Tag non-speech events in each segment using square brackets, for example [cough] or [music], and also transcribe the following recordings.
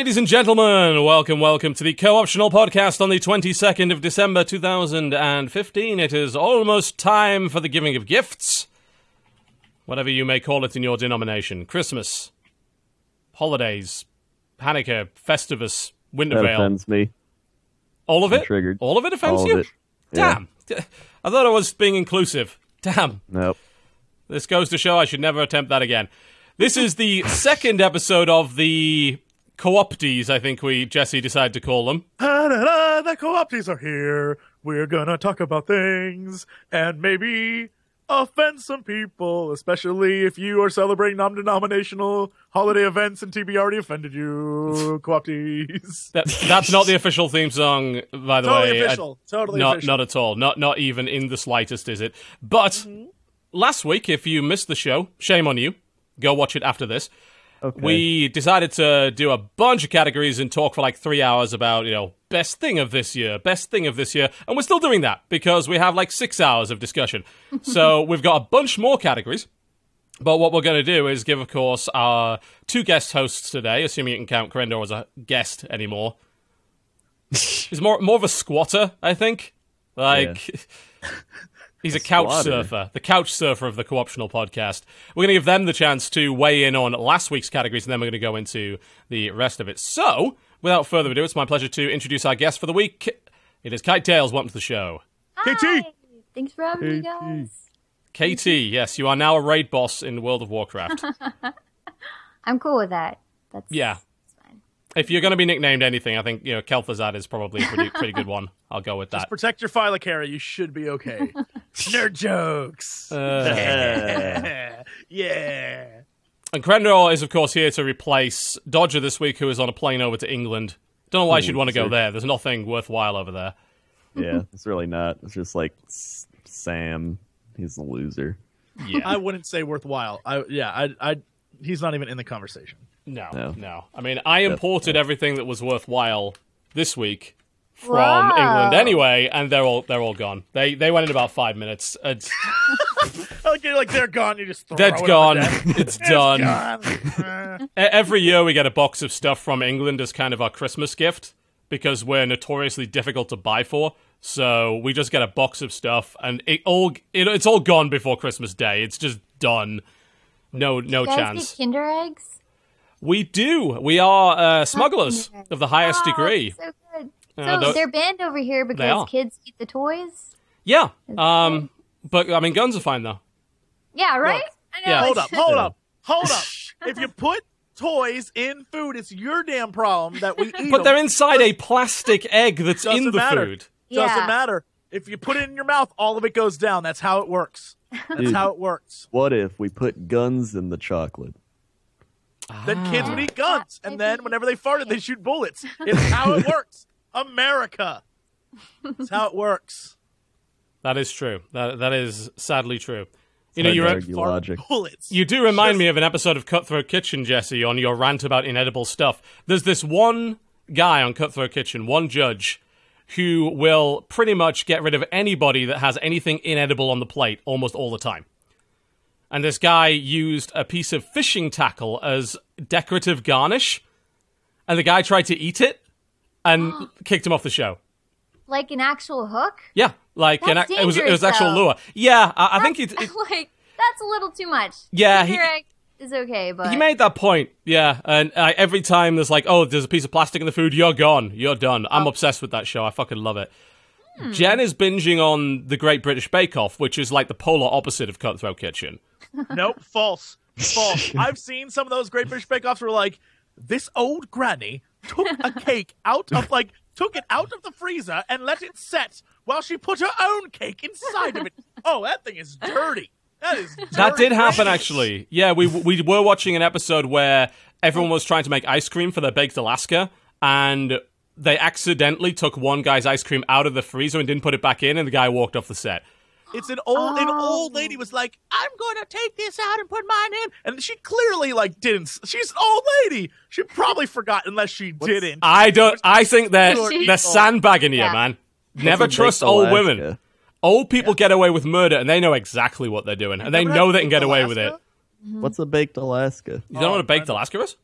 Ladies and gentlemen, welcome, welcome to the co-optional podcast on the 22nd of December 2015. It is almost time for the giving of gifts. Whatever you may call it in your denomination. Christmas, holidays, Hanukkah, Festivus, That Winterval. offends me. All of I'm it? triggered. All of it offends All you? it. Yeah. Damn. I thought I was being inclusive. Damn. Nope. This goes to show I should never attempt that again. This is the second episode of the co-opties, I think we, Jesse, decided to call them. Da-da-da, the co-opties are here. We're gonna talk about things and maybe offend some people, especially if you are celebrating non-denominational holiday events and TB already offended you. Co-opties. [laughs] That, that's not the official theme song, by the totally way. I- official. totally not, official. not at all. Not, not even in the slightest, is it? But mm-hmm. last week, if you missed the show, shame on you. Go watch it after this. Okay. We decided to do a bunch of categories and talk for like three hours about, you know, best thing of this year, best thing of this year. And we're still doing that because we have like six hours of discussion. [laughs] so we've got a bunch more categories. But what we're going to do is give, of course, our two guest hosts today, assuming you can count Crendor as a guest anymore. [laughs] He's more more of a squatter, I think. Like [laughs] he's a couch Squatter. surfer, the couch surfer of the co-optional podcast. We're going to give them the chance to weigh in on last week's categories, and then we're going to go into the rest of it. So, without further ado, it's my pleasure to introduce our guest for the week. It is KiteTales. Welcome to the show. KT. Hi. Thanks for having me, guys. KT, yes, you are now a raid boss in World of Warcraft. [laughs] I'm cool with that. That's Yeah. that's fine. if you're going to be nicknamed anything, I think you know Kel'Thuzad is probably a pretty pretty good one. I'll go with that. Just protect your phylactery. You should be okay. [laughs] Nerd jokes. [laughs] Uh, yeah. [laughs] yeah. and Crendor is of course here to replace Dodger this week, who is on a plane over to England. Don't know why she'd want to go sure. there. There's nothing worthwhile over there. yeah, it's really not. It's just like Sam. He's a loser. Yeah, I wouldn't say worthwhile. I yeah. I I. He's not even in the conversation. no, No. no. I mean, I imported everything that was worthwhile this week from Wow. England anyway, and they're all they're all gone. They they went in about five minutes. It's, [laughs] Like like they're gone. You just throw that's it on gone. [laughs] the. It's done. Gone. [laughs] E- Every year we get a box of stuff from England as kind of our Christmas gift because we're notoriously difficult to buy for. So we just get a box of stuff and it all it, it's all gone before Christmas Day. It's just done. No no You guys chance. get Kinder eggs? We do. We are uh, smugglers of the highest Oh, degree. So good. Uh, so tho- they're banned over here because kids eat the toys. Yeah. Um but I mean guns are fine though. Yeah, right. Look, I know. yeah. hold up, hold up, hold up. [laughs] If you put toys in food, it's your damn problem that we eat. But they're them. inside a plastic egg that's in Doesn't the matter. food. Doesn't matter. If you put it in your mouth, all of it goes down. That's how it works. That's Dude. how it works. What if we put guns in the chocolate? Then kids Ah. would eat guns, and then whenever they farted, they shoot bullets. It's how it works. America. That's how it works. That is true. That that is sadly true. You know, Hard you to re- argue Fart logic. bullets. You do remind me of an episode of Cutthroat Kitchen, Jesse, on your rant about inedible stuff. There's this one guy on Cutthroat Kitchen, one judge, who will pretty much get rid of anybody that has anything inedible on the plate almost all the time. And this guy used a piece of fishing tackle as decorative garnish, and the guy tried to eat it and [gasps] kicked him off the show. Like an actual hook. Yeah, like an, That's it was it was actual though. lure. Yeah, I, I think it, it, [laughs] like that's a little too much. Yeah, he- Kinder is okay, but He made that point, yeah. And uh, every time there's like, oh, there's a piece of plastic in the food, you're gone, you're done. I'm obsessed with that show. I fucking love it. Jen is binging on the Great British Bake Off, which is like the polar opposite of Cutthroat Kitchen. [laughs] Nope, false. False. [laughs] I've seen some of those Great British Bake Offs where like this old granny took a [laughs] cake out of like took it out of the freezer and let it set while she put her own cake inside of it. [laughs] Oh, that thing is dirty. That is dirty. That did happen, actually. Yeah, we we were watching an episode where everyone was trying to make ice cream for their baked Alaska, and they accidentally took one guy's ice cream out of the freezer and didn't put it back in, and the guy walked off the set. It's an old an old Oh. lady was like, I'm gonna take this out and put mine in, and she clearly like didn't. She's an old lady. She probably forgot unless she didn't. I don't. I think they're She- they're sandbagging you, Yeah. man. Never trust old Alaska? women. Old people get away with murder, and they know exactly what they're doing, and they know they can get baked away with it. Alaska? What's a baked Alaska? You don't know what a Oh, baked I know. Alaska is?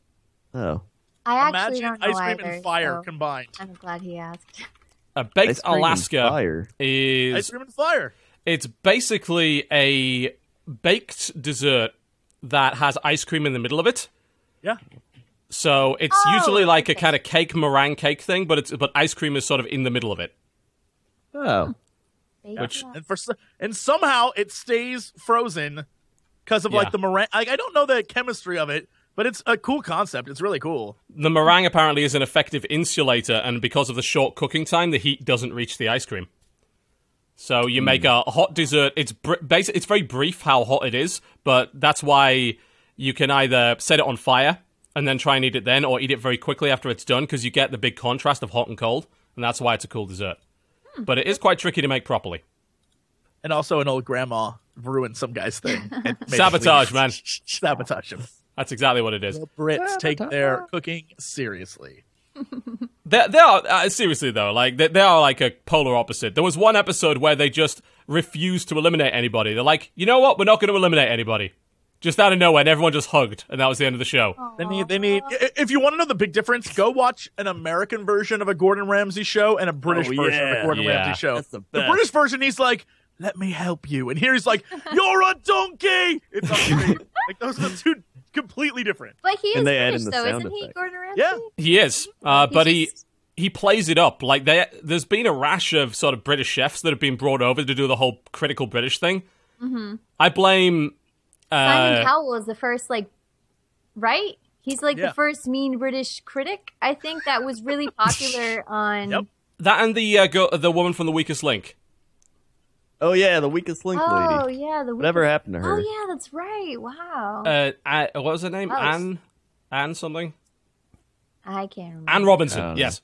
Oh, I actually Imagine don't know ice cream either, and fire so combined. I'm glad he asked. A baked Ice cream and Alaska Fire. is Ice cream and fire. It's basically a baked dessert that has ice cream in the middle of it. Yeah. So it's Oh, usually like a kind of cake meringue cake thing, but it's but ice cream is sort of in the middle of it. Oh, Which- And for and somehow it stays frozen because of Yeah. like the meringue. Like, I don't know the chemistry of it, but it's a cool concept. It's really cool. The meringue apparently is an effective insulator, and because of the short cooking time, the heat doesn't reach the ice cream. So you make hmm. a hot dessert. It's br- basi- It's very brief how hot it is, but that's why you can either set it on fire and then try and eat it then, or eat it very quickly after it's done, because you get the big contrast of hot and cold, and that's why it's a cool dessert. Hmm. But it is quite tricky to make properly. And also, an old grandma ruined some guy's thing. and made it Sabotage, man. [laughs] Sabotage him. That's exactly what it is. The Brits take their cooking seriously. They, they are uh, seriously though, like they, they are like a polar opposite. There was one episode where they just refused to eliminate anybody. They're like, you know what? We're not going to eliminate anybody. Just out of nowhere, and everyone just hugged, and that was the end of the show. They need. They need. If you want to know the big difference, go watch an American version of a Gordon Ramsay show and a British Oh, version of a Gordon Yeah. Ramsay show. That's the the. British version, he's like, "Let me help you," and here he's like, [laughs] "You're a donkey." It's amazing. [laughs] like those are two completely different. But he is And they add British, in the though, sound isn't he, effect. Gordon Ramsay? Yeah. He is, uh, but he just- he plays it up. Like there, there's been a rash of sort of British chefs that have been brought over to do the whole critical British thing. Mm-hmm. I blame. Simon Uh, Cowell was the first, like, right? He's like Yeah. the first mean British critic. I think that was really popular [laughs] on. Yep. that and the uh, girl, the woman from the Weakest Link. Oh yeah, the weakest link Oh lady. Oh yeah, the Whatever Wicked- happened to her? Oh yeah, that's right. Wow. Uh, uh, what was her name? That was- Anne, Anne something. I can't remember. Anne Robinson. Oh, no. yes.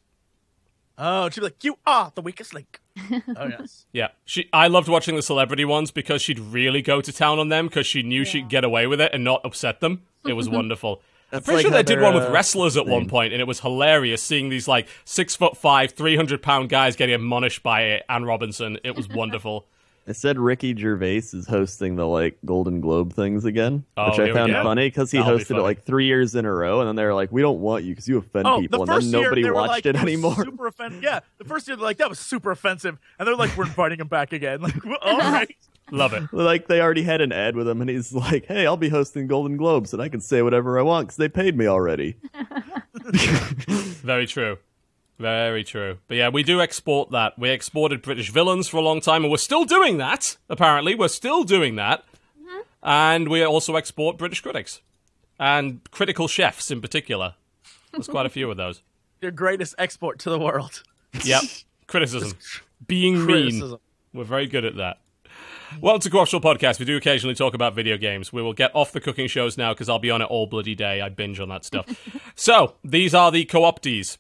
Oh, she'd be like, "You are the weakest link." [laughs] oh yes. Yeah, she. I loved watching the celebrity ones because she'd really go to town on them because she knew she'd get away with it and not upset them. It was [laughs] wonderful. I'm pretty like sure they did one with wrestlers at one point, and it was hilarious seeing these like six foot five, three hundred pound guys getting admonished by Anne Robinson. It was [laughs] wonderful. I said Ricky Gervais is hosting the like Golden Globe things again, Oh, which I found funny because he That'll hosted funny. it like three years in a row, and then they were like, "We don't want you because you offend Oh, people," the and first then year nobody they were watched like, it [laughs] anymore. Super offensive. Yeah, the first year they're like, "That was super offensive," and they're like, "We're inviting him back again." [laughs] Like, well, all right. Love it. Like they already had an ad with him, and he's like, "Hey, I'll be hosting Golden Globes, and I can say whatever I want because they paid me already." [laughs] Very true. Very true. But yeah, we do export that. We exported British villains for a long time, and we're still doing that. Apparently, we're still doing that. Uh-huh. And we also export British critics and critical chefs in particular. There's quite a few of those. [laughs] Your greatest export to the world. Yep. [laughs] Criticism. Being mean. We're very good at that. Welcome to Crucial Podcast. We do occasionally talk about video games. We will get off the cooking shows now because I'll be on it all bloody day. I binge on that stuff. [laughs] so, these are the co-opties.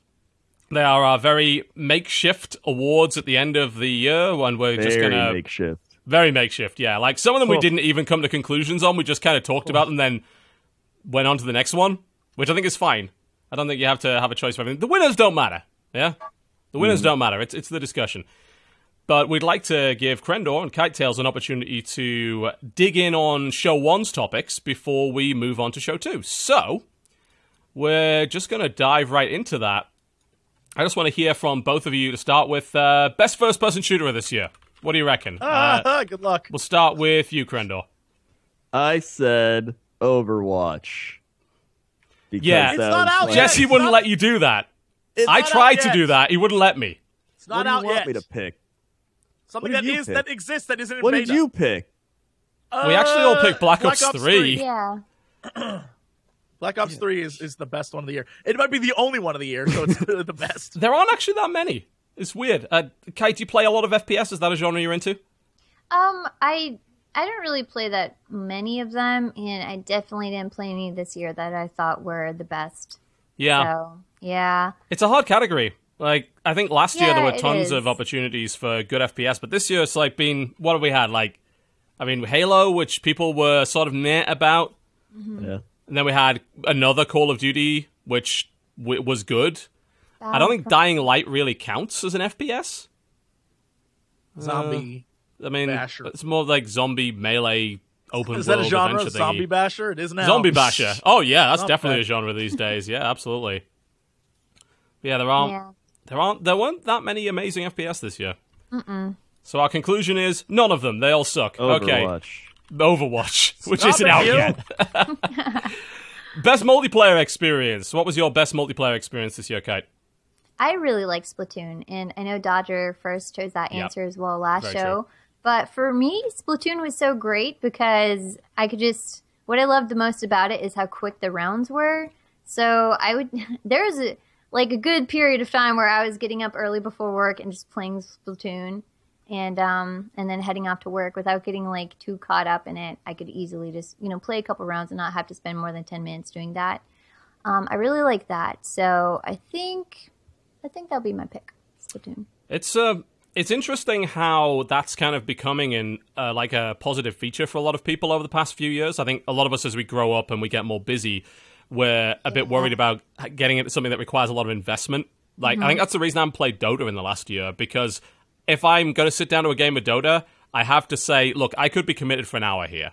They are our very makeshift awards at the end of the year when we're just going to. very makeshift. Very makeshift, yeah. Like some of them we didn't even come to conclusions on. We just kind of talked about and then went on to the next one, which I think is fine. I don't think you have to have a choice for everything. The winners don't matter, yeah? The winners mm. don't matter. It's, it's the discussion. But we'd like to give Crendor and KiteTales an opportunity to dig in on show one's topics before we move on to show two. So, we're just going to dive right into that. I just want to hear from both of you to start with uh, best first person shooter of this year. What do you reckon? Uh, Ah, good luck. we'll start with you, Crendor. I said Overwatch. Because Yeah. It's not out like- yet. Jesse wouldn't not- let you do that. I tried to do that. He wouldn't let me. It's What not do you out want yet. me to pick? Something What that did you is pick? that exists that isn't in What beta. did you pick? We actually all Uh, picked Black Ops 3. Yeah. [clears throat] Black Ops Three is, is the best one of the year. It might be the only one of the year, so it's [laughs] the best. There aren't actually that many. It's weird. Uh, Kate, do you play a lot of FPS? Is that a genre you're into? Um, I I don't really play that many of them, and I definitely didn't play any this year that I thought were the best. Yeah. So yeah, It's a hard category. Like, I think last year there were tons of opportunities for good FPS, but this year it's like been, what have we had? Like, I mean, Halo, which people were sort of meh about. Yeah. And then we had another Call of Duty, which w- was good. I don't think Dying Light really counts as an FPS. Uh, zombie. I mean, Basher. it's more like zombie melee open is that a world genre? adventure Zombie thingy. basher? It is now. Zombie basher. [laughs] Oh yeah, that's Okay. definitely a genre these days. Yeah, absolutely. [laughs] Yeah, there aren't Yeah. there aren't there weren't that many amazing FPS this year. Mm-mm. So our conclusion is none of them. They all suck. Okay, Overwatch. Overwatch, [laughs] which Stop isn't it, out you. yet. [laughs] best multiplayer experience. What was your best multiplayer experience this year, Kate? I really like Splatoon, and I know Dodger first chose that Yep. answer as well last Very show. true. But for me, Splatoon was so great because I could just what I loved the most about it is how quick the rounds were. So I would [laughs] there was a like a good period of time where I was getting up early before work and just playing Splatoon and um and then heading off to work without getting like too caught up in it. I could easily just, you know, play a couple rounds and not have to spend more than 10 minutes doing that. Um, I really like that. So I think I think that'll be my pick. Splatoon. It's uh, it's interesting how that's kind of becoming in uh, like a positive feature for a lot of people over the past few years. I think a lot of us, as we grow up and we get more busy, we're a bit worried about getting into something that requires a lot of investment. Like I think that's the reason I haven't played Dota in the last year because if I'm going to sit down to a game of Dota, I have to say, look, I could be committed for an hour here.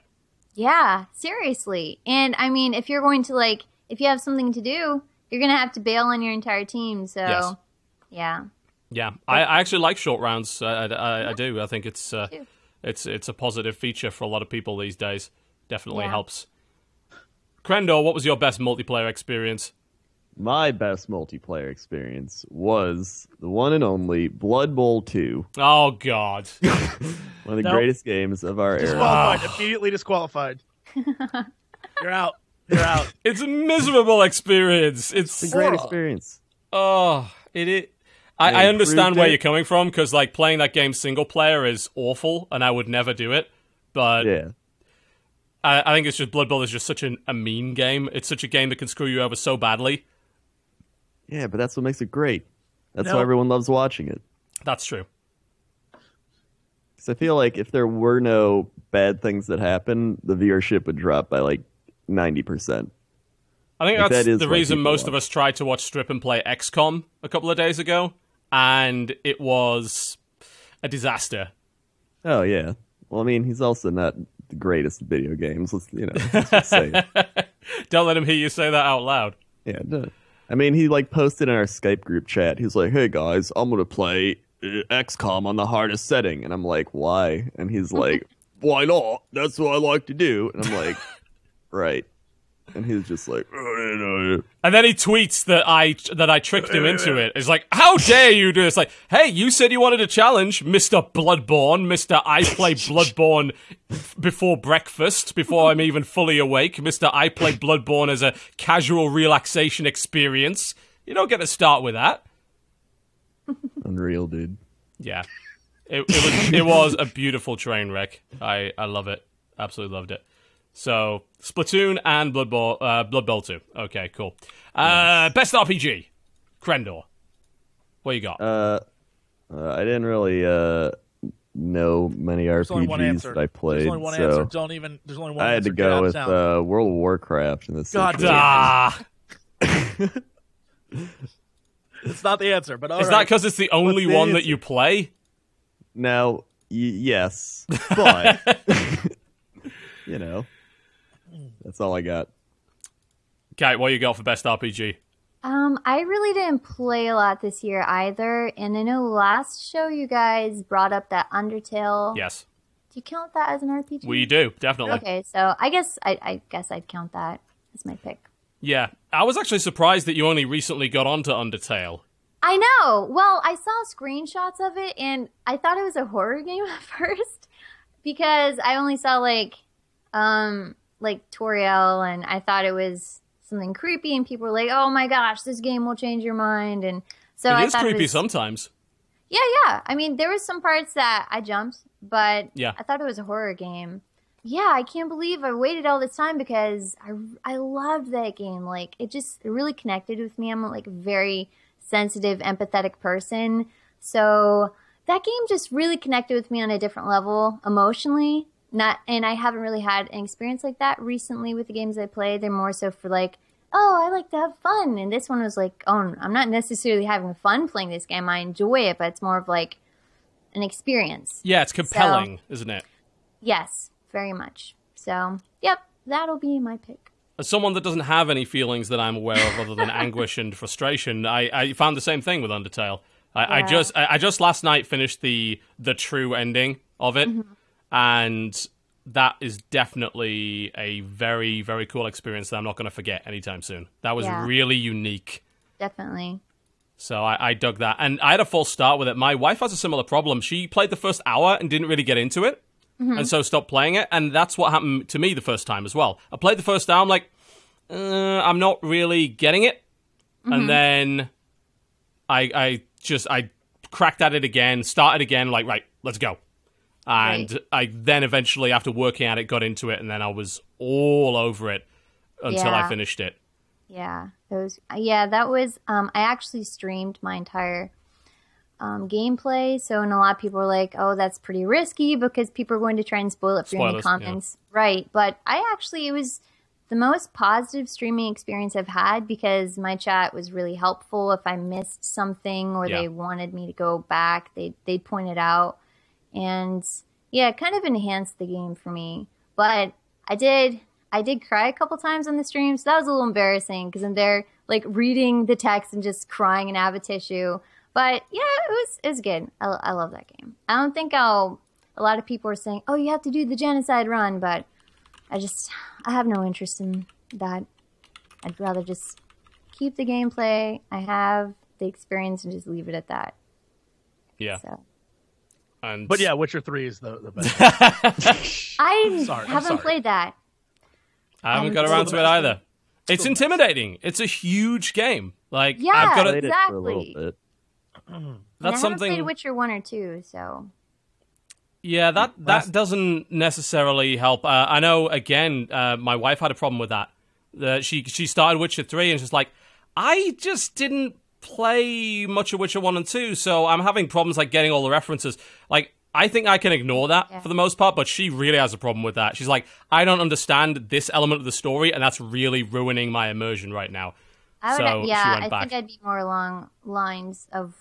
Yeah, seriously. And I mean, if you're going to like, if you have something to do, you're gonna have to bail on your entire team. So, Yes. yeah, Yeah, I, I actually like short rounds. I, I, I do. I think it's uh, it's it's a positive feature for a lot of people these days. Definitely Yeah. helps. Crendor, what was your best multiplayer experience? My best multiplayer experience was the one and only Blood Bowl 2, Oh God, [laughs] one of the Nope. greatest games of our era. Disqualified. Ah. Immediately disqualified. [laughs] You're out. You're out. [laughs] it's a miserable experience. It's It's a great experience. oh, it. it I, I understand where it. you're coming from because like playing that game single player is awful, and I would never do it. But Yeah. I, I think it's just Blood Bowl is just such an, a mean game. It's such a game that can screw you over so badly. Yeah, but that's what makes it great. That's No. why everyone loves watching it. That's true. Because I feel like if there were no bad things that happen, the viewership would drop by like 90%. I think Like, that's that is the why reason people most of watch. us tried to watch Strip and play XCOM a couple of days ago, and it was a disaster. Oh, yeah. Well, I mean, he's also not the greatest at video games. Let's, you know, let's just say it. [laughs] Don't let him hear you say that out loud. Yeah, no. I mean, he like posted in our Skype group chat. He's like, "Hey guys, I'm gonna play uh, XCOM on the hardest setting," and I'm like, "Why?" And he's like, [laughs] "Why not? That's what I like to do." And I'm like, [laughs] "Right." And he's just like, "Uh, uh, uh." And then he tweets that I that I tricked him into it. It's like, how dare you do this? Like, hey, you said you wanted a challenge, Mister Bloodborne, Mister I play [laughs] Bloodborne before breakfast, before I'm even fully awake, Mister I play Bloodborne as a casual relaxation experience. You don't get to start with that. [laughs] "Unreal, dude." Yeah, it, it was it was a beautiful train wreck. I I love it. Absolutely loved it. So Splatoon and Blood Bowl, uh, Blood Bowl two. Okay, cool. Uh, best RPG, Crendor. What you got? Uh, uh, I didn't really uh know many There's only one RPGs answer. that I played, There's only one so answer. Don't even. There's only one I had answer. to go of with town. uh, World of Warcraft in this. God situation. ah, [laughs] It's not the answer, but all is right. that because it's the only the one that you play? Now, y- yes, [laughs] but [laughs] you know, that's all I got. Okay, what you got for best RPG? Um, I really didn't play a lot this year either, and I know last show you guys brought up that Undertale. Yes, Do you count that as an RPG? we do definitely. Okay, so I guess I, I guess I'd count that as my pick. Yeah, I was actually surprised that you only recently got onto Undertale. I know. Well, I saw screenshots of it and I thought it was a horror [laughs] game at first because I only saw like um like Toriel and I thought it was something creepy and people were like, "Oh my gosh, this game will change your mind." And so I it is thought creepy it was, sometimes. Yeah, yeah. I mean, there was some parts that I jumped, but Yeah. I thought it was a horror game. Yeah, I can't believe I waited all this time because I I loved that game. Like it just it really connected with me. I'm like a very sensitive, empathetic person. So that game just really connected with me on a different level emotionally. Not and I haven't really had an experience like that recently with the games I play. They're more so for like, oh, I like to have fun. And this one was like, oh, I'm not necessarily having fun playing this game. I enjoy it, but it's more of like an experience. Yeah, it's compelling, isn't it? Yes, very much. So, yep, that'll be my pick. as someone that doesn't have any feelings that I'm aware of other than [laughs] anguish and frustration, I, I found the same thing with Undertale. I, I just I, I just last night finished the the true ending of it, Mm-hmm. And that is definitely a very very cool experience that I'm not going to forget anytime soon. That was Yeah. really unique. Definitely. So I, I dug that, and I had a false start with it. My wife has a similar problem. She played the first hour and didn't really get into it, and so stopped playing it. And that's what happened to me the first time as well. I played the first hour. I'm like, uh, I'm not really getting it, and then I I just I cracked at it again, started again. Like right, let's go. And Right. I then eventually, after working at it, got into it, and then I was all over it until I finished it. Yeah, those. Yeah, that was. Um, I actually streamed my entire um, gameplay, so and a lot of people were like, "Oh, that's pretty risky because people are going to try and spoil it for you in the Spoilers, yeah. comments." Right, but I actually it was the most positive streaming experience I've had because my chat was really helpful. If I missed something or Yeah. they wanted me to go back, they they pointed out, and yeah, it kind of enhanced the game for me. But I did I did cry a couple times on the stream, so that was a little embarrassing because I'm there like reading the text and just crying and have a tissue. But yeah, it was it was good. I, I love that game. I don't think I'll. A lot of people are saying, "Oh, you have to do the genocide run," but I just I have no interest in that. I'd rather just keep the gameplay I have, the experience, and just leave it at that. Yeah, So and But yeah, Witcher Three is the, the best. [laughs] I [laughs] sorry, I'm haven't sorry. played that. I haven't I'm got around to it best. either. It's intimidating. It's a huge game. Like Yeah, I've got Played to, it for a little Exactly. bit. And I that's haven't played. Witcher one or two, so Yeah, that that doesn't necessarily help. Uh, I know. Again, uh, my wife had a problem with that. Uh, she she started Witcher three and she's like, I just didn't play much of Witcher one and two, so I'm having problems like getting all the references. Like, I think I can ignore that Yeah. for the most part, but she really has a problem with that. She's like, I don't understand this element of the story, and that's really ruining my immersion right now. I would, So, she yeah, I back. think I'd be more along lines of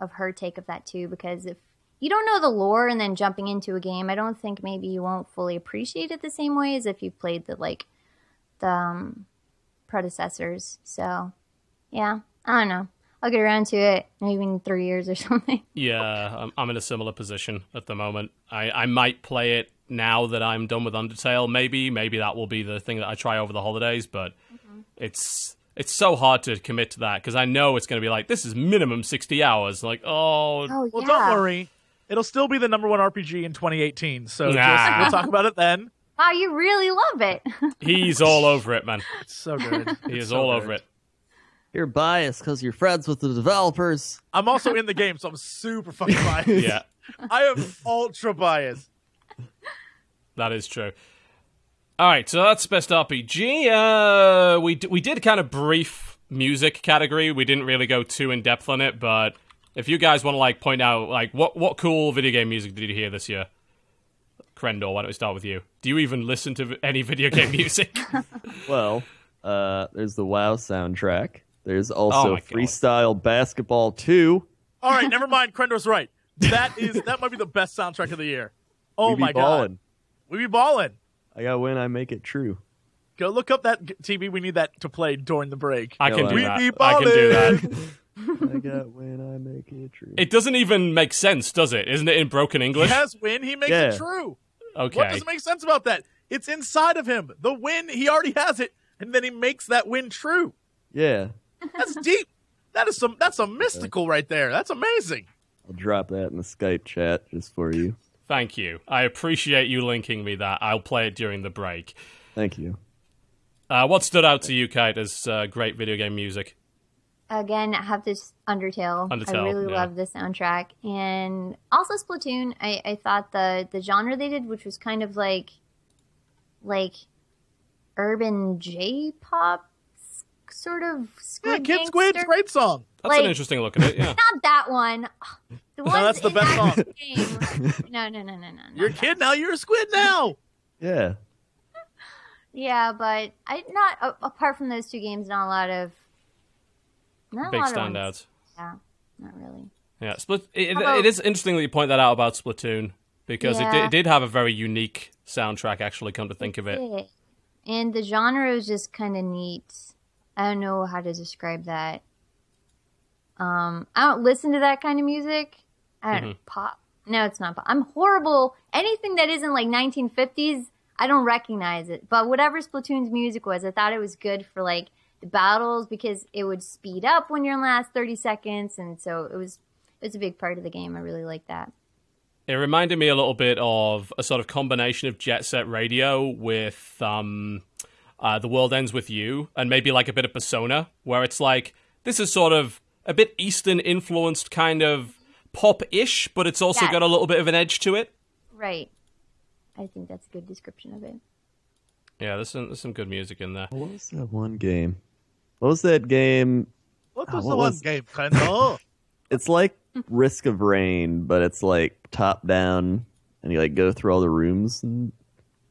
of her take of that too. Because if you don't know the lore and then jumping into a game, I don't think maybe you won't fully appreciate it the same way as if you played the like the um, predecessors. So, yeah, I don't know. I'll get around to it maybe in three years or [laughs] something. Yeah, I'm, I'm in a similar position at the moment. I, I might play it now that I'm done with Undertale. Maybe, maybe that will be the thing that I try over the holidays. But mm-hmm. it's it's so hard to commit to that because I know it's going to be like this is minimum sixty hours. Like, oh, Oh Well, yeah, don't worry. It'll still be the number one RPG in 2018. So Nah. just, we'll talk about it then. wow, [laughs] ah, you really love it. [laughs] he's all over it, man. It's so good. He It's is so all good. over it. You're biased because you're friends with the developers. I'm also in the game, so I'm super fucking [laughs] biased. Yeah, I am ultra biased. that is true. All right, so that's best RPG. Uh, we d- we did kind of brief music category. We didn't really go too in depth on it, but if you guys want to like point out like what what cool video game music did you hear this year? Crendor, why don't we start with you? Do you even listen to v- any video game [laughs] music? Well, uh, there's the WoW soundtrack. There's Oh also God. Freestyle Basketball 2. All right, never mind. [laughs] Crendor's right. That is that might be the best soundtrack of the year. Oh we be my god, we be balling. I got when I make it true. Go look up that TV. We need that to play during the break. I can No, do we that. be I can do that. [laughs] I got when I make it true. It doesn't even make sense, does it? Isn't it in broken He English? has win. He makes Yeah. it true. Okay. What doesn't make sense about that? It's inside of him. The win, he already has it, and then he makes that win true. yeah, That's deep. That is some. That's a mystical right there. That's amazing. I'll drop that in the Skype chat just for you. Thank you. I appreciate you linking me that. I'll play it during the break. Thank you. Uh, what stood out to you, Kate, as uh, great video game music? Again, I have this Undertale. Undertale. I really yeah. love the soundtrack, and also Splatoon. I, I thought the the genre they did, which was kind of like like urban J-pop s- sort of Yeah, squid Kid Squid's Gangster- great song. That's an interesting look at it. Yeah. Not that one. The one that's the best that song. [laughs] Game. No, no, no, no, no. You're a kid now. You're a squid now. Yeah, Yeah, but I not a- apart from those two games, not a lot of not Big a lot standouts. ones. Yeah, not really. Yeah, Split. It, about- it is interesting that you point that out about Splatoon because it, did, it did have a very unique soundtrack. Actually, come to think of it, Yeah. and the genre was just kind of neat. I don't know how to describe that. Um, I don't listen to that kind of music. I don't know, pop. No, it's not pop. I'm horrible. Anything that isn't like 1950s, I don't recognize it. But whatever Splatoon's music was, I thought it was good for like the battles because it would speed up when you're in the last 30 seconds, and so it was it was a big part of the game. I really like that. It reminded me a little bit of a sort of combination of Jet Set Radio with um, uh, The World Ends With You, and maybe like a bit of Persona, where it's like, this is sort of a bit Eastern influenced kind of pop ish, but it's also Yes. got a little bit of an edge to it. Right. I think that's a good description of it. Yeah, there's some, there's some good music in there. What was that one game? What was that game? What Oh, was what the one was- game? Kind of. [laughs] It's like Risk of Rain, but it's like top down, and you like go through all the rooms. And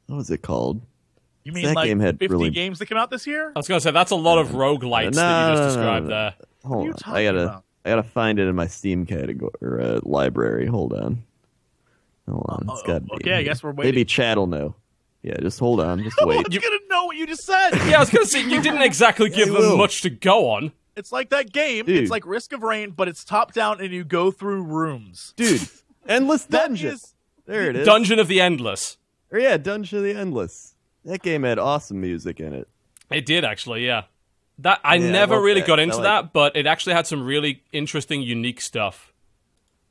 what was it called? You mean That like game had 50 really- games that came out this year? I was going to say, that's a lot of roguelites No, that you just no, no, described no. there. Hold are you on, I talking gotta, about? I gotta find it in my Steam category or uh, library. Hold on, hold on. It's Uh-oh. got to be. Okay, I guess we're waiting. Maybe Chad will know. Yeah, just hold on, just No wait. one's gonna know what you just said. Yeah, I was going to say, you didn't exactly give I them will. much to go on. It's like that game. Dude. It's like Risk of Rain, but it's top down and you go through rooms. Dude, [laughs] endless That dungeon. is- There it is. Dungeon of the Endless. Or yeah, Dungeon of the Endless. That game had awesome music in it. It did actually, yeah. That I Yeah, never love really that. got I into like- that, but it actually had some really interesting, unique stuff.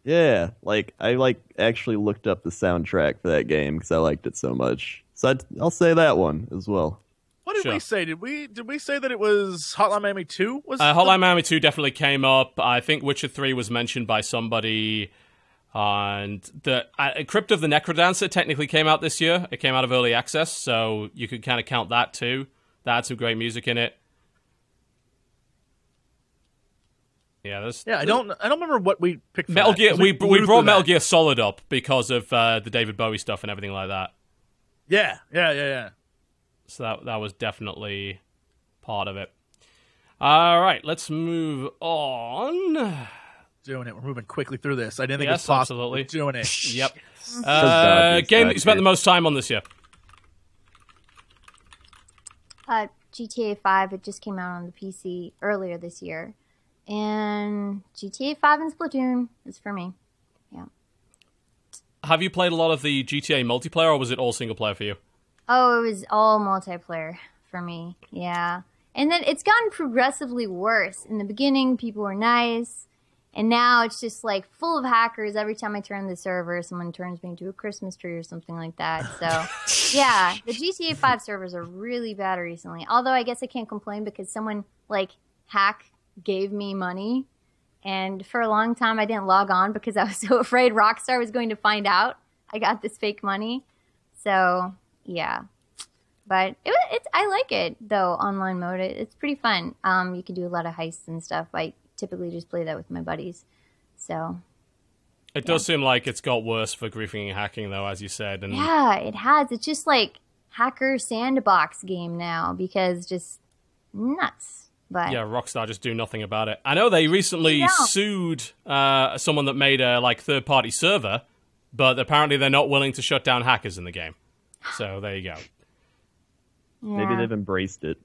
Yeah, like I like actually looked up the soundtrack for that game because I liked it so much. So I'd, I'll say that one as well. What did Sure. we say? Did we did we say that it was Hotline Miami Two? Was Uh, the- Hotline Miami 2 definitely came up. I think Witcher 3 was mentioned by somebody. And the uh, Crypt of the Necrodancer technically came out this year. It came out of early access, so you could kind of count that too. That had some great music in it. Yeah, there's Yeah, I don't I don't remember what we picked. Metal that, Gear. We we through brought that. Metal Gear Solid up because of uh, the David Bowie stuff and everything like that. Yeah, yeah, yeah, yeah. So that that was definitely part of it. All right, let's move on. Doing it. We're moving quickly through this. I didn't think Yes, it was possible. absolutely. We're Doing it. [laughs] Yep. [laughs] Uh, game that you spent the most time on this year. Uh, GTA 5, it just came out on the PC earlier this year. And GTA 5 and Splatoon is for me. Yeah. Have you played a lot of the GTA multiplayer, or was it all single player for you? Oh, it was all multiplayer for me. Yeah. And then it's gotten progressively worse. In the beginning, people were nice. And now it's just like full of hackers. Every time I turn the server, someone turns me into a Christmas tree or something like that. So, [laughs] yeah, the GTA 5 servers are really bad recently. Although I guess I can't complain because someone like hack gave me money. And for a long time, I didn't log on because I was so [laughs] afraid Rockstar was going to find out I got this fake money. So, yeah. But it, it's I like it though online mode. It, it's pretty fun. Um, you can do a lot of heists and stuff. I typically just play that with my buddies. So It does seem like it's got worse for griefing and hacking, though, as you said. And yeah, it has. It's just like hacker sandbox game now because just nuts. But yeah, Rockstar just do nothing about it. I know they recently Yeah. sued uh, someone that made a like third party server, but apparently they're not willing to shut down hackers in the game. So there you go. Maybe they've embraced it.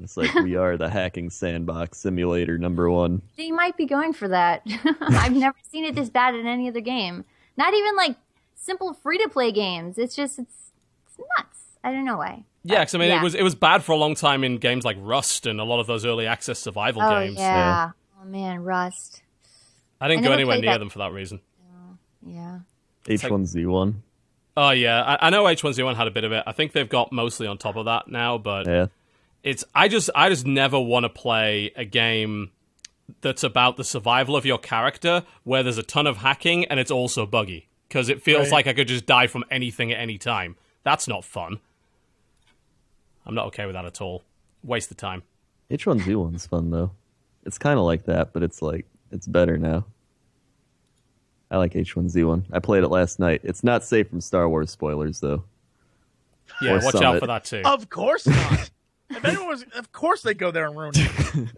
It's like we are the hacking sandbox simulator number one. [laughs] they might be going for that. [laughs] I've never seen it this bad in any other game. Not even like simple free to play games. It's just it's it's nuts. I don't know why. Yeah, because I mean, Yeah. it was it was bad for a long time in games like Rust and a lot of those early access survival Oh games. yeah. Oh man, Rust. I didn't I go anywhere near that. them for that reason. Oh, yeah. H1Z1. Oh yeah, I, I know H1Z1 had a bit of it. I think they've got mostly on top of that now, but Yeah. It's I just I just never want to play a game that's about the survival of your character where there's a ton of hacking and it's also buggy because it feels Right. like I could just die from anything at any time. That's not fun. I'm not okay with that at all. Waste of time. H1Z1's fun though. It's kind of like that, but it's like it's better now. I like H1Z1. I played it last night. It's not safe from Star Wars spoilers though. Yeah, Or watch out for that too. Of course not. [laughs] if anyone was, of course they go there and ruin it.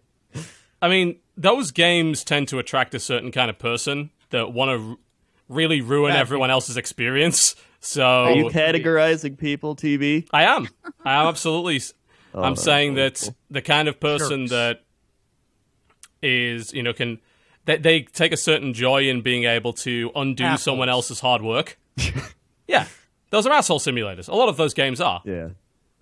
[laughs] I mean, those games tend to attract a certain kind of person that want to r- really ruin Bad everyone else's experience. [laughs] So Are you categorizing people, TB? I am. I am absolutely. Oh, I'm Oh, saying that cool. the kind of person Jerks. that is, you know, can they, they take a certain joy in being able to undo Assholes. someone else's hard work. yeah, those are asshole simulators. A lot of those games are, Yeah,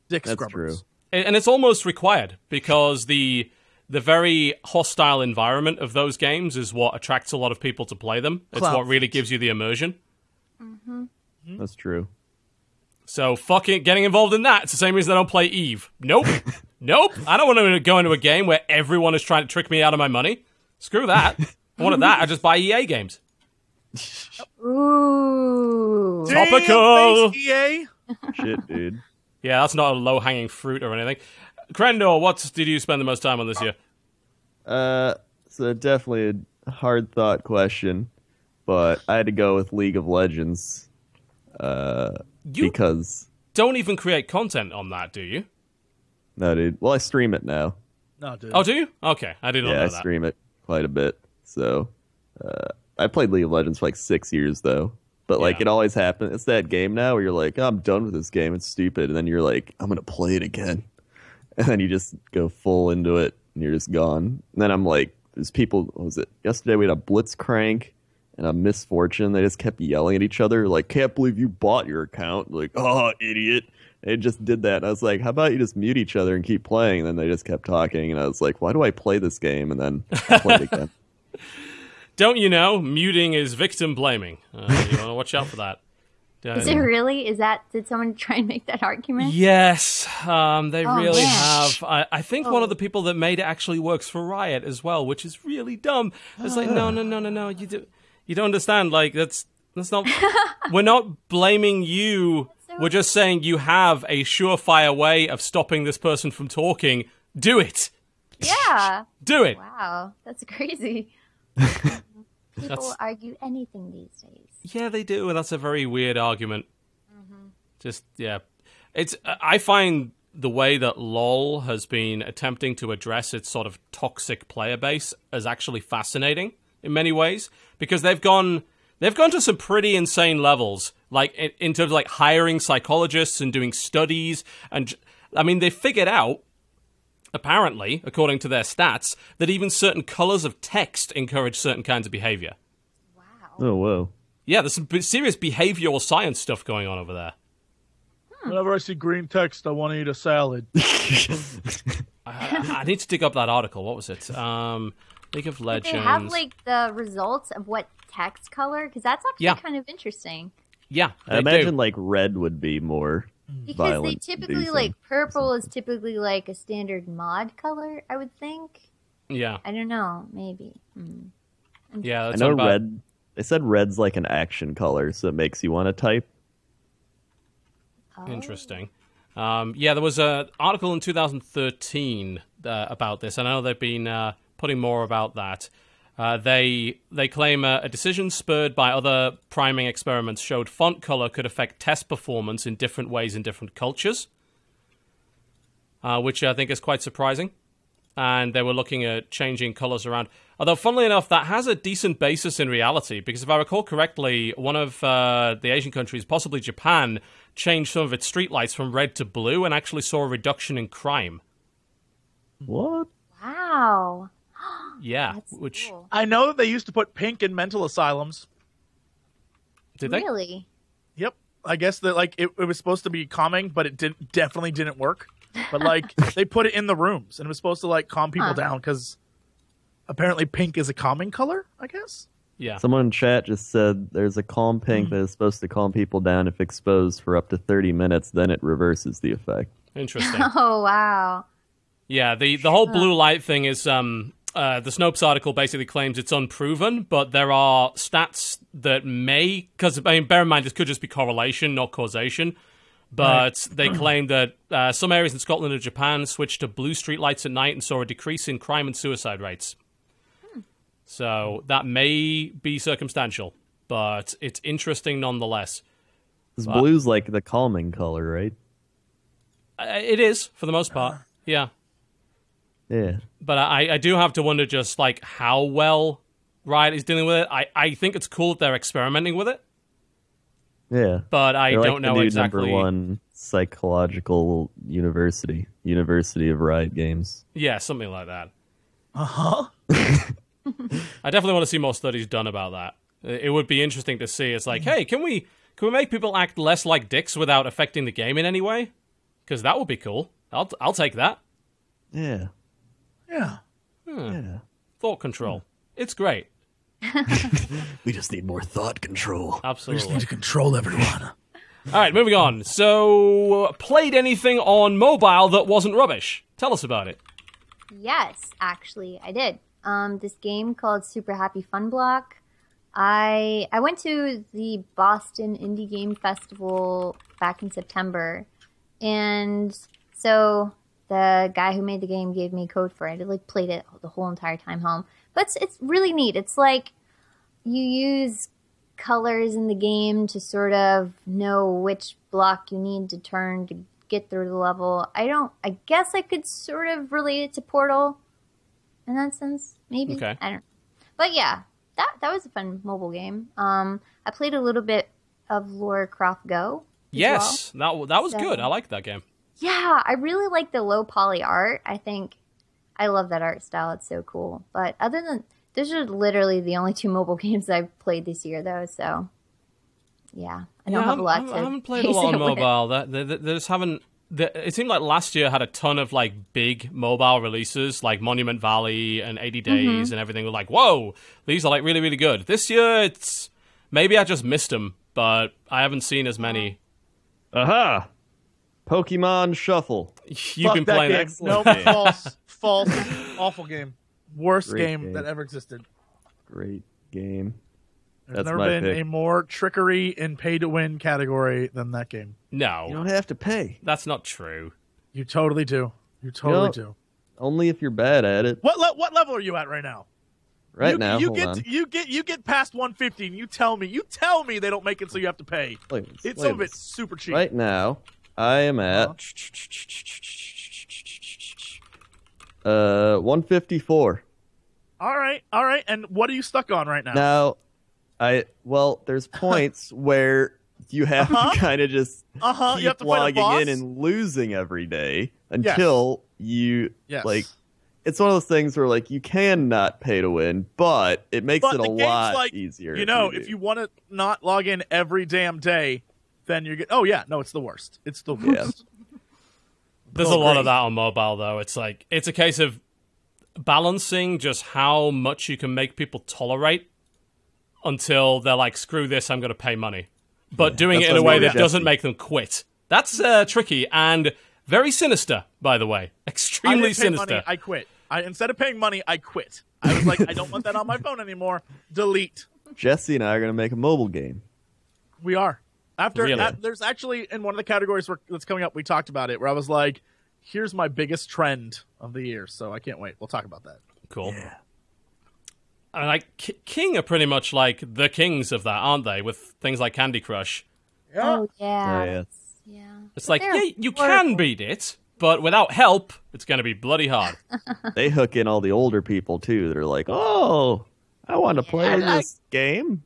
Dick that's scrubbers. true. A- and it's almost required because the the very hostile environment of those games is what attracts a lot of people to play them. It's Clout what really gives you the immersion. Mm-hmm. That's true. So fucking getting involved in that. It's the same reason I don't play Eve. Nope. [laughs] nope. I don't want to go into a game where everyone is trying to trick me out of my money. Screw that. I wanted that. I just buy EA games. Ooh. Damn, Topical. thanks, EA. Shit, dude. Yeah, that's not a low hanging fruit or anything. Crendor, what did you spend the most time on this year? Uh, so definitely a hard thought question, but I had to go with League of Legends. Uh, You because don't even create content on that, do you? no, dude. Well, I stream it now. No, dude. Oh, do you? Okay, I did not yeah, know I that. stream it quite a bit. So, uh, I played League of Legends for like six years though. But like Yeah. it always happens. It's that game now where you're like, oh, I'm done with this game. It's stupid, and then you're like, I'm gonna play it again, [laughs] and then you just go full into it, and you're just gone. And then I'm like, there's people. What was it yesterday? We had a Blitzcrank and a Miss Fortune. They just kept yelling at each other, like, can't believe you bought your account. Like, oh, idiot. They just did that. And I was like, how about you just mute each other and keep playing? And then they just kept talking. And I was like, why do I play this game? And then I played again. [laughs] Don't you know? Muting is victim blaming. Uh, you [laughs] want to watch out for that. Is it really? Is that? Did someone [laughs] try and make that argument? Yes, um, they Oh, really man. have. I, I think one Oh. of the people that made it actually works for Riot as well, which is really dumb. It's like, no, no, no, no, no. You do, you don't understand. Like that's that's not. [laughs] we're not blaming you. so- We're just saying you have a surefire way of stopping this person from talking. Do it. Yeah. Do it. Wow, that's crazy. People That's- argue anything these days. Yeah, they do, and that's a very weird argument. Mm-hmm. Just yeah, it's. I find the way that LOL has been attempting to address its sort of toxic player base as actually fascinating in many ways because they've gone they've gone to some pretty insane levels, like in, in terms of like hiring psychologists and doing studies, and I mean they figured out apparently, according to their stats, that even certain colors of text encourage certain kinds of behavior. Wow. Oh, whoa. Yeah, there's some serious behavioral science stuff going on over there. Whenever I see green text, I want to eat a salad. [laughs] I, I need to dig up that article. What was it? Um, League of Did they have like the results of what text color? Because that's actually Yeah. kind of interesting. yeah, I imagine do. like red would be more Because violent. they typically inducing. like purple is typically like a standard mod color. I would think. yeah, I don't know. Maybe. Hmm. yeah. I That's know all about- red. They said red's like an action color, so it makes you want to type. Oh. Interesting. Um, yeah, there was an article in 2013 uh, about this, and I know they've been uh, putting more about that. Uh, they they claim uh, a decision spurred by other priming experiments showed font color could affect test performance in different ways in different cultures, uh, which I think is quite surprising. And they were looking at changing colors around. Although, funnily enough, that has a decent basis in reality because if I recall correctly, one of uh, the Asian countries, possibly Japan, changed some of its streetlights from red to blue and actually saw a reduction in crime. What? Wow. Yeah, That's which cool. I know that they used to put pink in mental asylums. did they? Really? Yep. I guess that like it, it was supposed to be calming, but it did definitely didn't work. But [laughs] like they put it in the rooms, and it was supposed to like calm people Huh. down because apparently pink is a calming color. I guess. Yeah, Someone in chat just said there's a calm pink that is supposed to calm people down if exposed for up to 30 minutes, then it reverses the effect. interesting. [laughs] Oh wow. Yeah, the the whole blue light thing is um uh, the Snopes article basically claims it's unproven, but there are stats that may because I mean bear in mind this could just be correlation, not causation. But they claim that uh, some areas in Scotland and Japan switched to blue streetlights at night and saw a decrease in crime and suicide rates. So that may be circumstantial, but it's interesting nonetheless. nonetheless. 'Cause blue's like the calming color, right? Uh, It is for the most part, yeah. Yeah. but I, I do have to wonder just like how well Riot is dealing with it. I, I think it's cool that they're experimenting with it. Yeah. but I They're don't the know new exactly. number one psychological university, University of Riot Games. Yeah, something like that. Uh huh. [laughs] I definitely want to see more studies done about that. It it would be interesting to see. It's like, hey, can we can we make people act less like dicks without affecting the game in any way? Because that would be cool. I'll I'll take that. Yeah. Yeah. Hmm. Yeah. Thought control. Hmm. It's great. [laughs] We just need more thought control. Absolutely. We just need to control everyone. [laughs] All right, moving on. So, uh, played anything on mobile that wasn't rubbish? Tell us about it. Yes, actually, I did. Um, this game called Super Happy Fun Block. I I went to the Boston Indie Game Festival back in September, and so the guy who made the game gave me a code for it. I like played it the whole entire time home. But it's, it's really neat. It's like you use colors in the game to sort of know which block you need to turn to get through the level. I don't. I guess I could sort of relate it to Portal in that sense. Maybe. Okay. I don't. But yeah, that that was a fun mobile game. Um, I played a little bit of Lara Croft Go. Yes, that that was So- good. I like that game. Yeah, I really like the low poly art. I think I love that art style. It's so cool. But other than those are literally the only two mobile [laughs] games I've played this year, though. So yeah, I don't Yeah, have a lot I, to. I haven't played [laughs] a lot it on mobile. That they, they, they just haven't. They, it seemed like last year had a ton of like big mobile releases, like Monument Valley and 80 Days Mm-hmm. and everything. Were like, whoa, these are like really really good. This year, it's maybe I just missed them, but I haven't seen as many. Aha! Pokemon Shuffle. You've Fuck been that playing game. that. No, game. false, false, [laughs] awful game. Worst Great game, game. that ever existed. Great game. There's That's never my been pick. a more trickery in pay to win category than that game. No, You don't have to pay. that's not true. You totally do. You totally know- do. Only if you're bad at it. What le- what level are you at right now? Right you, now, you hold get on. you get you get past 150 and you tell me you tell me they don't make it so you have to pay. Wait, It's wait some of a it's super cheap. Right now, I am at uh 154. All right, all right. And what are you stuck on right now? Now, I well, there's [laughs] points where you have Uh-huh. to kind of just Uh huh. keep You have to logging in and losing every day until you yes. like. It's one of those things where like you can not pay to win, but it makes But it a lot like, easier. You know, do. if you want to not log in every damn day, then you're get. Oh yeah, no, it's the worst. It's the Yeah. worst. [laughs] There's Oh, a lot great. of that on mobile, though. It's like it's a case of balancing just how much you can make people tolerate until they're like, "Screw this, I'm going to pay money," but doing it in a way that doesn't make them quit. That's uh, tricky and very sinister, by the way. [laughs] Extremely didn't sinister. money. I quit. I instead of paying money, I quit. I was like, I don't want that on my phone anymore. Delete. Jesse and I are going to make a mobile game. We are. After Really? uh, there's actually in one of the categories where, that's coming up, we talked about it. Where I was like, "Here's my biggest trend of the year," so I can't wait. We'll talk about that. Cool. And like K- King are pretty much like the kings of that, aren't they? With things like Candy Crush. Oh yeah, Oh, yeah. yeah. It's But like, yeah, you horrible. can beat it, but without help, it's going to be bloody hard. [laughs] They hook in all the older people too. They're like, "Oh, I want to play I this game."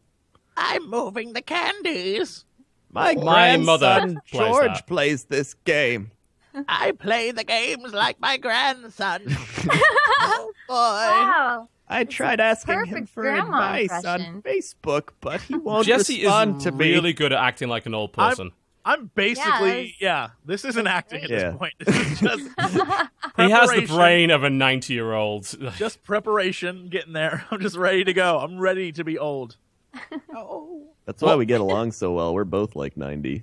I'm moving the candies. My, My mother grandson plays George that. plays this game. [laughs] I play the games like my grandson. [laughs] oh boy! Wow. I tried asking him for advice impression. on Facebook, but he [laughs] won't Jesse respond is to me. really good at acting like an old I'm- person. I'm basically Yeah, yeah. This isn't acting at great. this point. This just He has the brain of a 90 year old. just preparation, getting there. I'm just ready to go. I'm ready to be old. oh. That's why we get along so well. We're both like 90.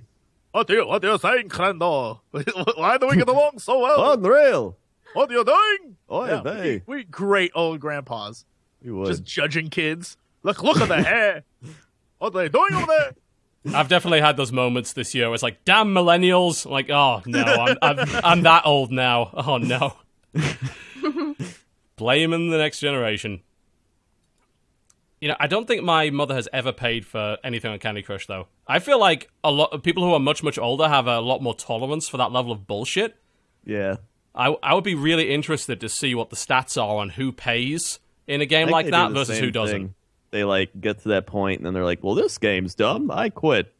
What are you, what are you saying, Crendor? [laughs] Why do we get along so well? on [laughs] Unreal. What are you doing? Oh, Yeah, vey. we, we great old grandpas. We would. Just judging kids. Look, look at the [laughs] hair. What are they doing over there? I've definitely had those moments this year where it's like, damn millennials. I'm like, oh no, I'm, I'm, I'm that old now. Oh no. Blaming the next generation. You know, I don't think my mother has ever paid for anything on Candy Crush, though. I feel like a lot of people who are much, much older have a lot more tolerance for that level of bullshit. yeah. I, I would be really interested to see what the stats are on who pays in a game like that versus who doesn't. thing. They like get to that point and then they're like, "Well, this game's dumb. I quit."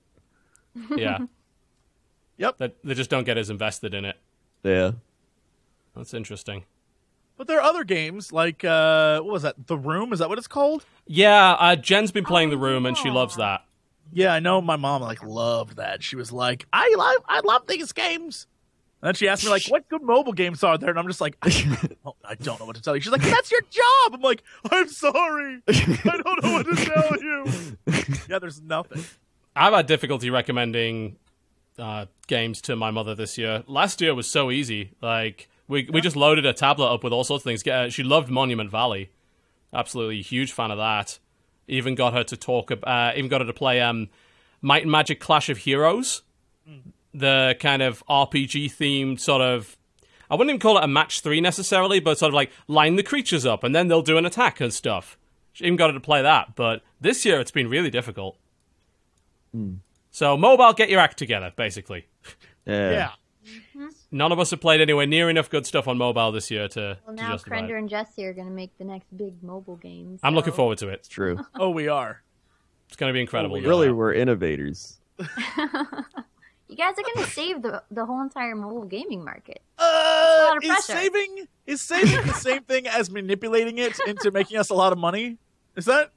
Yeah. [laughs] Yep. That they just don't get as invested in it. Yeah. That's interesting. But there are other games like uh, what was that? The Room is that what it's called? Yeah, uh, Jen's been playing the room and she loves that. Yeah, I know. My mom like loved that. She was like, "I love, I love these games." And then she asked me like, "What good mobile games are there?" And I'm just like, "I don't, I don't know what to tell you." She's like, "That's your job." I'm like, "I'm sorry, I don't know what to tell you." [laughs] yeah, there's nothing. I've had difficulty recommending uh, games to my mother this year. Last year was so easy. Like we we just loaded a tablet up with all sorts of things. Uh, she loved Monument Valley. Absolutely huge fan of that. Even got her to talk. ab- Uh, even got her to play um, Might and Magic Clash of Heroes, the kind of RPG themed sort of. I wouldn't even call it a match three necessarily, but sort of like line the creatures up and then they'll do an attack and stuff. She even got her to play that. But this year it's been really difficult. So mobile, get your act together, basically. Yeah. Yeah, None of us have played anywhere near enough good stuff on mobile this year to, Well, now justify Crendor and Jesse are going to make the next big mobile game. I'm looking forward to it. It's true. [laughs] oh, we are. It's going to be incredible. Oh, yeah. really, we're innovators. [laughs] You guys are going to save the the whole entire mobile gaming market. Uh, is saving is saving the same [laughs] thing as manipulating it into making us a lot of money? Is that?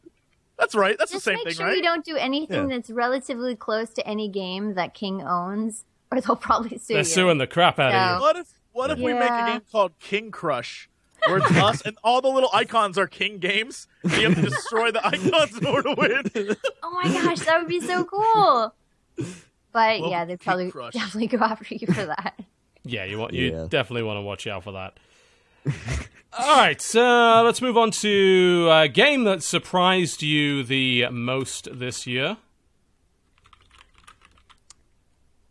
That's right. That's Just the same make thing, sure right? you don't do anything Yeah. that's relatively close to any game that King owns, [laughs] or they'll probably sue you. They're you. suing the crap out Yeah. of you. What if what if we make a Yeah. game called King Crush? Where it's us and all the little icons are king games. And you have to destroy the icons in order to win. Oh my gosh, that would be so cool. But Well, yeah, they'd probably Crush. definitely go after you for that. Yeah, you want you Yeah. definitely want to watch out for that. All right, so let's move on to a game that surprised you the most this year.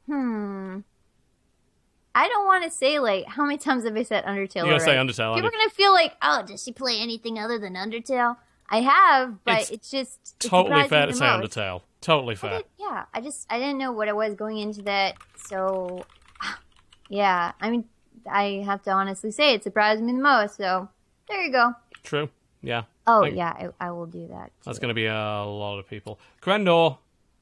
Hmm. I don't want to say like how many times have I said Undertale? You're gonna say? Undertale, People are gonna feel like, oh, does she play anything other than Undertale? I have, but It's it's, just it Totally fair to say most. Undertale. Totally I fair. did- yeah, I just I didn't know what I was going into that, so [sighs] yeah. I mean, I have to honestly say it surprised me the most. So there you go. True. Yeah. Oh Thank- yeah, I, I will do that. That's going to be a lot of people. Crendor,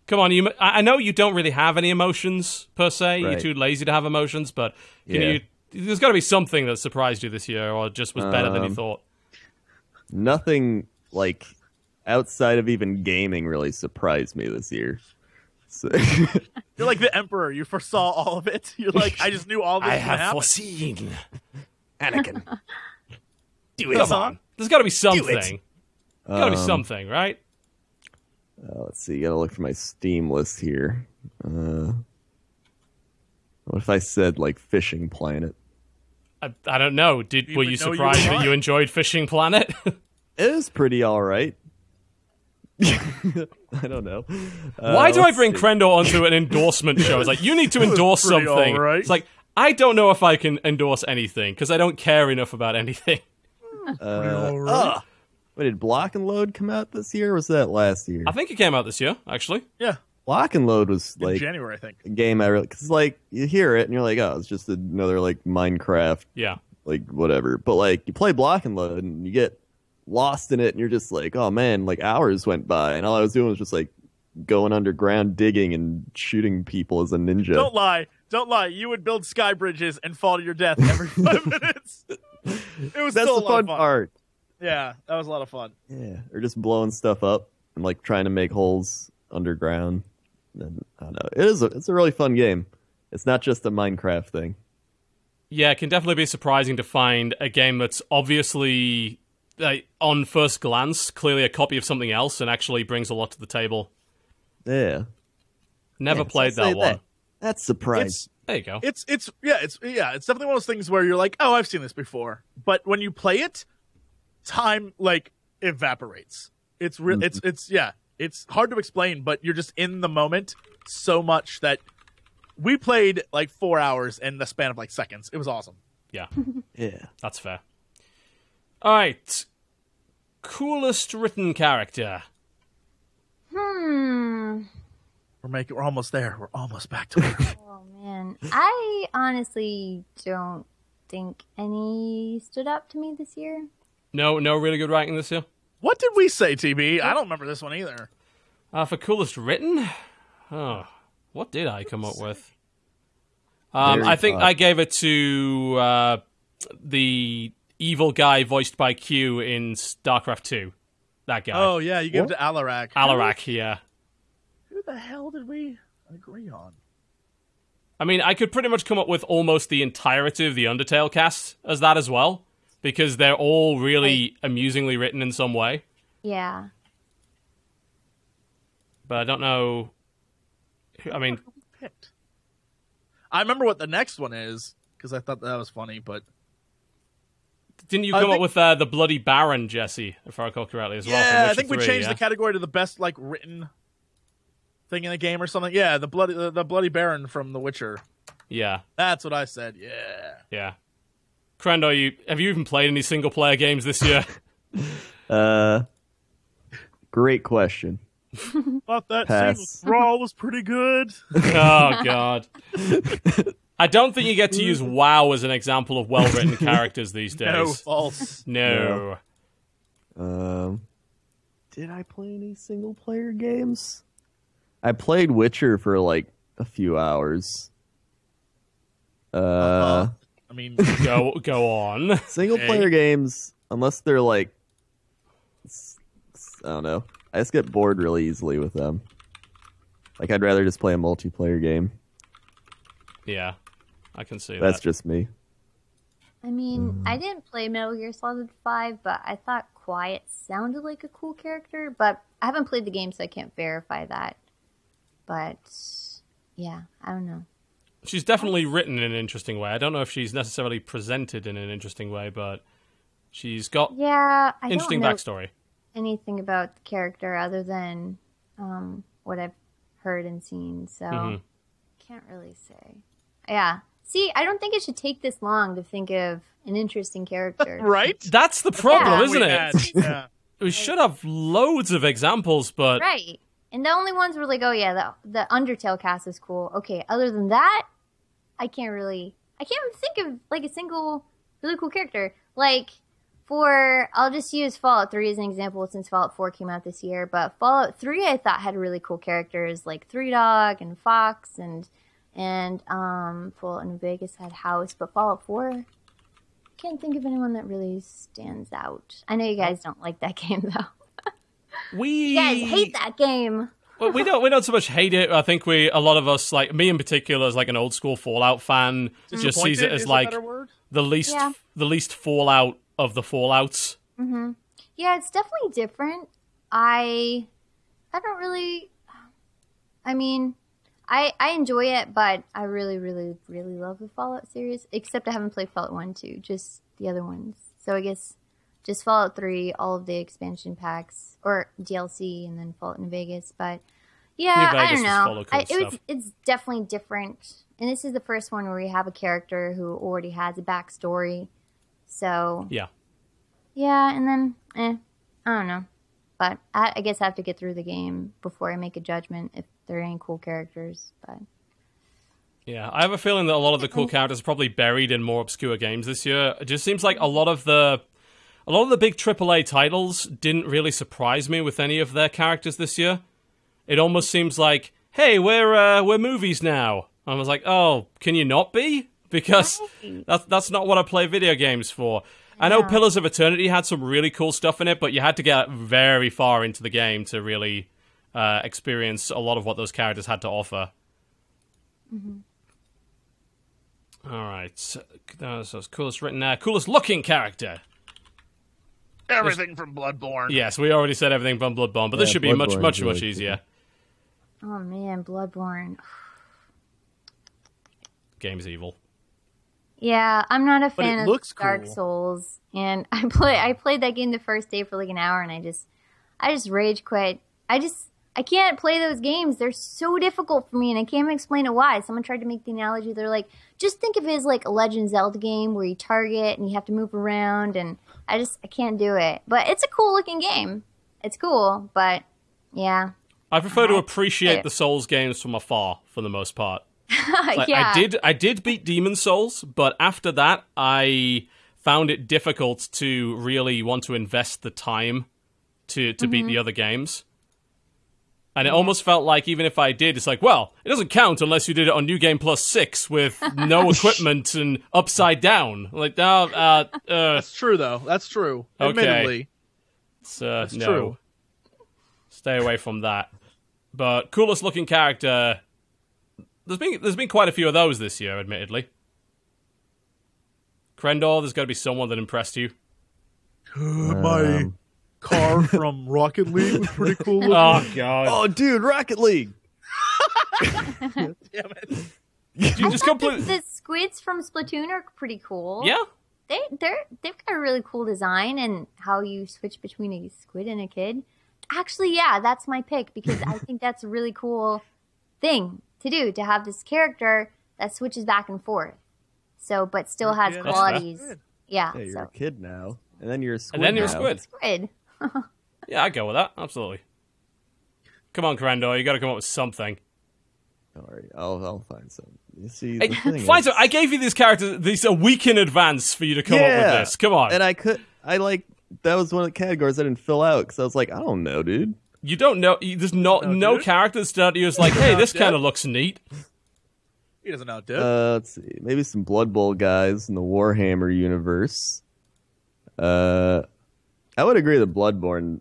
come on. You, I I know you don't really have any emotions per se. You're too lazy to have emotions, but can Yeah. you? There's got to be something that surprised you this year, or just was better than you Um, thought. Nothing like outside of even gaming really surprised me this year. So, [laughs] You're like the emperor. You foresaw all of it. You're like, I just knew all this [laughs] would happen. foreseen. [laughs] Anakin, do it. Come on. There's got to be something. Got to be Um, something, right? Uh, let's see. Gotta look for my Steam list here. Uh, what if I said like Fishing Planet? I, I don't know. Did You were you know you surprised that you enjoyed Fishing Planet? [laughs] It was pretty all right. [laughs] I don't know. Uh, Why do I bring see. Crendor onto an endorsement show? It's like you need to [laughs] endorse something. alright. It's like I don't know if I can endorse anything because I don't care enough about anything. Uh, all right. ugh. Wait, did Block and Load come out this year? or Was that last year? I think it came out this year, actually. Yeah, Block and Load was in like January, I think. a game I really because like you hear it and you're like, oh, it's just another like Minecraft Yeah. like whatever. But like you play Block and Load and you get lost in it and you're just like, oh man, like hours went by and all I was doing was just like going underground digging and shooting people as a ninja. Don't lie. Don't lie. You would build sky bridges and fall to your death every five [laughs] minutes. It was That's still the a lot fun of fun. part. Yeah, that was a lot of fun. Yeah, or just blowing stuff up and like trying to make holes underground. And, I don't know. It is. A, it's a really fun game. It's not just a Minecraft thing. Yeah, it can definitely be surprising to find a game that's obviously, like, on first glance, clearly a copy of something else and actually brings a lot to the table. Yeah. Never Yeah, played I'll say that one. That's surprising. It's There you go. it's it's yeah it's yeah it's definitely one of those things where you're like oh I've seen this before, but when you play it, time like evaporates. It's real. It's it's yeah. It's hard to explain, but you're just in the moment so much that we played like four hours in the span of like seconds. It was awesome. Yeah, [laughs] Yeah. that's fair. All right. Coolest written character. Hmm. We're making we're almost there. We're almost back to it. [laughs] Oh man, I honestly don't think any stood up to me this year. No, no really good writing this year. what did we say, TB? I don't remember this one either. Uh, for coolest written? Oh. What did I come up with? Um, I think tough. I gave it to uh, the evil guy voiced by Q in StarCraft 2. That guy. Oh yeah, you gave What? it to Alarak. Alarak, yeah. Who the hell did we agree on? I mean, I could pretty much come up with almost the entirety of the Undertale cast as that as well, because they're all really amusingly written in some way. Yeah. But I don't know. I mean, Picked. I remember what the next one is because I thought that was funny, but didn't you I come up with uh, the Bloody Baron, Jesse, if I recall correctly, as well? yeah, I Witcher think we 3, changed yeah? the category to the best like written thing in the game or something. Yeah, the bloody the, the bloody baron from The Witcher. Yeah, That's what I said. Yeah. yeah. Crendor, you have you even played any single player games this year? [laughs] Uh, great question. [laughs] Thought that Pass. scene with Raw was pretty good. [laughs] oh God. I don't think you get to use WoW as an example of well-written characters these days. no, false. No. Um, did I play any single player games? I played Witcher for like a few hours. Uh, Uh-huh. I mean, Go [laughs] go on. single Hey. player games, unless they're like, I don't know. I just get bored really easily with them. Like I'd rather just play a multiplayer game. Yeah, I can see that. That's that. just me. I mean, Mm. I didn't play Metal Gear Solid 5, but I thought Quiet sounded like a cool character, but I haven't played the game, so I can't verify that. But, yeah, I don't know. She's definitely written in an interesting way. I don't know if she's necessarily presented in an interesting way, but she's got Yeah, I interesting don't know backstory. anything about the character other than um, what I've heard and seen, so Mhm. can't really say. Yeah. See, I don't think it should take this long to think of an interesting character. [laughs] right? That's the problem, Yeah. isn't We it? had, yeah. [laughs] We should have loads of examples, but Right. And the only ones were like, oh yeah, the the Undertale cast is cool. Okay, other than that, I can't really I can't even think of like a single really cool character. Like for I'll just use Fallout 3 as an example since Fallout 4 came out this year, but Fallout 3 I thought had really cool characters like Three Dog and Fawkes and and um Fallout in Vegas had House, but Fallout 4 can't think of anyone that really stands out. I know you guys don't like that [laughs] game though. we You guys hate that game. Well, we don't we don't so much hate it. I think we a lot of us like me in particular as like an old school Fallout fan just sees it as like the least Yeah. the least Fallout of the Fallouts. Mm-hmm. Yeah, it's definitely different. I I don't really I mean, I I enjoy it, but I really really really love the Fallout series, except I haven't played Fallout 1 2, just the other ones. So I guess just Fallout 3, all of the expansion packs or DLC and then Fallout New Vegas, but yeah, New I don't know. full of cool I, it was it's definitely different. And this is the first one where we have a character who already has a backstory. So, Yeah. yeah, and then, eh, I don't know. But I, I guess I have to get through the game before I make a judgment if there are any cool characters. But Yeah, I have a feeling that a lot of the cool characters are probably buried in more obscure games this year. It just seems like a lot of the a lot of the big AAA titles didn't really surprise me with any of their characters this year. It almost seems like, hey, we're uh, we're movies now. I was like, oh, can you not be? [laughs] Because that's that's not what I play video games for. I know Yeah. Pillars of Eternity had some really cool stuff in it, but you had to get very far into the game to really uh, experience a lot of what those characters had to offer. All right, so, uh, it's coolest written there, coolest looking character. Everything from Bloodborne. Yes, we already said everything from Bloodborne, but this Yeah, should be much, much, really much cool. easier. oh man, Bloodborne. Game's evil. Yeah, I'm not a fan of looks Dark cool. Souls, and [laughs] I play I played that game the first day for like an hour, and I just I just rage quit. I just I can't play those games. They're so difficult for me, and I can't even explain it why. Someone tried to make the analogy. They're like, just think of it as like a Legend Zelda game where you target and you have to move around, and I just I can't do it. But it's a cool looking game. It's cool, but yeah, I prefer to appreciate I- the Souls games from afar for the most part. [laughs] Like, yeah. I did, I did beat Demon's Souls, but after that, I found it difficult to really want to invest the time to to beat Mm-hmm. the other games. And it almost felt like even if I did, it's like, well, it doesn't count unless you did it on New Game Plus Six with [laughs] no equipment and upside down. Like, no, uh, uh, That's true, though. That's true. Okay. Admittedly, it's, uh, That's no. true. Stay away from that. But coolest looking character. There's been there's been quite a few of those this year, admittedly. Crendor, there's got to be someone that impressed you. [gasps] my Um, car [laughs] from Rocket League was pretty cool. Oh god! oh, dude, Rocket League. Damn it. [laughs] Did you just The, completely? the squids from Splatoon are pretty cool. Yeah. they they're they've got a really cool design and how you switch between a squid and a kid. Actually, yeah, that's my pick because I think that's a really cool thing to do to have this character that switches back and forth. So, but still has Yeah, qualities. fair. Yeah, Yeah, you're so a kid now, and then you're a squid. And then you're a squid. squid. [laughs] Yeah, I go with that. Absolutely. Come on, Crendor, you got to come up with something. Don't worry, I'll I'll find some. You see, Hey, the thing Fine, is- so I gave you these characters these a week in advance for you to come up with this. Come on. and I could, I like that was one of the categories I didn't fill out because I was like, I don't know, dude. you don't know. There's not No, no, dude. characters that you're just like, hey, this kind of looks neat. He doesn't know, dude. Uh, let's see, maybe some Blood Bowl guys in the Warhammer universe. Uh, I would agree that Bloodborne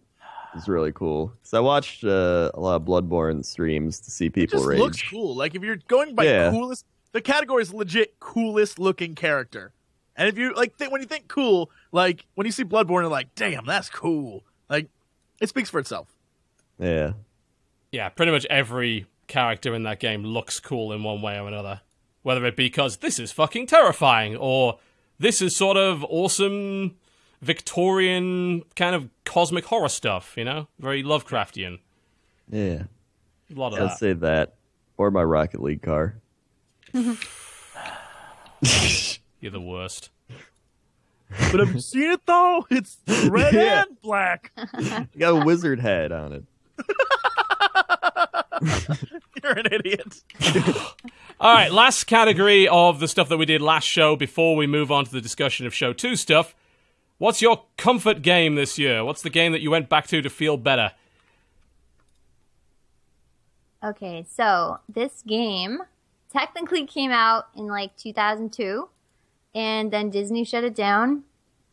is really cool because I watched uh, a lot of Bloodborne streams to see it people just rage. looks cool. Like if you're going by Yeah. coolest, the category is legit coolest looking character. And if you like, th- when you think cool, like when you see Bloodborne, you're like, damn, that's cool. Like it speaks for itself. Yeah, Yeah, pretty much every character in that game looks cool in one way or another. Whether it be because this is fucking terrifying, or this is sort of awesome Victorian kind of cosmic horror stuff, you know? Very Lovecraftian. yeah. A lot of I'd that. say that, or my Rocket League car. [laughs] You're the worst. But have you seen it though? It's red Yeah. and black. You got a wizard head on it. [laughs] You're an idiot. [laughs] All right, last category of the stuff that we did last show before we move on to the discussion of show two stuff. What's your comfort game this year? What's the game that you went back to to feel better? Okay, so this game technically came out in like 2002, and then Disney shut it down.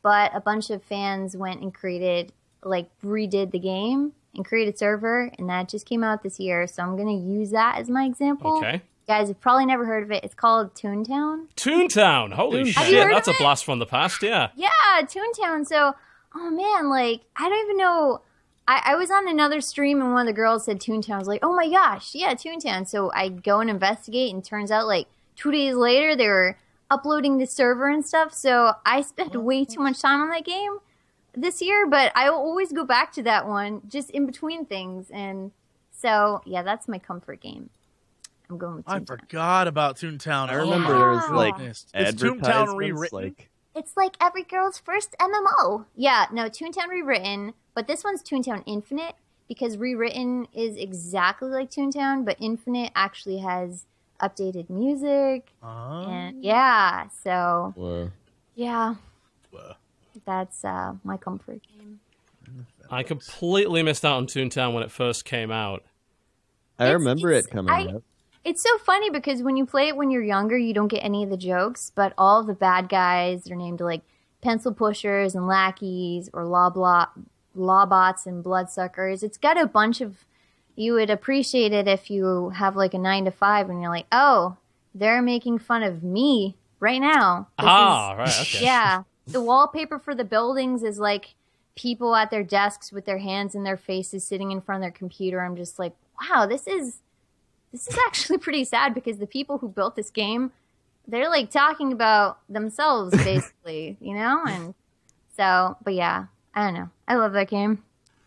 But a bunch of fans went and created, like, redid the game and created a server, and that just came out this year. So I'm gonna use that as my example. Okay. You guys have probably never heard of it. It's called Toontown. Toontown. Holy Toontown. Shit, that's a of it? blast from the past, yeah. Yeah, Toontown. So, oh man, like I don't even know. I, I was on another stream and one of the girls said Toontown. I was like, oh my gosh, yeah, Toontown. So I go and investigate, and turns out like two days later they were uploading the server and stuff. So I spent oh, way too much time on that game this year, but I will always go back to that one just in between things. And so yeah, that's my comfort game. I'm going with I forgot about Toontown. I Oh remember my there was like goodness. Is Toontown advertisements, rewritten? like It's like every girl's first MMO. Yeah, no, Toontown rewritten, but this one's Toontown Infinite because rewritten is exactly like Toontown, but Infinite actually has updated music Oh. and yeah, so Whoa. yeah, Whoa. that's uh, my comfort game. I completely missed out on Toontown when it first came out. I It's- remember it coming I- up. It's so funny because when you play it when you're younger, you don't get any of the jokes, but all the bad guys are named like pencil pushers and lackeys or law blo- lawbots and bloodsuckers. It's got a bunch of. You would appreciate it if you have like a nine to five and you're like, oh, they're making fun of me right now. Ah, right, okay. [laughs] yeah. The wallpaper for the buildings is like people at their desks with their hands in their faces sitting in front of their computer. I'm just like, wow, this is this is actually pretty sad because the people who built this game, they're like talking about themselves [laughs] basically, you know? And so, but yeah, I don't know. I love that game.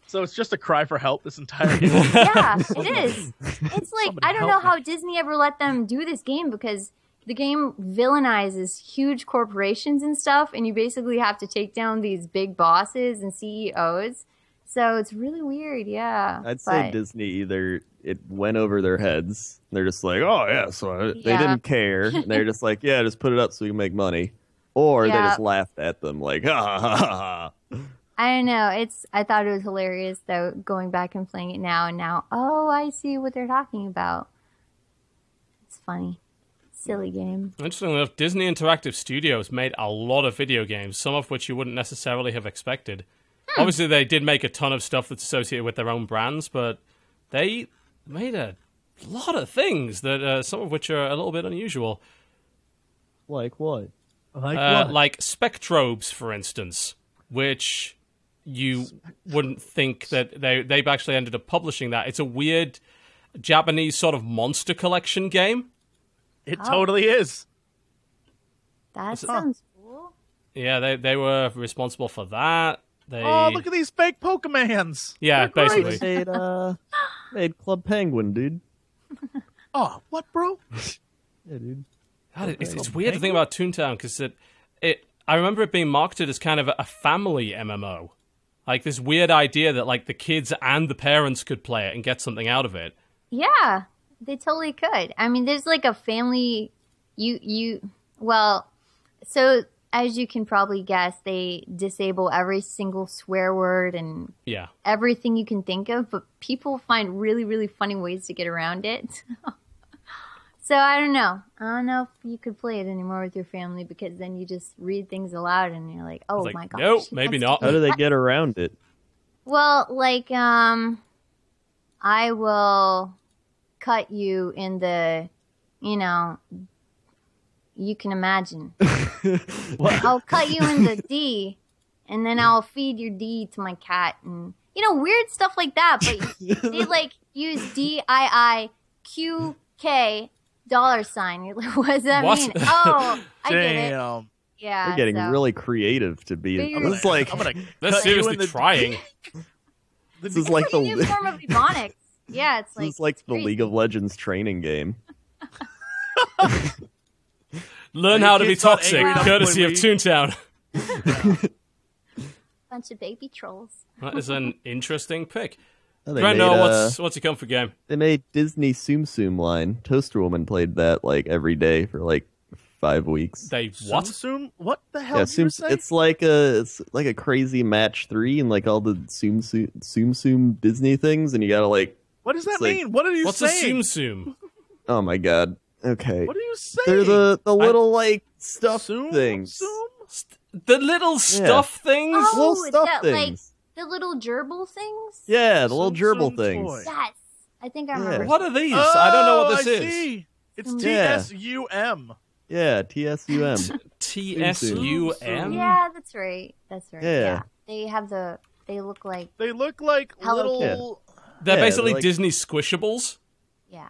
So it's just a cry for help this entire game. [laughs] Yeah, it [laughs] is. It's like Somebody I don't know me. how Disney ever let them do this game because the game villainizes huge corporations and stuff, and you basically have to take down these big bosses and CEOs. So it's really weird, yeah. I'd say Disney either it went over their heads. They're just like, oh yeah, so I-" they didn't care. And [laughs] they're just like, yeah, just put it up so we can make money, or they just laughed at them like, [laughs] ha ha ha ha. ha. I don't know. It's I thought it was hilarious though, going back and playing it now and now. Oh, I see what they're talking about. It's funny, silly game. Interestingly enough, Disney Interactive Studios made a lot of video games, some of which you wouldn't necessarily have expected. Hmm. Obviously, they did make a ton of stuff that's associated with their own brands, but they made a lot of things that uh, some of which are a little bit unusual. Like what? Like Uh, what? like spectrobes, for instance, which you wouldn't think that they they've actually ended up publishing that. It's a weird Japanese sort of monster collection game. it Oh. totally is. That it- sounds cool. Yeah, they they were responsible for that. They Oh, look at these fake Pokemans. Yeah, They're great. basically. Made uh, made Club Penguin, dude. [laughs] Oh, what, bro? [laughs] Yeah, dude. God, it's, it's weird to think about Toontown because it, it. I remember it being marketed as kind of a, a family MMO, like this weird idea that like the kids and the parents could play it and get something out of it. Yeah, they totally could. I mean, there's like a family. You you well, so as you can probably guess, they disable every single swear word and Yeah, everything you can think of, but people find really, really funny ways to get around it. [laughs] so I don't know. I don't know if you could play it anymore with your family because then you just read things aloud and you're like, oh like, my gosh. nope, maybe not. How do they get around it? Well, like, um, I will cut you in the, you know, you can imagine. [laughs] I'll cut you in the [laughs] D, and then I'll feed your D to my cat, and you know, weird stuff like that. But they [laughs] like use D I I Q K dollar sign. You're like, what does that What? mean? Oh, I get it. Yeah, They're getting so- really creative to be. Figure- This is like I'm gonna They're cut you seriously in the- trying. this is like It's a new the form of ebonics. Yeah, it's this like is like it's the great. League of Legends training game. Learn how to be toxic, angry courtesy of we- Toontown. [laughs] [laughs] bunch of baby trolls. That is an interesting pick. Oh, they, Brando, made, uh, what's what's your comfort game? they made Disney Tsum Tsum line. Toaster Woman played that like every day for like five weeks. They what? Tsum Tsum? What the hell yeah, did you Tsum, say? it's like a it's like a crazy match three and like all the Tsum Tsum, Tsum Tsum Disney things, and you gotta like what does that it's like- mean? What are you What's a saying? Tsum Tsum? [laughs] oh my god, okay, What are you saying? they're the the I- little like stuff Tsum things. Tsum? The little stuff things? Oh, little stuff that, like, things. The little gerbil things? Yeah, the little Tsum gerbil things. toy. Yes. I think I Yeah. remember. What are these? I don't know what oh, this Oh, I is. see. It's mm. T S U M. Yeah. S U M. Yeah, TSUM. T S U M? Yeah, that's right. That's right. Yeah. Yeah. They have the. They look like. They look like Hello little. They're Yeah, basically they're like- Disney squishables. Yeah.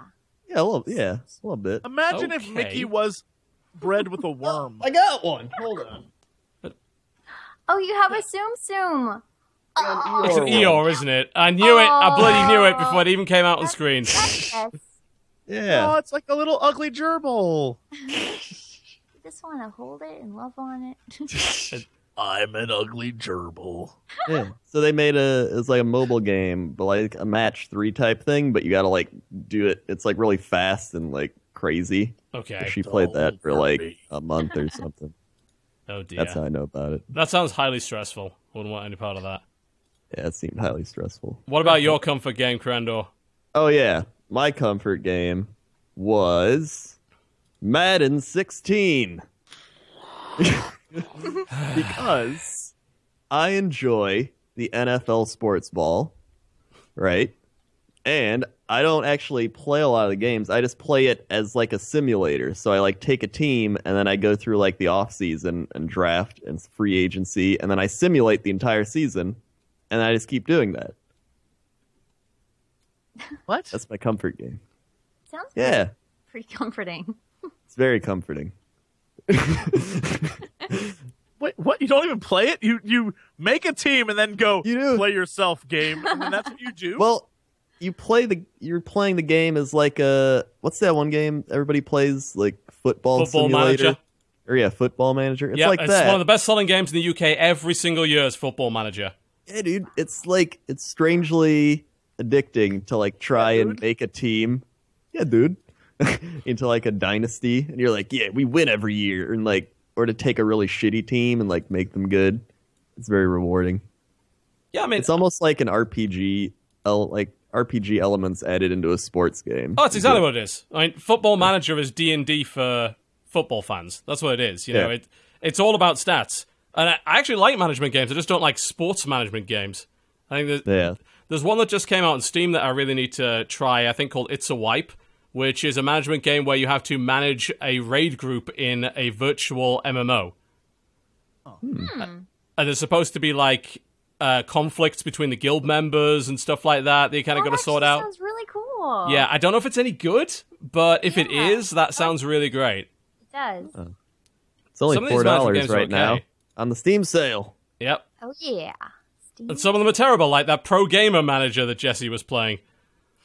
Yeah, a little, yeah, a little bit. Imagine if Okay. Mickey was bred with a [laughs] oh, worm. I got one. Hold on. Oh, you have a Tsum Tsum. Oh. It's an Eeyore, isn't it? I knew it. I bloody knew it before it even came out on screen. Yes. Yeah. Oh, it's like a little ugly gerbil. [laughs] You just want to hold it and love on it. [laughs] I'm an ugly gerbil. Yeah. So they made a it's like a mobile game, but like a match three type thing, but you gotta like do it it's like really fast and like crazy. Okay. She played that for like me. a month or something. [laughs] Oh, oh dear. That's how I know about it. That sounds highly stressful. Wouldn't want any part of that. Yeah, it seemed highly stressful. What about your comfort game, Crendor? Oh yeah. My comfort game was Madden 16. [laughs] [laughs] because I enjoy the NFL sports ball, right? And I don't actually play a lot of the games. I just play it as like a simulator. So I like take a team and then I go through like the off season and draft and free agency and then I simulate the entire season and I just keep doing that. What? That's my comfort game. Sounds Yeah, pretty comforting. [laughs] it's very comforting. [laughs] Wait, what? You don't even play it? You you make a team and then go You do. play yourself game, and that's what you do. [laughs] Well, you play the you're playing the game as like a what's that one game everybody plays like football, Football simulator Manager. or yeah, football manager. It's yeah, like it's that. one of the best selling games in the UK every single year is Football Manager. Yeah, dude, it's like it's strangely addicting to like try Yeah, and make a team. Yeah, dude. [laughs] Into like a dynasty, and you're like, yeah, we win every year, and like, or to take a really shitty team and like make them good. It's very rewarding. Yeah, I mean, It's almost like an RPG, like RPG elements added into a sports game. Oh, that's exactly what it is. I mean, Football Manager is D and D for football fans. That's what it is. You know, Yeah. it it's all about stats. And I, I actually like management games. I just don't like sports management games. I think there's, Yeah. there's one that just came out on Steam that I really need to try. I think called It's a Wipe, which is a management game where you have to manage a raid group in a virtual MMO. Uh, and there's supposed to be like uh, conflicts between the guild members and stuff like that They kind of Oh, got to that sort out. Sounds really cool. Yeah, I don't know if it's any good, but if it Yeah. is, that sounds oh. really great. it does. Uh, it's only Some of four dollars games are right now on the Steam sale. Yep. Oh yeah. Steve. And some of them are terrible, like that pro gamer manager that Jesse was playing.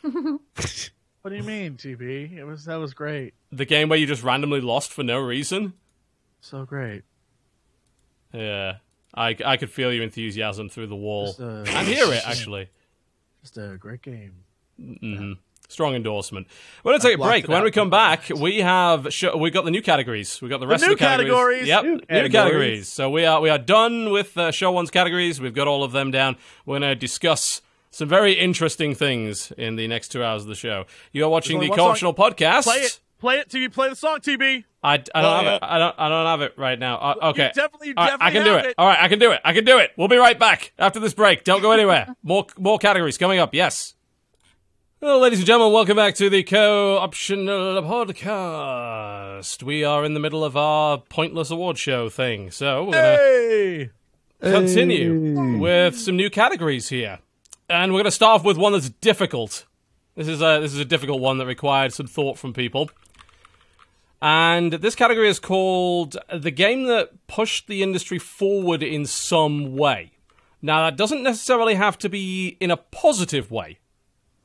[laughs] What do you mean, TB? It was that was great. The game where you just randomly lost for no reason. So great. Yeah. I, I could feel your enthusiasm through the wall. Just, and hear it, actually. Just a great game. Strong endorsement. We're going to take a break. When we come back, we have sh- we got the new categories. We got the rest new of the categories. categories. Yep, New new categories. categories. So we are we are done with uh, show one's categories. We've got all of them down. We're going to discuss some very interesting things in the next two hours of the show. You are watching the Co-optional podcast. Play it. Play it, TB. Play the song, TB. I, I don't Oh, have yeah. it. I don't. I don't have it right now. Uh, okay. definitely- you right, I definitely can do it. it. All right, I can do it. I can do it. We'll be right back after this break. Don't go anywhere. [laughs] more more categories coming up. Yes. Well, ladies and gentlemen, welcome back to the Co-optional podcast. We are in the middle of our pointless award show thing, so we're gonna Hey. continue with some new categories here, and we're going to start off with one that's difficult. This is a this is a difficult one that required some thought from people. And this category is called the game that pushed the industry forward in some way. Now, that doesn't necessarily have to be in a positive way.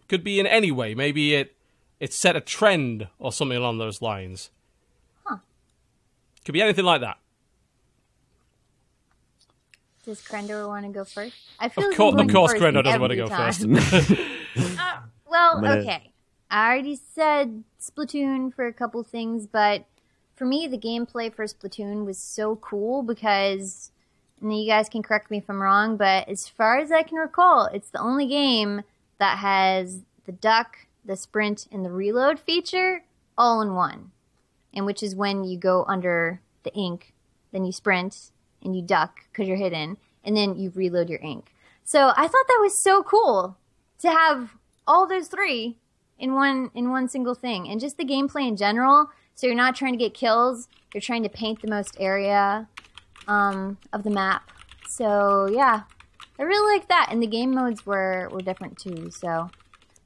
Could be in any way. Maybe it it set a trend or something along those lines. Could be anything like that. Does Crendor want to go first? I feel Of, like cour- I'm of going course, Crendor doesn't want to go time. first. [laughs] [laughs] Uh, well, gonna- okay. I already said Splatoon for a couple things, but for me, the gameplay for Splatoon was so cool because, and you guys can correct me if I'm wrong, but as far as I can recall, it's the only game that has the duck, the sprint, and the reload feature all in one. And which is when you go under the ink, then you sprint and you duck because you're hidden, and then you reload your ink. So I thought that was so cool to have all those three in one in one single thing. And just the gameplay in general so you're not trying to get kills you're trying to paint the most area um, of the map. So yeah i really like that. And the game modes were were different too. So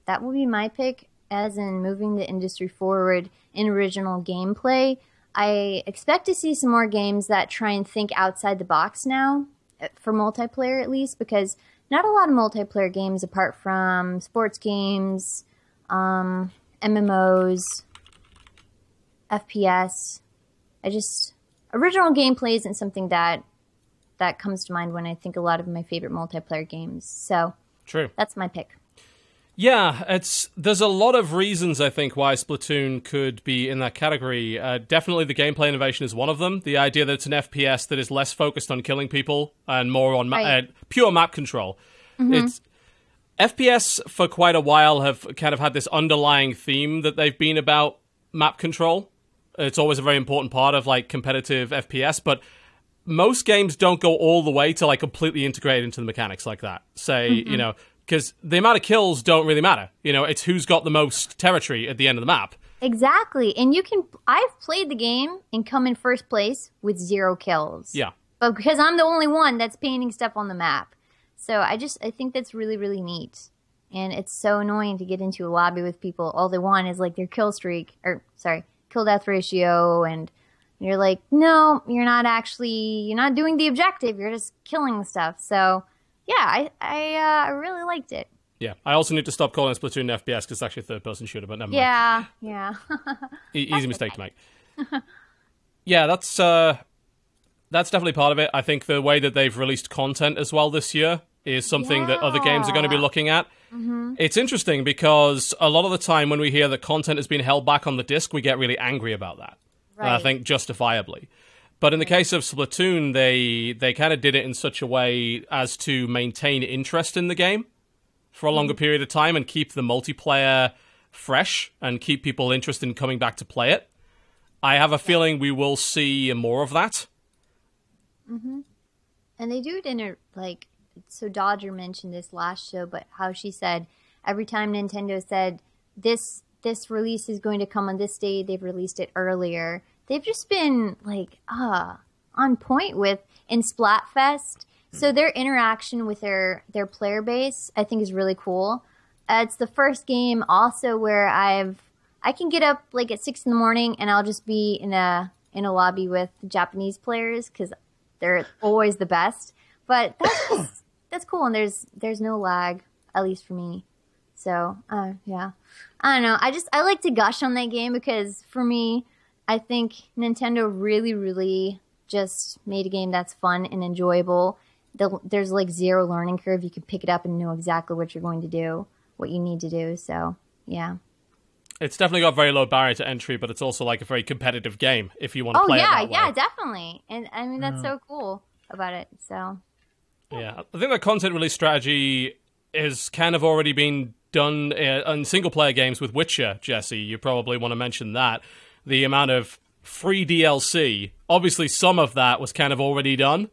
that will be my pick as in moving the industry forward in original gameplay i expect to see some more games that try and think outside the box now uh, for multiplayer at least because not a lot of multiplayer games apart from sports games um, mmos fps i just original gameplay isn't something that that comes to mind when i think a lot of my favorite multiplayer games. So True. that's my pick Yeah, it's there's a lot of reasons I think why Splatoon could be in that category. Uh, definitely, the gameplay innovation is one of them. The idea that it's an FPS that is less focused on killing people and more on ma- uh, pure map control. It's FPS for quite a while have kind of had this underlying theme that they've been about map control. It's always a very important part of like competitive FPS, but most games don't go all the way to like completely integrate into the mechanics like that. Say, you know, because the amount of kills don't really matter. You know, it's who's got the most territory at the end of the map. exactly. And you can i've played the game and come in first place with zero kills. Yeah. but because i'm the only one that's painting stuff on the map. So i just i think that's really really neat. And it's so annoying to get into a lobby with people. All they want is like their kill streak or sorry kill death ratio. And you're like no you're not actually you're not doing the objective. You're just killing stuff. So yeah i i, uh, really liked it Yeah. I also need to stop calling Splatoon an FPS because it's actually a third person shooter, but never mind. yeah yeah [laughs] E- easy mistake to make. [laughs] yeah, that's uh, that's definitely part of it. I think the way that they've released content as well this year is something that other games are going to be looking at. It's interesting because a lot of the time when we hear that content has been held back on the disc, we get really angry about that. And I think justifiably. But in the case of Splatoon, they they kind of did it in such a way as to maintain interest in the game for a longer period of time and keep the multiplayer fresh and keep people interested in coming back to play it. I have a feeling we will see more of that. Mm-hmm. And they do it in a like so Dodger mentioned this last show, but how she said every time Nintendo said this this release is going to come on this day, they've released it earlier. They've just been like uh on point with in Splatfest. So their interaction with their their player base, I think, is really cool. Uh, it's the first game also where I've I can get up like at six in the morning and I'll just be in a in a lobby with Japanese players because they're always the best. But that's [coughs] just, that's cool, and there's there's no lag, at least for me. So uh, yeah, I don't know. I just I like to gush on that game because for me, I think Nintendo really really just made a game that's fun and enjoyable. The, there's like zero learning curve. You can pick it up and know exactly what you're going to do, what you need to do. So yeah. It's definitely got a very low barrier to entry, but it's also like a very competitive game if you want to Oh play yeah, it that yeah, way. definitely. And I mean that's so cool about it. So Yeah, I think the content release strategy is kind of already been done uh, in single player games with Witcher. Jesse, you probably want to mention that the amount of free DLC. Obviously, some of that was kind of already done.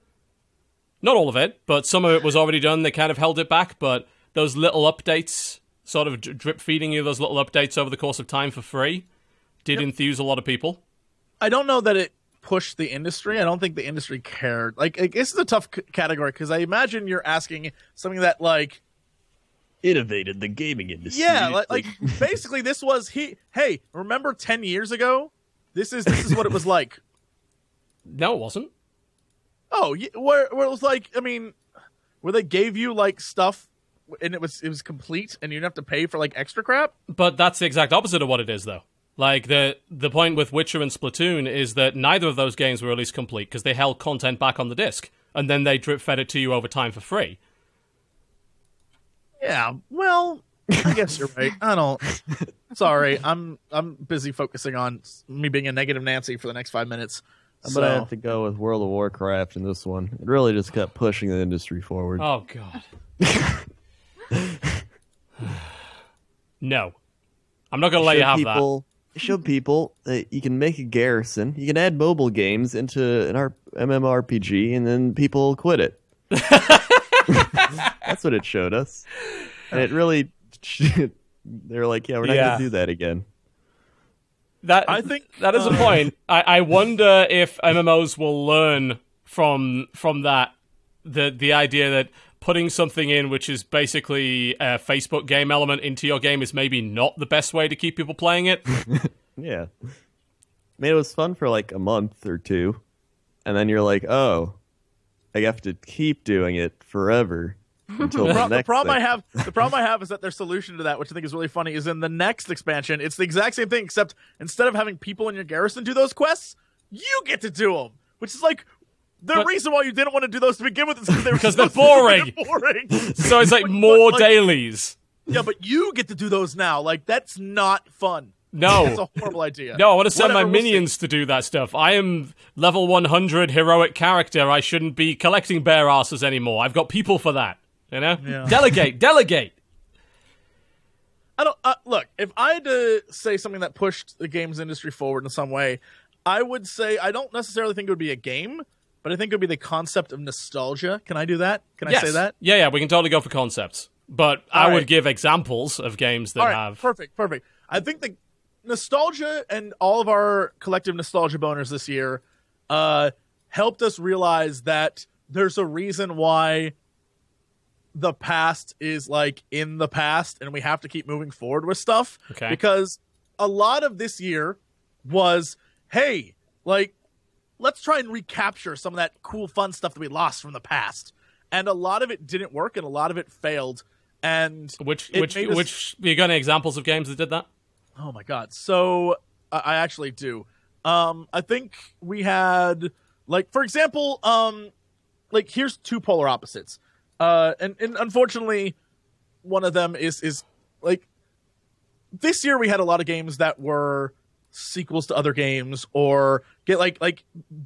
Not all of it, but some of it was already done. They kind of held it back, but those little updates, sort of drip feeding you those little updates over the course of time for free, did enthuse a lot of people. I don't know that it pushed the industry. I don't think the industry cared. Like, like this is a tough c- category because I imagine you're asking something that like Innovated the gaming industry. yeah, like, like [laughs] basically this was he. Hey, remember ten years ago? This is this is what it was like. [laughs] No, it wasn't. Oh, yeah, where where it was like, I mean, where they gave you like stuff and it was it was complete and you didn't have to pay for like extra crap. But that's the exact opposite of what it is, though. Like the the point with Witcher and Splatoon is that neither of those games were released complete because they held content back on the disc and then they drip fed it to you over time for free. Yeah, well, I guess you're right. I don't. Sorry, I'm I'm busy focusing on me being a negative Nancy for the next five minutes. I'm So, gonna have to go with World of Warcraft in this one. It really just kept pushing the industry forward. Oh god. [laughs] no, I'm not gonna let you Show have that. Show people that you can make a garrison. You can add mobile games into an R- MMORPG, and then people quit it. [laughs] [laughs] That's what it showed us, and it really. [laughs] They're like, yeah, we're not Yeah. gonna do that again. That I think- that is a uh, point. I, I wonder if MMOs will learn from from that the the idea that putting something in which is basically a Facebook game element into your game is maybe not the best way to keep people playing it. [laughs] Yeah, I mean, it was fun for like a month or two, and then you're like, oh, I have to keep doing it forever until [laughs] the Pro- the next. problem I have, the problem I [laughs] have is that their solution to that, which I think is really funny, is in the next expansion. It's the exact same thing, except instead of having people in your garrison do those quests, you get to do them, which is like the But- reason why you didn't want to do those to begin with is because they were [laughs] because they're boring. stupid boring. so it's like But- more but, like, dailies. Yeah, but you get to do those now. Like that's not fun. No. [laughs] That's a horrible idea. No, I want to send Whatever, my we'll minions to do that stuff. I am level 100 heroic character. I shouldn't be collecting bear asses anymore. I've got people for that. You know? Yeah. Delegate, delegate. I don't uh, look. If I had to say something that pushed the games industry forward in some way, I would say I don't necessarily think it would be a game, but I think it would be the concept of nostalgia. Can I do that? Can yes. I say that? Yeah, yeah, we can totally go for concepts. But I All would give examples of games that All right, have. perfect, perfect. I think the nostalgia and all of our collective nostalgia boners this year uh, helped us realize that there's a reason why the past is like in the past, and we have to keep moving forward with stuff. Okay. Because a lot of this year was, hey, like let's try and recapture some of that cool, fun stuff that we lost from the past. And a lot of it didn't work, and a lot of it failed. And Which which us- which you got any examples of games that did that? Oh my god. So I actually do. Um I think we had like for example, um like here's two polar opposites. Uh and, and unfortunately one of them is is like this year we had a lot of games that were sequels to other games or get like like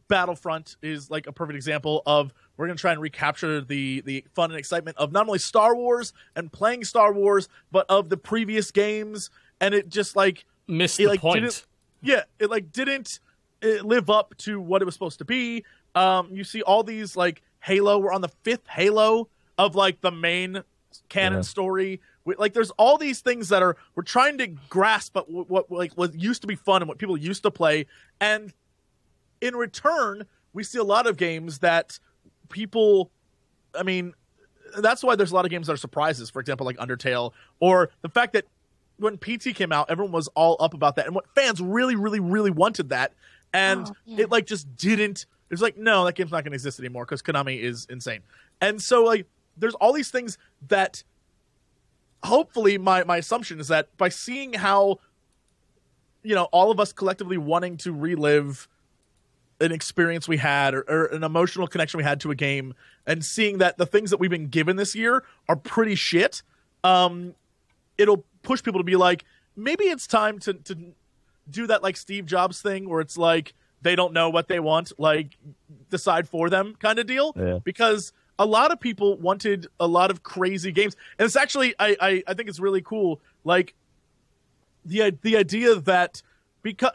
Battlefront is like a perfect example of we're going to try and recapture the the fun and excitement of not only Star Wars and playing Star Wars but of the previous games and it just like Missed it, the like, point. didn't- yeah, it like didn't uh live up to what it was supposed to be. Um, you see all these like Halo. We're on the fifth Halo of like the main canon Yeah. story. We, like, there's all these things that are we're trying to grasp at what, what like what used to be fun and what people used to play, and in return, we see a lot of games that people. I mean, that's why there's a lot of games that are surprises. For example, like Undertale, or the fact that when PT came out, everyone was all up about that, and what fans really, really, really wanted that, and Oh, yeah. it like just didn't. It was like, no, that game's not going to exist anymore because Konami is insane, and so like there's all these things that. Hopefully, my my assumption is that by seeing how, you know, all of us collectively wanting to relive an experience we had or, or an emotional connection we had to a game and seeing that the things that we've been given this year are pretty shit um it'll push people to be like maybe it's time to to do that like Steve Jobs thing where it's like they don't know what they want like decide for them kind of deal? Yeah. because a lot of people wanted a lot of crazy games. And it's actually I I, I think it's really cool like the the idea that because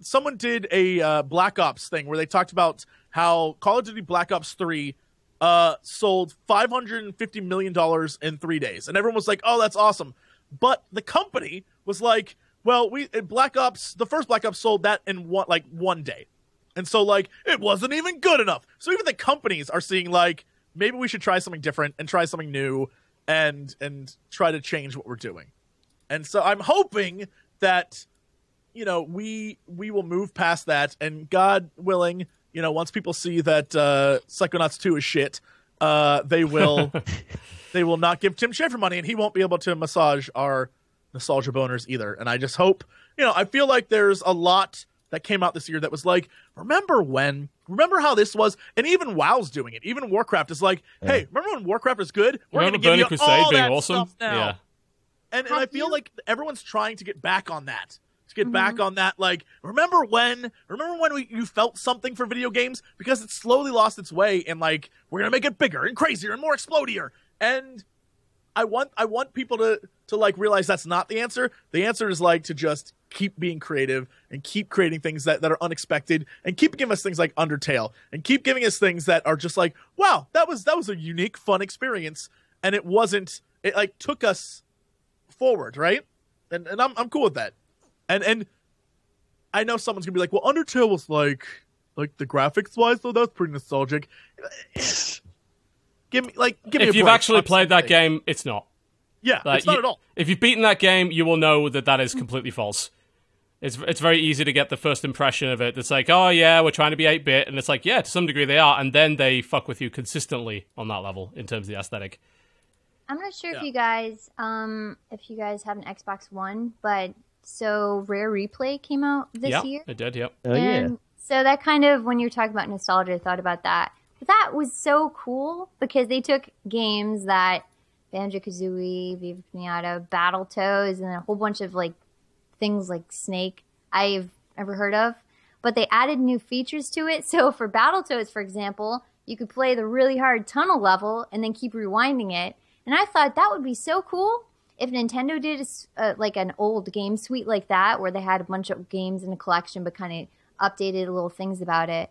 someone did a uh, Black Ops thing where they talked about how Call of Duty Black Ops Three uh, sold five hundred and fifty million dollars in three days, and everyone was like, "Oh, that's awesome," but the company was like, "Well, we uh, Black Ops, the first Black Ops sold that in one like one day." And so, like, it wasn't even good enough. So even the companies are seeing like maybe we should try something different and try something new and and try to change what we're doing. And so I'm hoping that you know we we will move past that and God willing, you know, once people see that uh Psychonauts 2 is shit, uh they will [laughs] they will not give Tim Schafer money and he won't be able to massage our nostalgia boners either. And I just hope, you know, I feel like there's a lot that came out this year that was like, remember when? Remember how this was? And even WoW's doing it. Even Warcraft is like, hey, remember when Warcraft was good? We're Remember gonna give Burning you Crusade all being that awesome? stuff now. Yeah. And, and I feel you- like everyone's trying to get back on that. To get Mm-hmm. back on that, like, remember when? Remember when we, you felt something for video games because it slowly lost its way, and like we're gonna make it bigger and crazier and more explodier. And I want I want people to to like realize that's not the answer. The answer is like to just keep being creative and keep creating things that, that are unexpected and keep giving us things like Undertale and keep giving us things that are just like, wow, that was that was a unique, fun experience. And it wasn't it like took us forward, right? And and I'm I'm cool with that. And and I know someone's gonna be like, well, Undertale was like like the graphics wise though, that's pretty nostalgic. Give me like give me If a you've break actually on played that something. game, it's not. Yeah, Like, it's not you- at all. If you've beaten that game, you will know that that is completely false. It's it's very easy to get the first impression of it. It's like, oh yeah, we're trying to be eight bit, and it's like, yeah, to some degree they are, and then they fuck with you consistently on that level in terms of the aesthetic. I'm not sure Yeah. if you guys, um, if you guys have an Xbox One, but so Rare Replay came out this yeah, year. it did. Yep. Oh yeah. So that kind of, when you're talking about nostalgia, I thought about that. That was so cool because they took games that Banjo Kazooie, Viva Pinata, Battletoads, and a whole bunch of like things like Snake I've ever heard of. But they added new features to it. So for Battletoads, for example, you could play the really hard tunnel level and then keep rewinding it. And I thought that would be so cool if Nintendo did a like an old game suite like that, where they had a bunch of games in a collection, but kind of updated little things about it.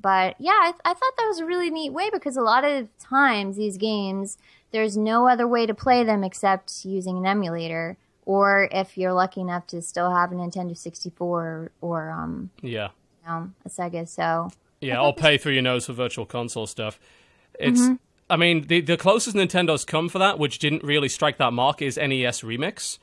But yeah, I, th- I thought that was a really neat way because a lot of times these games, there's no other way to play them except using an emulator, or if you're lucky enough to still have a Nintendo 64 or um, Yeah. you know, a Sega. So Yeah, I'll pay through your nose for virtual console stuff. It's, I mean, the the closest Nintendo's come for that, which didn't really strike that mark, is NES Remix.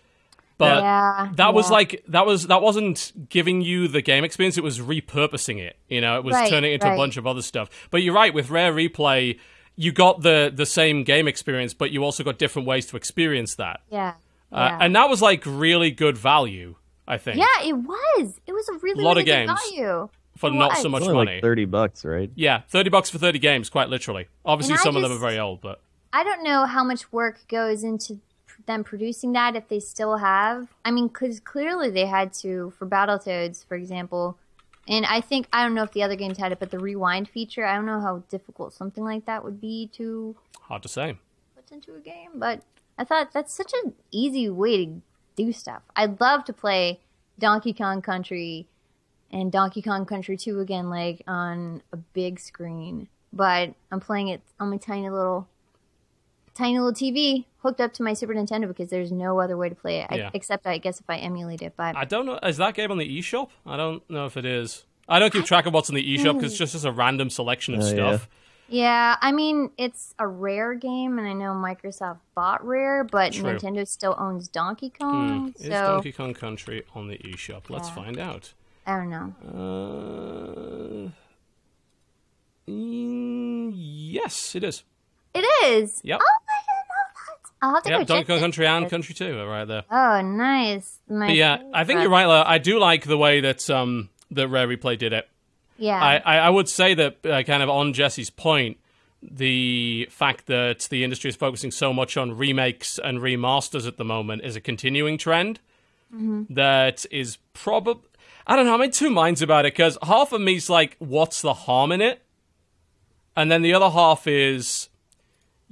But yeah, that was like that was that wasn't giving you the game experience; it was repurposing it. You know, it was Right, turning it into a bunch of other stuff. But you're right with Rare Replay. You got the the same game experience, but you also got different ways to experience that. yeah, Uh, yeah. and that was like really good value, I think. yeah, it was. It was a really Lot of really good games. value. for It not was. so much It's only money. like thirty bucks, right? yeah, thirty bucks for thirty games, quite literally. Obviously, And I some of them are very old, but I don't know how much work goes into pr- them producing that if they still have. I mean, because clearly they had to for Battletoads, for example. And I think I don't know if the other games had it, but the rewind feature, I don't know how difficult something like that would be to Hard to say. put into a game. But I thought that's such an easy way to do stuff. I'd love to play Donkey Kong Country and Donkey Kong Country 2 again, like on a big screen. But I'm playing it on my tiny little, tiny little TV hooked up to my Super Nintendo because there's no other way to play it, Yeah. I, except I guess if I emulate it. But I don't know. Is that game on the eShop? I don't know if it is. I don't keep track of what's in the eShop because it's just, just a random selection of Oh, stuff. yeah, I mean it's a rare game, and I know Microsoft bought Rare, but True. Nintendo still owns Donkey Kong. Is so Donkey Kong Country on the eShop? Let's Yeah. find out. I don't know. Uh, mm, yes, it is. It is. Yep. Oh, I didn't know that. I'll have to Yep, go Donkey Kong. Country and Country 2 are right there. Oh, nice. Yeah, I think you're right, Lara. I do like the way that um that Rare Replay did it. Yeah. I, I, I would say that uh, kind of on Jesse's point, the fact that the industry is focusing so much on remakes and remasters at the moment is a continuing trend that is probably. I don't know. I'm in two minds about it because half of me's like, what's the harm in it? And then the other half is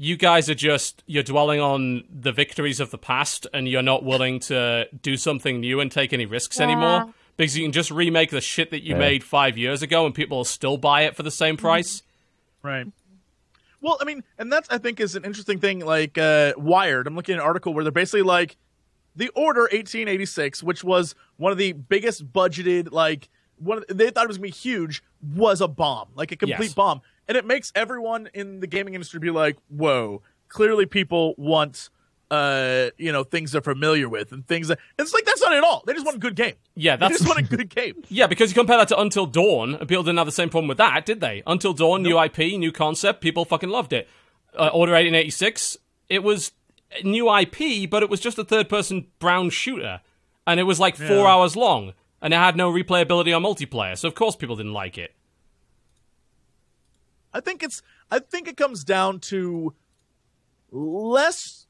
you guys are just you're dwelling on the victories of the past and you're not willing to do something new and take any risks Yeah. anymore because you can just remake the shit that you Yeah. made 5 years ago and people will still buy it for the same price. Right. Well, I mean, and that's I think is an interesting thing. Like uh, Wired, I'm looking at an article where they're basically like the Order 1886, which was one of the biggest budgeted like one. Of, they thought it was gonna be huge, was a bomb, like a complete Yes. bomb, and it makes everyone in the gaming industry be like, "Whoa!" Clearly, people want. Uh, you know things they're familiar with and things that it's like that's not it at all. They just want a good game. Yeah, that's They just want a good game. [laughs] Yeah, because you compare that to Until Dawn, and people didn't have the same problem with that, did they? Until Dawn, new IP, new concept, people fucking loved it. Uh, Order 1886, it was new IP, but it was just a third person brown shooter. And it was like four Yeah. hours long, and it had no replayability or multiplayer, so of course people didn't like it. I think it's I think it comes down to less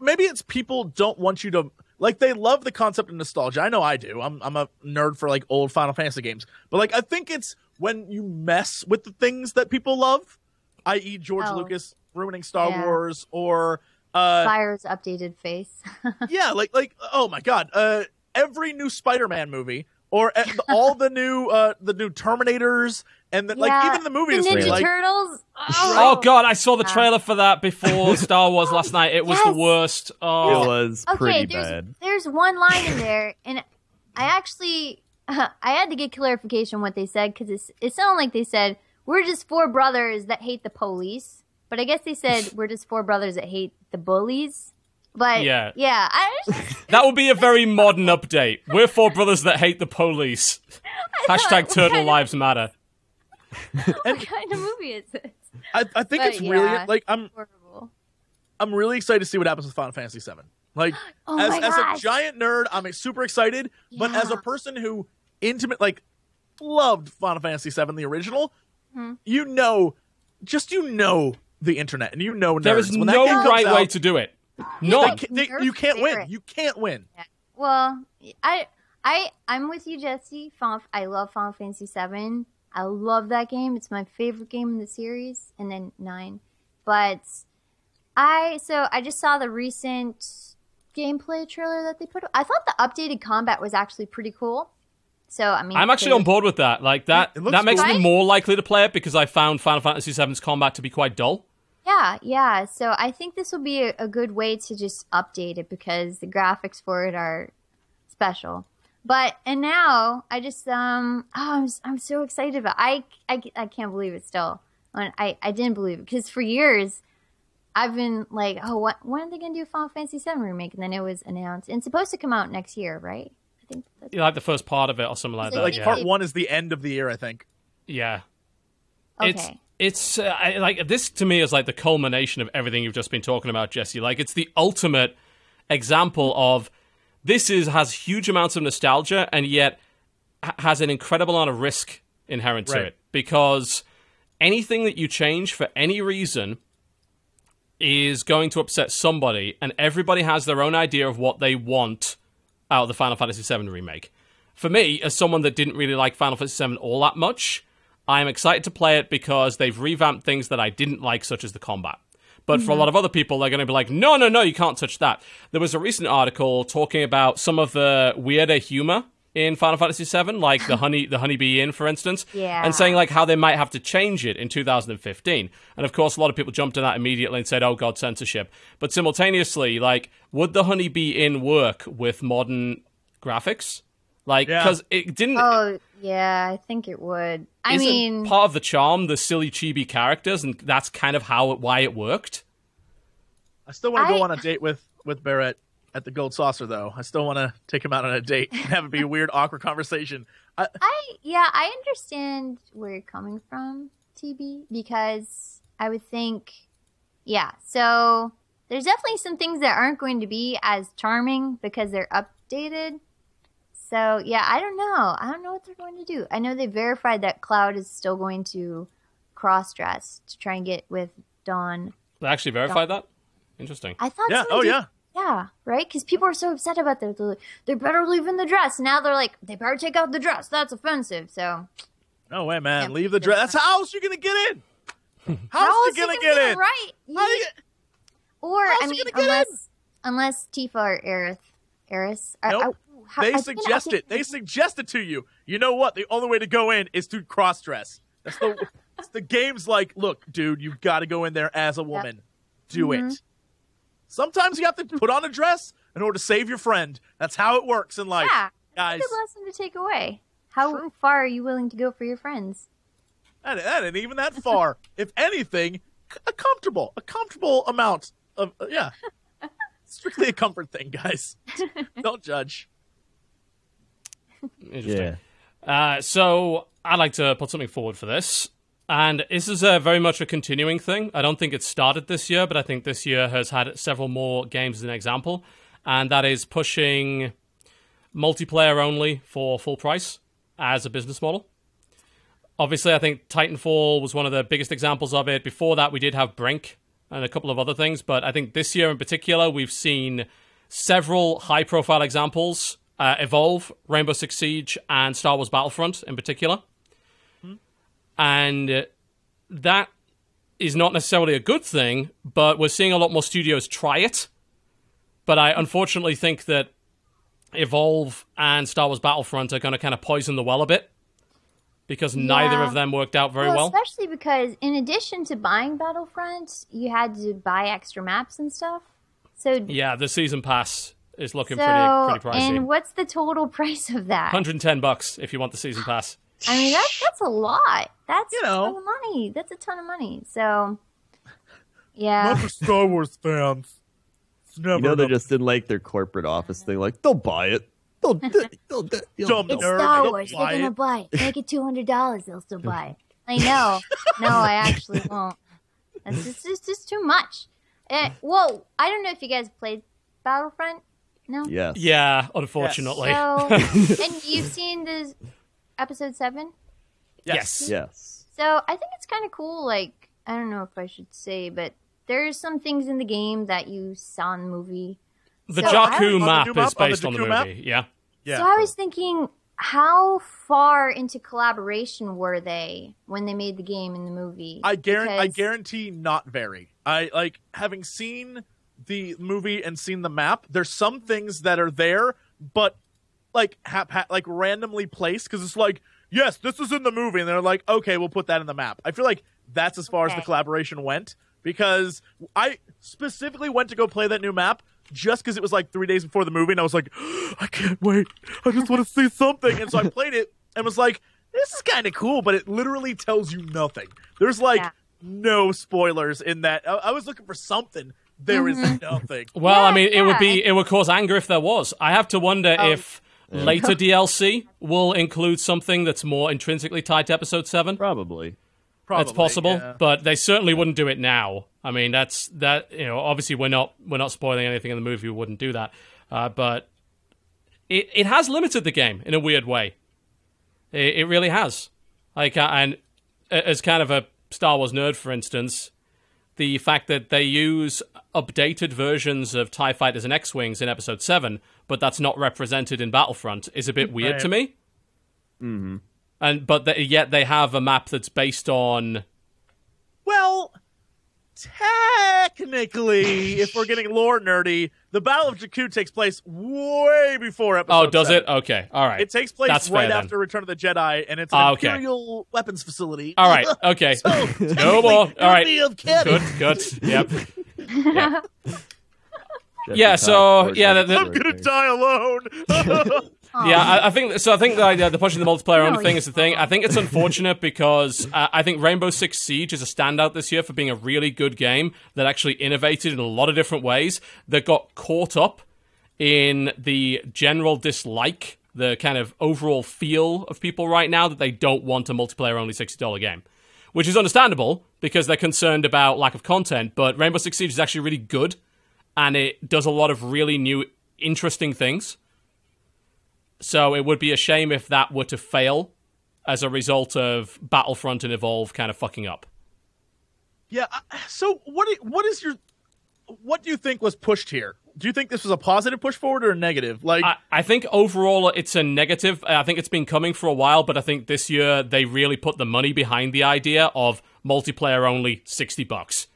maybe it's people don't want you to like they love the concept of nostalgia. I know I do. I'm I'm a nerd for like old Final Fantasy games. But like I think it's when you mess with the things that people love, i.e. George Oh. Lucas ruining Star Yeah. Wars or uh Fire's updated face. [laughs] yeah, like like oh my god, uh every new Spider-Man movie or all the new uh the new Terminators and the, like Yeah, even the movie the industry Ninja like Turtles. Oh. oh, god, I saw the trailer for that before [laughs] Star Wars last night. It was the Yes. worst. Oh. It Oh, was Okay, pretty there's bad. there's one line in there, and I actually [laughs] I had to get clarification on what they said because it sounded like they said we're just four brothers that hate the police, but I guess they said [laughs] we're just four brothers that hate the bullies. But Yeah. yeah, I, that would be a very modern update. We're four brothers that hate the police. Hashtag Turtle Lives Matter. What kind of movie is it? I, I think But it's really like I'm Horrible. I'm really excited to see what happens with Final Fantasy VII. Like [gasps] Oh as as a giant nerd, I'm super excited. But as a person who intimate like loved Final Fantasy VII, the original, Hmm. you know, just you know the internet and you know nerds. There is when no game comes right way to do it. they None. they- you can't win. You can't win. Well, I I I'm with you, Jesse. Final, I love Final Fantasy VII. I love that game. It's my favorite game in the series, and then nine. But I so I just saw the recent gameplay trailer that they put. I thought the updated combat was actually pretty cool. So I mean, I'm actually on board with that. Like that. It looks That makes cool. me more likely to play it because I found Final Fantasy VII's combat to be quite dull. Yeah, yeah. So I think this will be a, a good way to just update it because the graphics for it are special. But and now I just um oh I'm s- I'm so excited about I I, I can't believe it still. When I I didn't believe it because for years I've been like oh what when are they gonna do a Final Fantasy VII remake and then it was announced and supposed to come out next year right I think that's You like the first part of it or something like that. Like yeah. part one is the end of the year, I think. yeah. okay It's it's uh, I, like this to me is like the culmination of everything you've just been talking about, Jesse. Like it's the ultimate example of this is has huge amounts of nostalgia and yet has an incredible amount of risk inherent to it because anything that you change for any reason is going to upset somebody, and everybody has their own idea of what they want out of the Final Fantasy VII remake. For me, as someone that didn't really like Final Fantasy VII all that much, I'm excited to play it because they've revamped things that I didn't like, such as the combat. But for a mm-hmm. lot of other people, they're going to be like, no, no, no, you can't touch that. There was a recent article talking about some of the weirder humor in Final Fantasy VII, like the [clears throat] honey, the honeybee inn, for instance, Yeah. and saying like how they might have to change it in 2015. And of course, a lot of people jumped on that immediately and said, "Oh God, censorship." But simultaneously, like, would the honeybee inn work with modern graphics? Like, Yeah. because it didn't. Oh, yeah, I think it would. I isn't mean, part of the charm the silly chibi characters, and that's kind of how it, why it worked. I still want to go I- on a date with with Barret at the Gold Saucer, though. I still want to take him out on a date and have it be a weird, [laughs] awkward conversation. I, I yeah, I understand where you're coming from, TB, because I would think, yeah. So there's definitely some things that aren't going to be as charming because they're updated. So yeah, I don't know. I don't know what they're going to do. I know they verified that Cloud is still going to cross dress to try and get with Don. They actually verified that. Interesting. I thought, yeah. Oh did- yeah. yeah, right? Because people are so upset about that. They're like, they better leave in the dress. Now they're like, they better take out the dress. That's offensive. So No way, man. Leave the dress. That's how else you gonna get in. [laughs] How's How you else gonna you get gonna in? Right. How you You- or how's I mean, gonna in? unless unless Tifa or Aerith, Aeris. I- Nope. I- how- They I suggest it. They suggest it to you. You know what? The only way to go in is to cross dress. That's the [laughs] the game's like, look, dude, you've got to go in there as a woman. Do Mm-hmm. it. Sometimes you have to put on a dress in order to save your friend. That's how it works in life. Yeah, Guys, Good lesson to take away. How True. far are you willing to go for your friends? that, that ain't even that [laughs] far. if anything, a comfortable, a comfortable amount of uh, yeah. [laughs] Strictly a comfort thing, guys. [laughs] Don't judge. Interesting. Uh, so I'd like to put something forward for this. And this is a very much a continuing thing. I don't think it started this year, but I think this year has had several more games as an example. And that is pushing multiplayer only for full price as a business model. Obviously, I think Titanfall was one of the biggest examples of it. Before that, we did have Brink and a couple of other things. But I think this year in particular, we've seen several high profile examples uh, Evolve, Rainbow Six Siege, and Star Wars Battlefront in particular. And uh, that is not necessarily a good thing, but we're seeing a lot more studios try it. But I unfortunately think that Evolve and Star Wars Battlefront are going to kind of poison the well a bit because neither Yeah. of them worked out very well, well. especially because in addition to buying Battlefront, you had to buy extra maps and stuff. So Yeah, the season pass is looking so pretty pretty pricey. and what's the total [laughs] price of that? 110 bucks if you want the season pass. I mean, that's that's a lot. That's You a know. ton of money. That's a ton of money. So, yeah, not for Star Wars fans. It's never You know, they just didn't like their corporate office thing. Like, they'll buy it. They'll, they'll, they'll, you'll- it's nerd, Star they'll Wars. They're buy gonna it. buy it. Make it two hundred dollars. They'll still buy it. I know. No, I actually [laughs] won't. That's just, just, just too much. Eh, whoa! I don't know if you guys played Battlefront. No. Yes. Yeah, unfortunately. So, [laughs] and you've seen this episode seven. yes. Yes. So I think it's kind of cool. Like I don't know if I should say, but there's some things in the game that you saw in the movie. The So Jakku On the map is map? On the based on the Jakku map? movie. Yeah. Yeah. So I was thinking, how far into collaboration were they when they made the game in the movie? I guarantee. I guarantee not very. I like having seen the movie and seen the map. There's some things that are there, but like hap- ha- like randomly placed because it's like, yes, this is in the movie, and they're like, okay, we'll put that in the map. I feel like that's as far as the collaboration went because I specifically went to go play that new map. Just because it was like three days before the movie, and I was like, [gasps] I can't wait. I just want to see something. And so I [laughs] played it and was like, this is kind of cool, but it literally tells you nothing. There's like Yeah. no spoilers in that. I, I was looking for something. There is mm-hmm. nothing. [laughs] Well, I Yeah, mean, it would be it would cause anger if there was. I have to wonder Oh. if later [laughs] DLC will include something that's more intrinsically tied to Episode Seven. Probably. Probably, That's possible, yeah. but they certainly wouldn't do it now. I mean, that's that. You know, obviously we're not we're not spoiling anything in the movie. We wouldn't do that, uh, but it it has limited the game in a weird way. It, it really has. Like, uh, and as kind of a Star Wars nerd, for instance, the fact that they use updated versions of TIE fighters and X Wings in episode 7, but that's not represented in Battlefront is a bit weird Right. to me. Mm-hmm. And but th- yet they have a map that's based on Well, technically, if we're getting lore nerdy, the Battle of Jakku takes place way before episode. Oh, does seven. it? Okay. All right. It takes place That's right fair, then. after Return of the Jedi, and it's an Ah, okay. Imperial weapons facility. All right. Okay. [laughs] so, no technically, more. it All would right. be of. Good. Good. Yep. Jesse [laughs] Yeah, so, yeah, Lucas that- I'm gonna die alone. [laughs] Yeah, I, I think so. I think the idea, the pushing the multiplayer only No, thing is the thing. I think it's unfortunate [laughs] because uh, I think Rainbow Six Siege is a standout this year for being a really good game that actually innovated in a lot of different ways. That got caught up in the general dislike, the kind of overall feel of people right now that they don't want a multiplayer only sixty dollar game, which is understandable because they're concerned about lack of content. But Rainbow Six Siege is actually really good, and it does a lot of really new, interesting things. So it would be a shame if that were to fail as a result of Battlefront and Evolve kind of fucking up. yeah. Uh, so, what? What is your? What do you think was pushed here? Do you think this was a positive push forward or a negative? Like, I, I think overall it's a negative. I think it's been coming for a while, but I think this year they really put the money behind the idea of multiplayer only 60 bucks.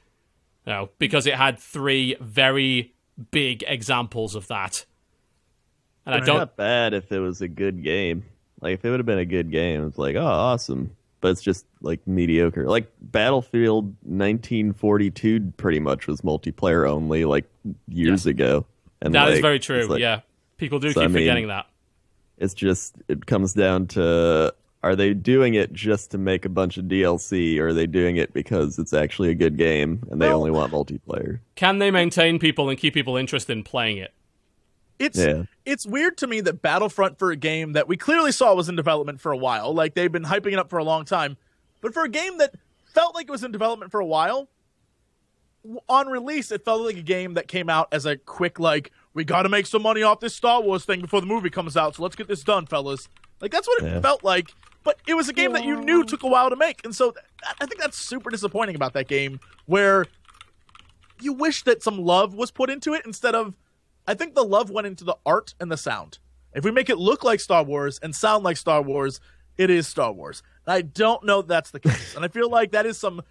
You know, because it had three very big examples of that. And I It's don't not bad if it was a good game. Like if it would have been a good game, it's like, oh, awesome. But it's just like mediocre. Like Battlefield 1942 pretty much was multiplayer only like years ago. And That is like, very true. like- yeah. People do So, keep I mean- forgetting that. It's just it comes down to are they doing it just to make a bunch of DLC or are they doing it because it's actually a good game and they Well- only want multiplayer? Can they maintain people and keep people interested in playing it? It's Yeah. it's weird to me that Battlefront for a game that we clearly saw was in development for a while, like they've been hyping it up for a long time, but for a game that felt like it was in development for a while, on release it felt like a game that came out as a quick like we got to make some money off this Star Wars thing before the movie comes out, so let's get this done, fellas. Like that's what it Yeah. felt like, but it was a game that you knew took a while to make, and so th- I think that's super disappointing about that game where you wish that some love was put into it instead of I think the love went into the art and the sound. If we make it look like Star Wars and sound like Star Wars, it is Star Wars. I don't know that's the case. and I feel like that is some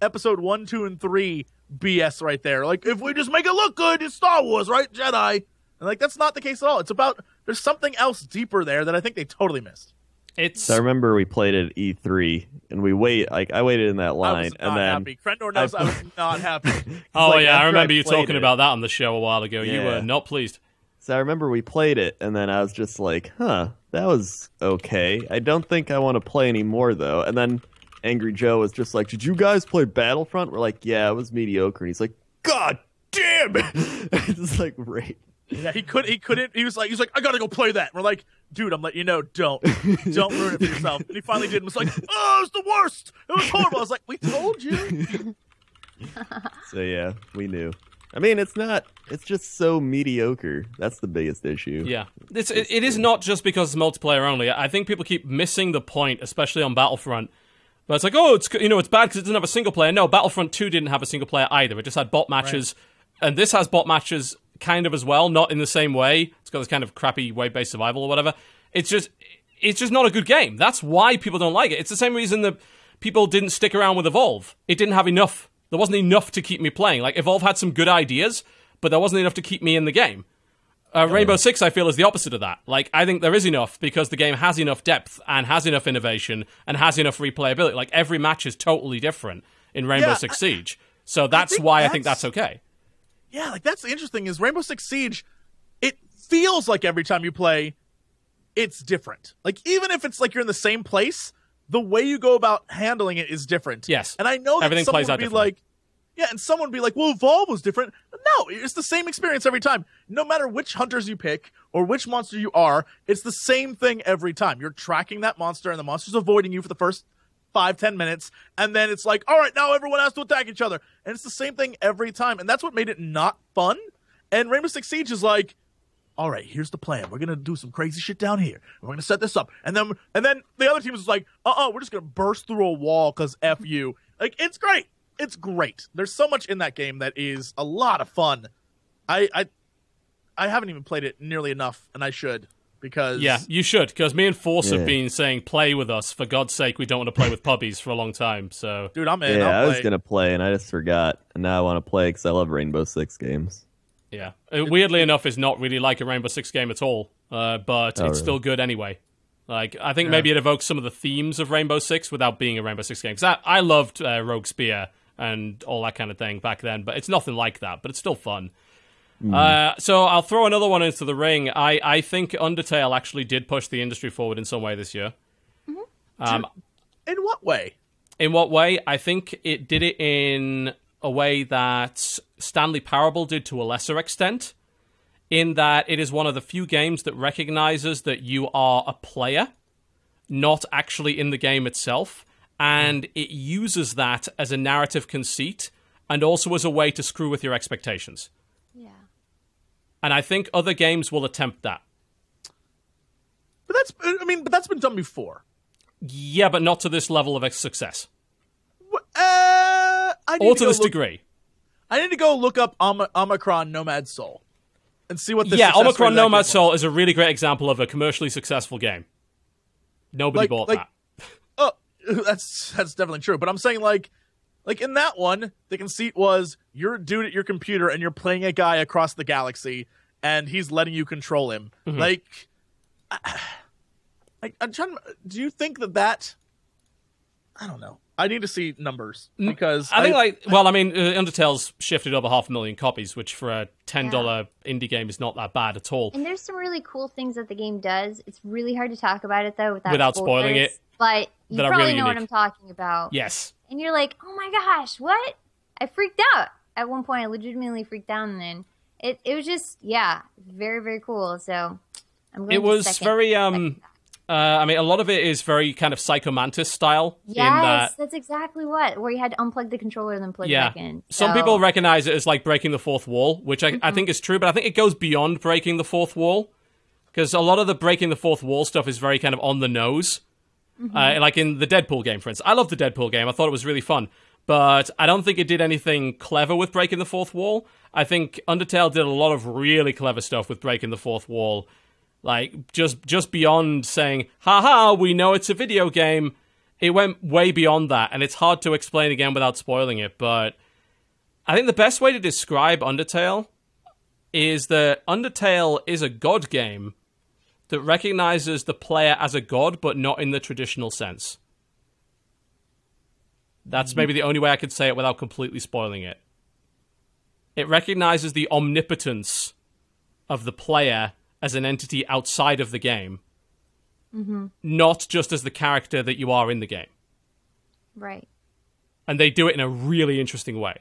episode one, two, and three BS right there. Like, if we just make it look good, it's Star Wars, right? Jedi. And like that's not the case at all. It's about there's something else deeper there that I think they totally missed. It's So I remember we played it at E3 and we wait like I waited in that I line was not and then happy. Crendor knows I, I- was [laughs] not happy. [laughs] Oh like, yeah, I remember I you talking it- about that on the show a while ago. You were not pleased. So I remember we played it, and then I was just like, "Huh, that was okay." I don't think I want to play anymore though. And then Angry Joe was just like, "Did you guys play Battlefront?" We're like, "Yeah, it was mediocre." And he's like, "God damn it!" [laughs] it's like, right. Yeah, he could. He couldn't. He was like, he's like, I gotta go play that. And we're like, dude, I'm letting you know, don't, don't ruin it for yourself. And he finally did. and was like, oh, it was the worst. It was horrible. I was like, we told you. [laughs] So yeah, we knew. I mean, it's not. It's just so mediocre. That's the biggest issue. Yeah, it's, it, it is not just because it's multiplayer only. I think people keep missing the point, especially on Battlefront. But it's like, oh, it's you know, it's bad because it doesn't have a single player. No, Battlefront Two didn't have a single player either. It just had bot matches, and this has bot matches kind of as well, not in the same way. It's got this kind of crappy wave-based survival or whatever. It's just, it's just not a good game. That's why people don't like it. It's the same reason that people didn't stick around with Evolve. It didn't have enough. There wasn't enough to keep me playing. Like Evolve had some good ideas, but there wasn't enough to keep me in the game. Uh, Rainbow Six, I feel, is the opposite of that. Like, I think there is enough because the game has enough depth and has enough innovation and has enough replayability. Like, every match is totally different in Rainbow Yeah, Six Siege. So that's think why I think that's- that's okay. Yeah, like that's the interesting is Rainbow Six Siege. It feels like every time you play, it's different. Like even if it's like you're in the same place, the way you go about handling it is different. Yes. and I know that Everything someone plays would out be like, yeah, and someone would be like, well, Evolve was different. No, it's the same experience every time. No matter which hunters you pick or which monster you are, it's the same thing every time. You're tracking that monster, and the monster's avoiding you for the first five, ten minutes, and then it's like, all right, now everyone has to attack each other. And it's the same thing every time. And that's what made it not fun. And Rainbow Six Siege is like, all right, here's the plan. We're gonna do some crazy shit down here. We're gonna set this up, and then and then the other team is like, uh, uh-uh, we're just gonna burst through a wall because f you. Like it's great. it's great. There's so much in that game that is a lot of fun. I I I haven't even played it nearly enough, and I should because Yeah, you should, because me and Force Yeah. have been saying play with us. For God's sake, we don't want to play with puppies for a long time. So dude, I'm in. yeah, I'll I was play. gonna play and I just forgot, and now I want to play because I love Rainbow Six games. yeah, Uh, weirdly enough, it's not really like a Rainbow Six game at all. Uh, but Oh, it's really? still good anyway. Like I think maybe it evokes some of the themes of Rainbow Six without being a Rainbow Six game. 'Cause I, I loved uh, Rogue Spear and all that kind of thing back then, but it's nothing like that. But it's still fun. Uh, so I'll throw another one into the ring. I, I think Undertale actually did push the industry forward in some way this year. Um, in what way? in what way? I think it did it in a way that Stanley Parable did to a lesser extent, in that it is one of the few games that recognizes that you are a player, not actually in the game itself, and it uses that as a narrative conceit and also as a way to screw with your expectations. And I think other games will attempt that. But that's I mean, but that's been done before. Yeah, but not to this level of success. Uh, I need Or to to this look- degree. I need to go look up Om- Omicron Nomad Soul and see what the yeah, Omicron of that game Nomad. Soul is a really great example of a commercially successful game. Nobody Like- bought like- that. [laughs] Oh, [laughs] that's that's definitely true. But I'm saying like, like in that one, the conceit was you're a dude at your computer and you're playing a guy across the galaxy, and he's letting you control him. Mm-hmm. Like, I, [sighs] I, I'm trying. To, do you think that that? I don't know. I need to see numbers because I think, like, well, I mean, uh, Undertale's shifted over half a million copies, which for a ten dollar indie game is not that bad at all. And there's some really cool things that the game does. It's really hard to talk about it though without, Without spoiling it. But you probably really know what. I'm talking about. Yes, And you're like, oh my gosh, what? I freaked out at one point. I legitimately freaked out, and then it it was just yeah, very very cool. So I'm going it was second- very. um uh, I mean, a lot of it is very kind of Psycho Mantis style. Yes, in that, that's exactly what. Where you had to unplug the controller and then plug yeah, it back in. some people recognize it as like breaking the fourth wall, which I, I think is true, but I think it goes beyond breaking the fourth wall because a lot of the breaking the fourth wall stuff is very kind of on the nose. Uh, like in the Deadpool game, for instance. I love the Deadpool game. I thought it was really fun. But I don't think it did anything clever with breaking the fourth wall. I think Undertale did a lot of really clever stuff with breaking the fourth wall. Like just just beyond saying, haha, we know it's a video game. It went way beyond that, and it's hard to explain again without spoiling it, but I think the best way to describe Undertale is that Undertale is a god game that recognizes the player as a god, but not in the traditional sense. That's maybe the only way I could say it without completely spoiling it. It recognizes the omnipotence of the player as an entity outside of the game, mm-hmm. not just as the character that you are in the game right. and they do it in a really interesting way.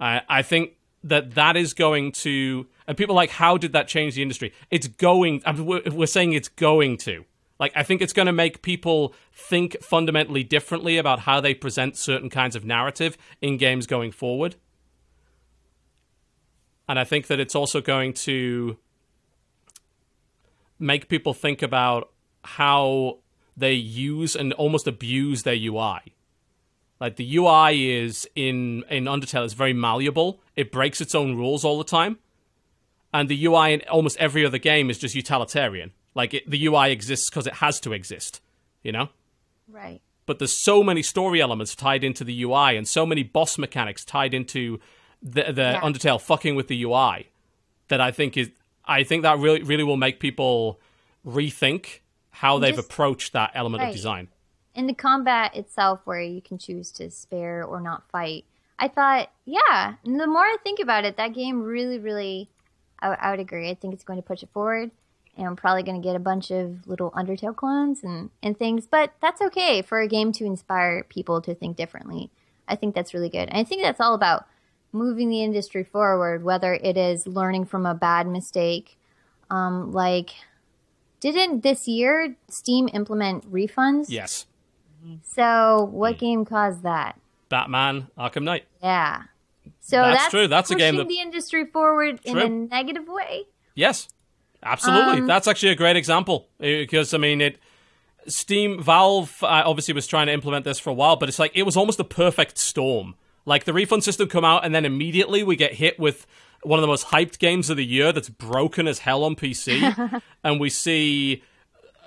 I I think that that is going to, and people are like, how did that change the industry? It's going. I mean, we're, we're saying it's going to. Like, I think it's going to make people think fundamentally differently about how they present certain kinds of narrative in games going forward. And I think that it's also going to make people think about how they use and almost abuse their UI. Like the UI is in in Undertale is very malleable. It breaks its own rules all the time, and the UI in almost every other game is just utilitarian. Like it, the UI exists because it has to exist, you know. Right. But there's so many story elements tied into the UI, and so many boss mechanics tied into the the Yeah. Undertale fucking with the UI that I think is I think that really really will make people rethink how they've Just- approached that element of design. in the combat itself where you can choose to spare or not fight i thought yeah and the more i think about it that game really really I, I would agree i think it's going to push it forward and i'm probably going to get a bunch of little undertale clones and, and things but that's okay for a game to inspire people to think differently i think that's really good and i think that's all about moving the industry forward whether it is learning from a bad mistake um, like didn't this year steam implement refunds Yes, so, what Hmm. game caused that? Batman Arkham Knight. Yeah. So That's that's, true. That's a game pushing that- the industry forward in a negative way. Yes, absolutely. Um, That's actually a great example because I mean, it Steam Valve uh, obviously was trying to implement this for a while, but it's like it was almost a perfect storm Like the refund system come out, and then immediately we get hit with one of the most hyped games of the year that's broken as hell on PC, [laughs] and we see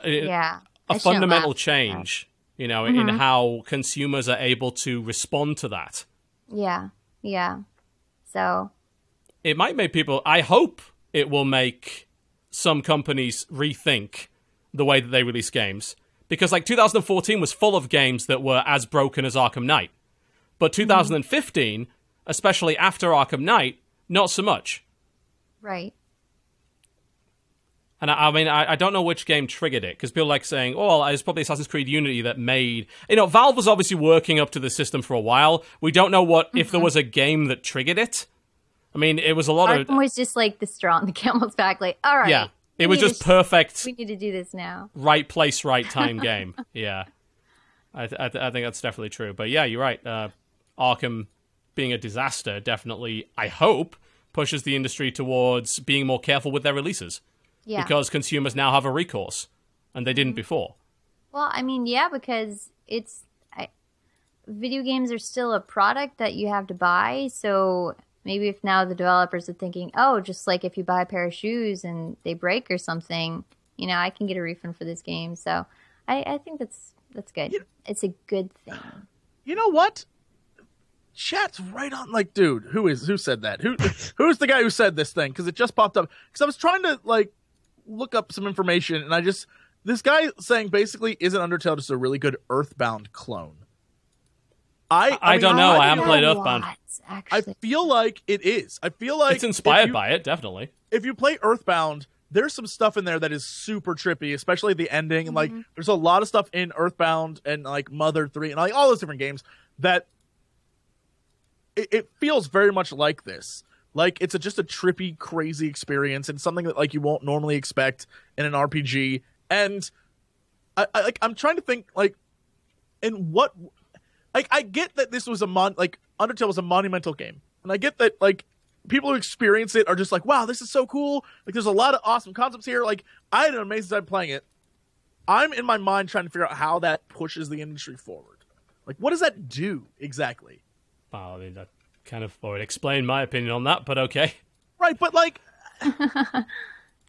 uh, Yeah. a fundamental change, you know, in how consumers are able to respond to that. Yeah. Yeah. So It might make people. I hope it will make some companies rethink the way that they release games because, like, 2014 was full of games that were as broken as Arkham Knight, but hmm. 2015, especially after Arkham Knight, not so much. right. And I, I mean, I, I don't know which game triggered it because people like saying, "Oh, well, it's probably Assassin's Creed Unity that made." You know, Valve was obviously working up to the system for a while. We don't know what if there mm-hmm. was a game that triggered it. I mean, it was a lot of Arkham was just like the straw on the [laughs] camel's back. Like, all right. yeah. It was just perfect, We need to do this now. right place, right time [laughs] game. Yeah, I, th- I, th- I think that's definitely true. But yeah, you're right. Uh, Arkham being a disaster definitely, I hope, pushes the industry towards being more careful with their releases Yeah. because consumers now have a recourse, and they didn't before. Well, I mean, yeah, because it's I, video games are still a product that you have to buy. So maybe if now the developers are thinking, oh, just like if you buy a pair of shoes and they break or something, you know, I can get a refund for this game. So I, I think that's that's good. It's a good thing. You know what? Chat's right on. Like, dude, who is who said that? Who [laughs] who's the guy who said this thing? Because it just popped up. Because I was trying to like look up some information, and I just this guy saying basically isn't Undertale just a really good Earthbound clone? I I don't know. I haven't played Earthbound. lot, I feel like it is. I feel like it's inspired you- by it, definitely. if you play Earthbound, there's some stuff in there that is super trippy, especially the ending. And like, mm-hmm. there's a lot of stuff in Earthbound and like Mother Three and like all those different games that it, it feels very much like this. Like it's a, just a trippy, crazy experience and something that like you won't normally expect in an RPG. And I, I like I'm trying to think like in what like I get that this was a mon like Undertale was a monumental game, and I get that like people who experience it are just like, wow, this is so cool. Like there's a lot of awesome concepts here. Like I had an amazing time playing it. I'm in my mind trying to figure out how that pushes the industry forward. Like what does that do exactly? Well, I mean, that kind of already explained my opinion on that, but okay. Right, but like [laughs] I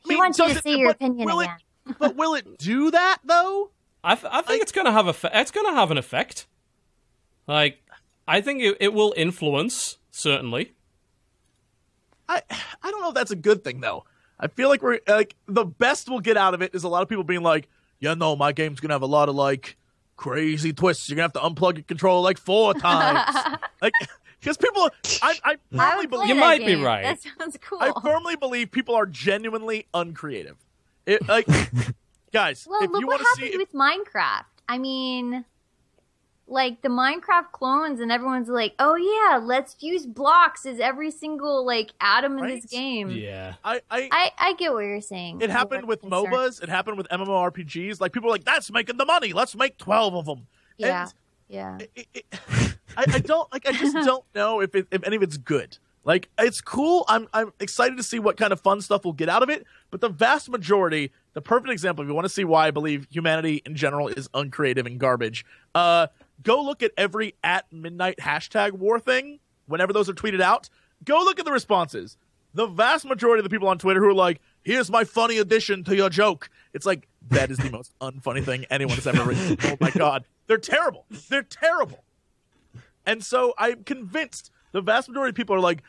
he wants you does to it- see your but opinion will again. It, [laughs] but will it do that though? I, th- I think Like- it's gonna have a fe- it's gonna have an effect. Like, I think it, it will influence certainly. I I don't know if that's a good thing though. I feel like we're like the best we'll get out of it is a lot of people being like, yeah, no, my game's gonna have a lot of like crazy twists. You're gonna have to unplug your controller like four [laughs] times, like because people. I I I firmly would play believe You that might be right. That sounds cool. I firmly believe people are genuinely uncreative. It like [laughs] guys, Well, if look you what happened see, with Minecraft. I mean, like the Minecraft clones, and everyone's like, "Oh yeah, let's use blocks as every single like atom in this game." Yeah. I I. I I get what you're saying. it happened with concerned. MOBAs. It happened with MMORPGs. Like people are like, "That's making the money. Let's make twelve of them." Yeah, And yeah. it, it, [laughs] I, I don't like. I just [laughs] don't know if it, if any of it's good. Like it's cool. I'm I'm excited to see what kind of fun stuff we'll get out of it. But the vast majority, the perfect example, if you want to see why I believe humanity in general is uncreative and garbage, uh, go look at every at midnight hashtag war thing. Whenever those are tweeted out, go look at the responses. The vast majority of the people on Twitter who are like, "Here's my funny addition to your joke," it's like that is the most [laughs] unfunny thing anyone has ever written. Oh my god, they're terrible. They're terrible. And so I'm convinced the vast majority of people are like,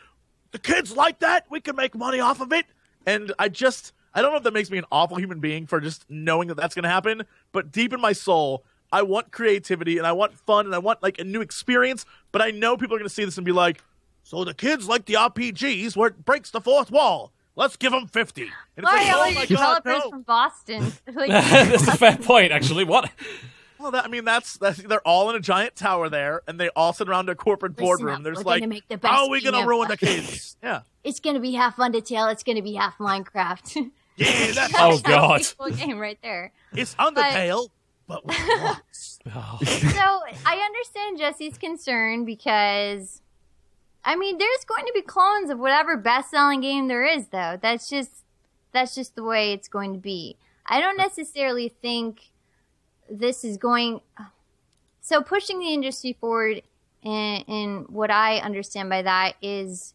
the kids like that. We can make money off of it. And I just, I don't know if that makes me an awful human being for just knowing that that's going to happen. But deep in my soul, I want creativity and I want fun and I want like a new experience. But I know people are going to see this and be like, so the kids like the RPGs where it breaks the fourth wall. Let's give them 50. And it's Why like, are oh all my these God, developers no. from Boston? [laughs] like, [laughs] That's a fair point, actually. What? Well, that, I mean, that's that's they're all in a giant tower there, and they all sit around a corporate Listen boardroom. up, There's like, gonna make the best how are we gonna ruin ever." the kids? [laughs] yeah, it's gonna be half Undertale. It's gonna be half Minecraft. yeah, that's Oh, God. Full game right there. it's Undertale, but with blocks. [laughs] Oh, so I understand Jesse's concern because, I mean, there's going to be clones of whatever best-selling game there is, though. That's just that's just the way it's going to be. I don't necessarily think this is going. So pushing the industry forward and, and what I understand by that is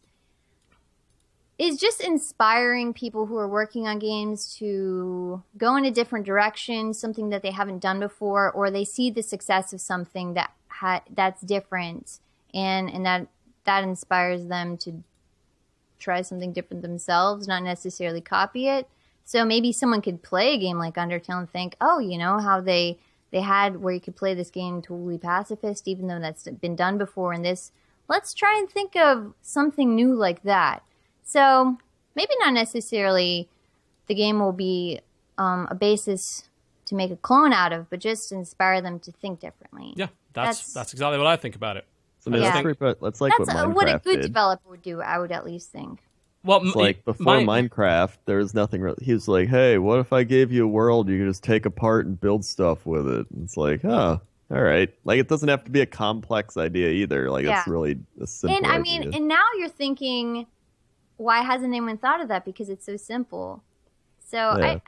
is just inspiring people who are working on games to go in a different direction, something that they haven't done before, or they see the success of something that ha- that's different, and and that that inspires them to try something different themselves, not necessarily copy it. So maybe someone could play a game like Undertale and think, oh, you know how they they had where you could play this game totally pacifist, even though that's been done before. And this, let's try and think of something new like that. So maybe not necessarily the game will be um, a basis to make a clone out of, but just inspire them to think differently. Yeah, that's That's- that's, exactly what I think about it. So that's, Yeah. pretty- that's like That's what uh, Minecraft what a good did. developer would do, I would at least think. Well, It's like before my- Minecraft, there was nothing. Really, he was like, "Hey, what if I gave you a world you could just take apart and build stuff with it?" And it's like, "Oh, all right." Like it doesn't have to be a complex idea either. Like it's really a simple. and I mean, idea. and now you're thinking, why hasn't anyone thought of that? Because it's so simple. So I, Yeah. I,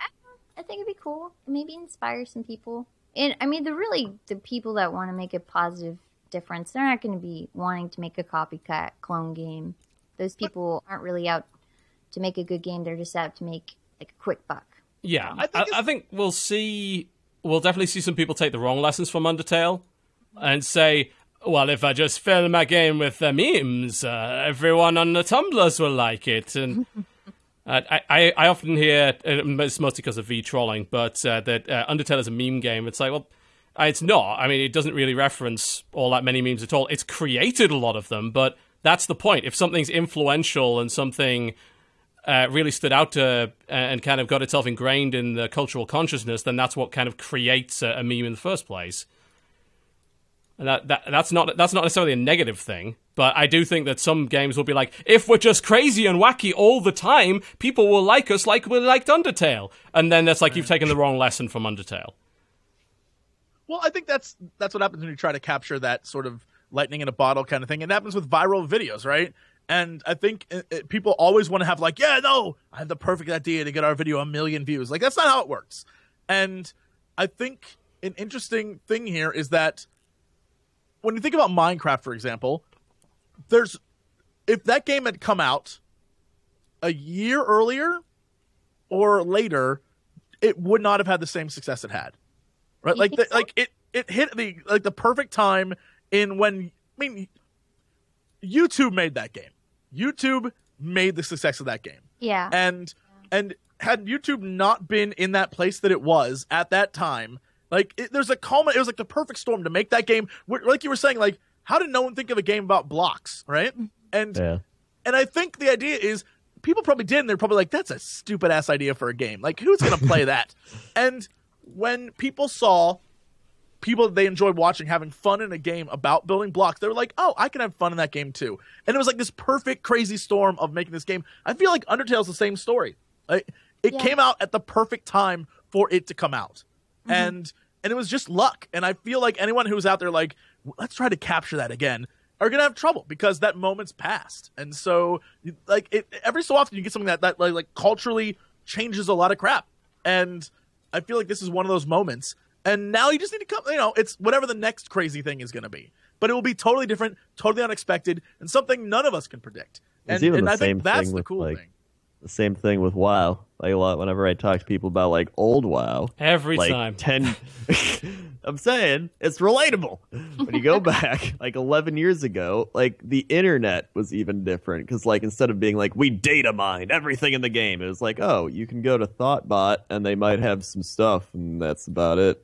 I think it'd be cool. Maybe inspire some people. And I mean, the really the people that want to make a positive difference, they're not going to be wanting to make a copycat clone game. Those people aren't really out to make a good game. They're just out to make like a quick buck. Yeah, I I think think, I, think we'll see. We'll definitely see some people take the wrong lessons from Undertale and say, "Well, if I just fill my game with the memes, uh, everyone on the tumblers will like it." And [laughs] uh, I, I, I often hear uh, it's mostly because of V trolling, but uh, that uh, Undertale is a meme game. It's like, well, uh, it's not. I mean, it doesn't really reference all that many memes at all. It's created a lot of them, but that's the point. If something's influential and something uh, really stood out to and kind of got itself ingrained in the cultural consciousness, then that's what kind of creates a, a meme in the first place. That, that that's not that's not necessarily a negative thing, but I do think that some games will be like, if we're just crazy and wacky all the time, people will like us like we liked Undertale, and then that's like you've taken the wrong lesson from Undertale. Well, I think that's that's what happens when you try to capture that sort of lightning in a bottle kind of thing. It happens with viral videos, right? And I think it, it- people always want to have like, yeah, no, I have the perfect idea to get our video a million views. Like that's not how it works. And I think an interesting thing here is that when you think about Minecraft, for example, there's if that game had come out a year earlier or later, it would not have had the same success it had right? You Like, the, like it it hit the like the perfect time in when I mean, YouTube made that game. YouTube made the success of that game, Yeah. and and had YouTube not been in that place that it was at that time, like it, there's a culmin. It was like the perfect storm to make that game. Like you were saying, like how did no one think of a game about blocks, right? And yeah. and I think the idea is people probably did, and they're probably like, "That's a stupid ass idea for a game. Like, who's gonna play that?" [laughs] And when people saw people they enjoyed watching having fun in a game about building blocks, they were like, "Oh, I can have fun in that game too." And it was like this perfect, crazy storm of making this game. I feel like Undertale's the same story. Like, it Yeah. came out at the perfect time for it to come out, mm-hmm. and and it was just luck. And I feel like anyone who's out there like, let's try to capture that again, are gonna have trouble because that moment's passed. And so, like, it, every so often you get something that that like, like culturally changes a lot of crap. And I feel like this is one of those moments. And now you just need to come. You know, it's whatever the next crazy thing is gonna be, but it will be totally different, totally unexpected, and something none of us can predict. And, and I think that's the cool like, thing. The same thing with WoW. Like a lot whenever I talk to people about like old WoW, Every like time. 10 [laughs] I'm saying it's relatable. When you go [laughs] back like 11 years ago, like the internet was even different cuz like instead of being like we data mine everything in the game, it was like, "Oh, you can go to Thottbot and they might have some stuff and that's about it."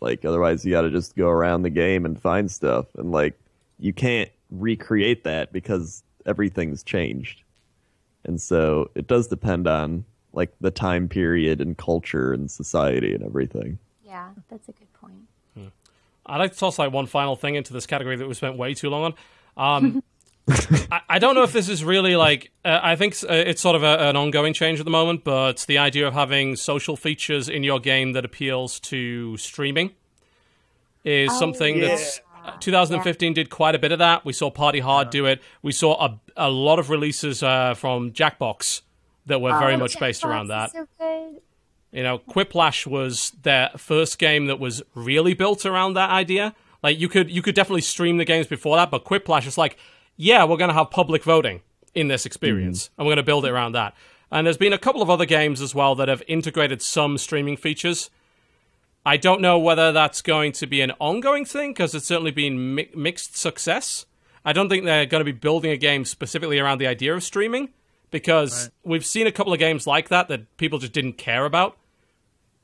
Like otherwise you got to just go around the game and find stuff and like you can't recreate that because everything's changed. And so it does depend on like the time period and culture and society and everything. yeah, that's a good point. I'd like to toss like one final thing into this category that we spent way too long on. Um, [laughs] I, I don't know if this is really like. Uh, I think uh, it's sort of a, an ongoing change at the moment, but the idea of having social features in your game that appeals to streaming is Oh, something yeah. that's. Uh, 2015 did quite a bit of that. We saw Party Hard do it. We saw a, a lot of releases uh, from Jackbox that were very Oh, much based around that. So. You know, Quiplash was their first game that was really built around that idea, Like you could you could definitely stream the games before that, but Quiplash is like, yeah, we're gonna have public voting in this experience, and we're gonna build it around that. And there's been a couple of other games as well that have integrated some streaming features. I don't know whether that's going to be an ongoing thing because it's certainly been mi- mixed success. I don't think they're going to be building a game specifically around the idea of streaming because we've seen a couple of games like that that people just didn't care about.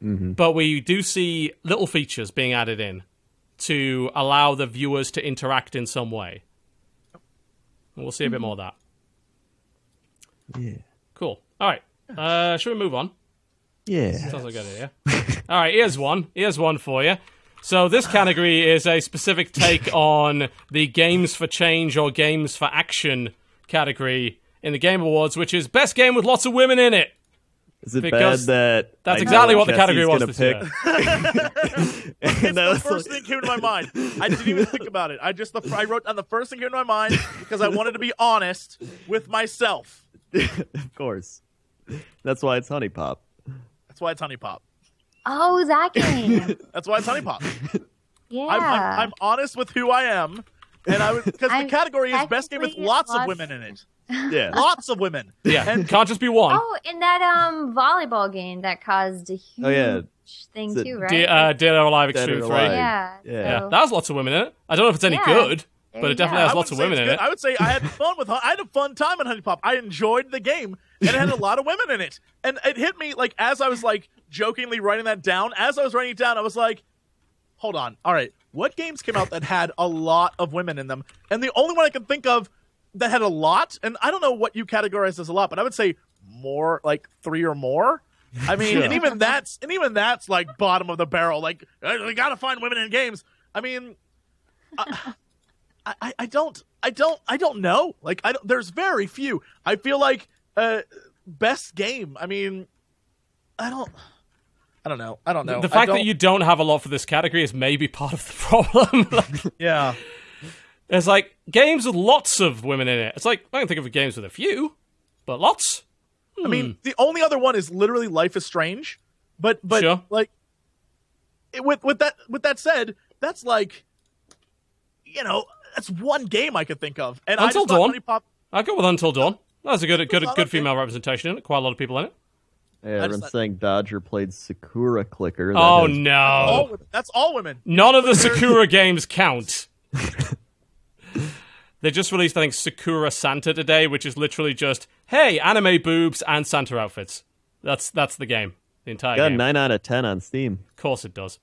But we do see little features being added in to allow the viewers to interact in some way. And we'll see a bit more of that. Yeah. Cool. All right. Uh, should we move on? Yeah. Sounds like a good idea. [laughs] All right, here's one. Here's one for you. So this category is a specific take [laughs] on the Games for Change or Games for Action category in the Game Awards, which is best game with lots of women in it. Is it Because bad that That's I exactly know what the category was this gonna year. [laughs] It's and the first like- thing came to my mind. I didn't even think about it. I just the, I wrote down the first thing came to my mind because I wanted to be honest with myself. [laughs] of course. That's why it's HuniePop. That's why it's HuniePop. Oh, that [laughs] game. That's why it's HuniePop. Yeah. I'm, I'm, I'm honest with who I am, and I because the category is best game with technically lots of women in it. [laughs] Yeah. Lots of women. Yeah, And can't just be one. oh, and that um volleyball game that caused a huge Oh, yeah. thing Is it too, right? De- uh, Dead or Alive Dead or Extreme 3. Alive. yeah. Yeah. Yeah, so- that has lots of women in it. I don't know if it's any Yeah. good, There but it definitely go. has lots of women in good. it. I would say I had [laughs] fun with I had a fun time in HuniePop. I enjoyed the game, and it had a lot of women in it. And it hit me like as I was like jokingly writing that down. As I was writing it down, I was like, "Hold on, all right, what games came out that had a lot of women in them?" And the only one I can think of that had a lot, and I don't know what you categorize as a lot, but I would say more like three or more. I mean, and even that's and even that's like bottom of the barrel. Like "Uh, we got to find women in games. I mean, I, I, I don't I don't I don't know. Like I don't, there's very few. I feel like uh best game. I mean, I don't I don't know. I don't know. The I fact that you don't have a lot for this category is maybe part of the [laughs] problem. [laughs] Like, yeah. It's like games with lots of women in it. It's like I can think of games with a few, but lots. I mean, hmm. the only other one is literally Life is Strange. But but Sure. like it- with with that with that said, that's like you know, that's one game I could think of. And I Until just Dawn. Pop I go with Until Dawn. That's a good, good, good female representation in it. Quite a lot of people in it. Yeah, I just everyone's thought- saying Dodger played Sakura Clicker. That Oh has- all no! women. That's all women. None of the Sakura [laughs] games count. they just released, I think, Sakura Santa today, which is literally just hey, anime boobs and Santa outfits. That's that's the game. The entire Got a game. nine out of ten on Steam. Of course it does.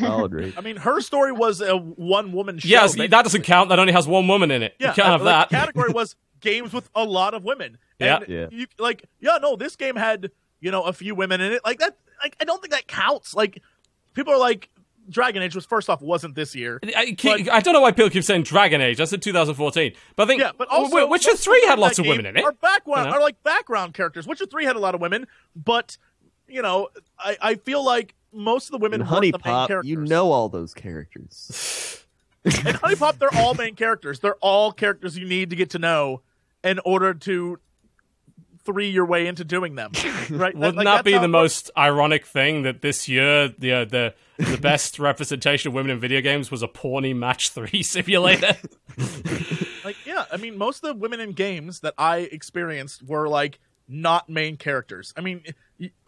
Solid [laughs] rate. I mean, her story was a one woman show. yes, that doesn't count. That only has one woman in it. Yeah, you can't uh, have like, that. The category was games with a lot of women. [laughs] Yeah. And Yeah. You, like, yeah, no, this game had you know a few women in it. Like that. Like I don't think that counts. Like people are like, Dragon Age was first off wasn't this year. I, keep, I don't know why people keep saying Dragon Age. That's in 2014. But I think Yeah, but also Wi- Witcher 3 had lots of women in it. Are background You are like background characters. Witcher Three had a lot of women, but you know, I, I feel like most of the women In Honey the main Pop, characters. you know all those characters. In HuniePop, they're all main characters. They're all characters you need to get to know in order to three your way into doing them. [laughs] Right? Wouldn't Like, that be the works. most ironic thing that this year the uh, the the best [laughs] representation of women in video games was a porny match three [laughs] simulator? Like, yeah, I mean, most of the women in games that I experienced were like not main characters. I mean,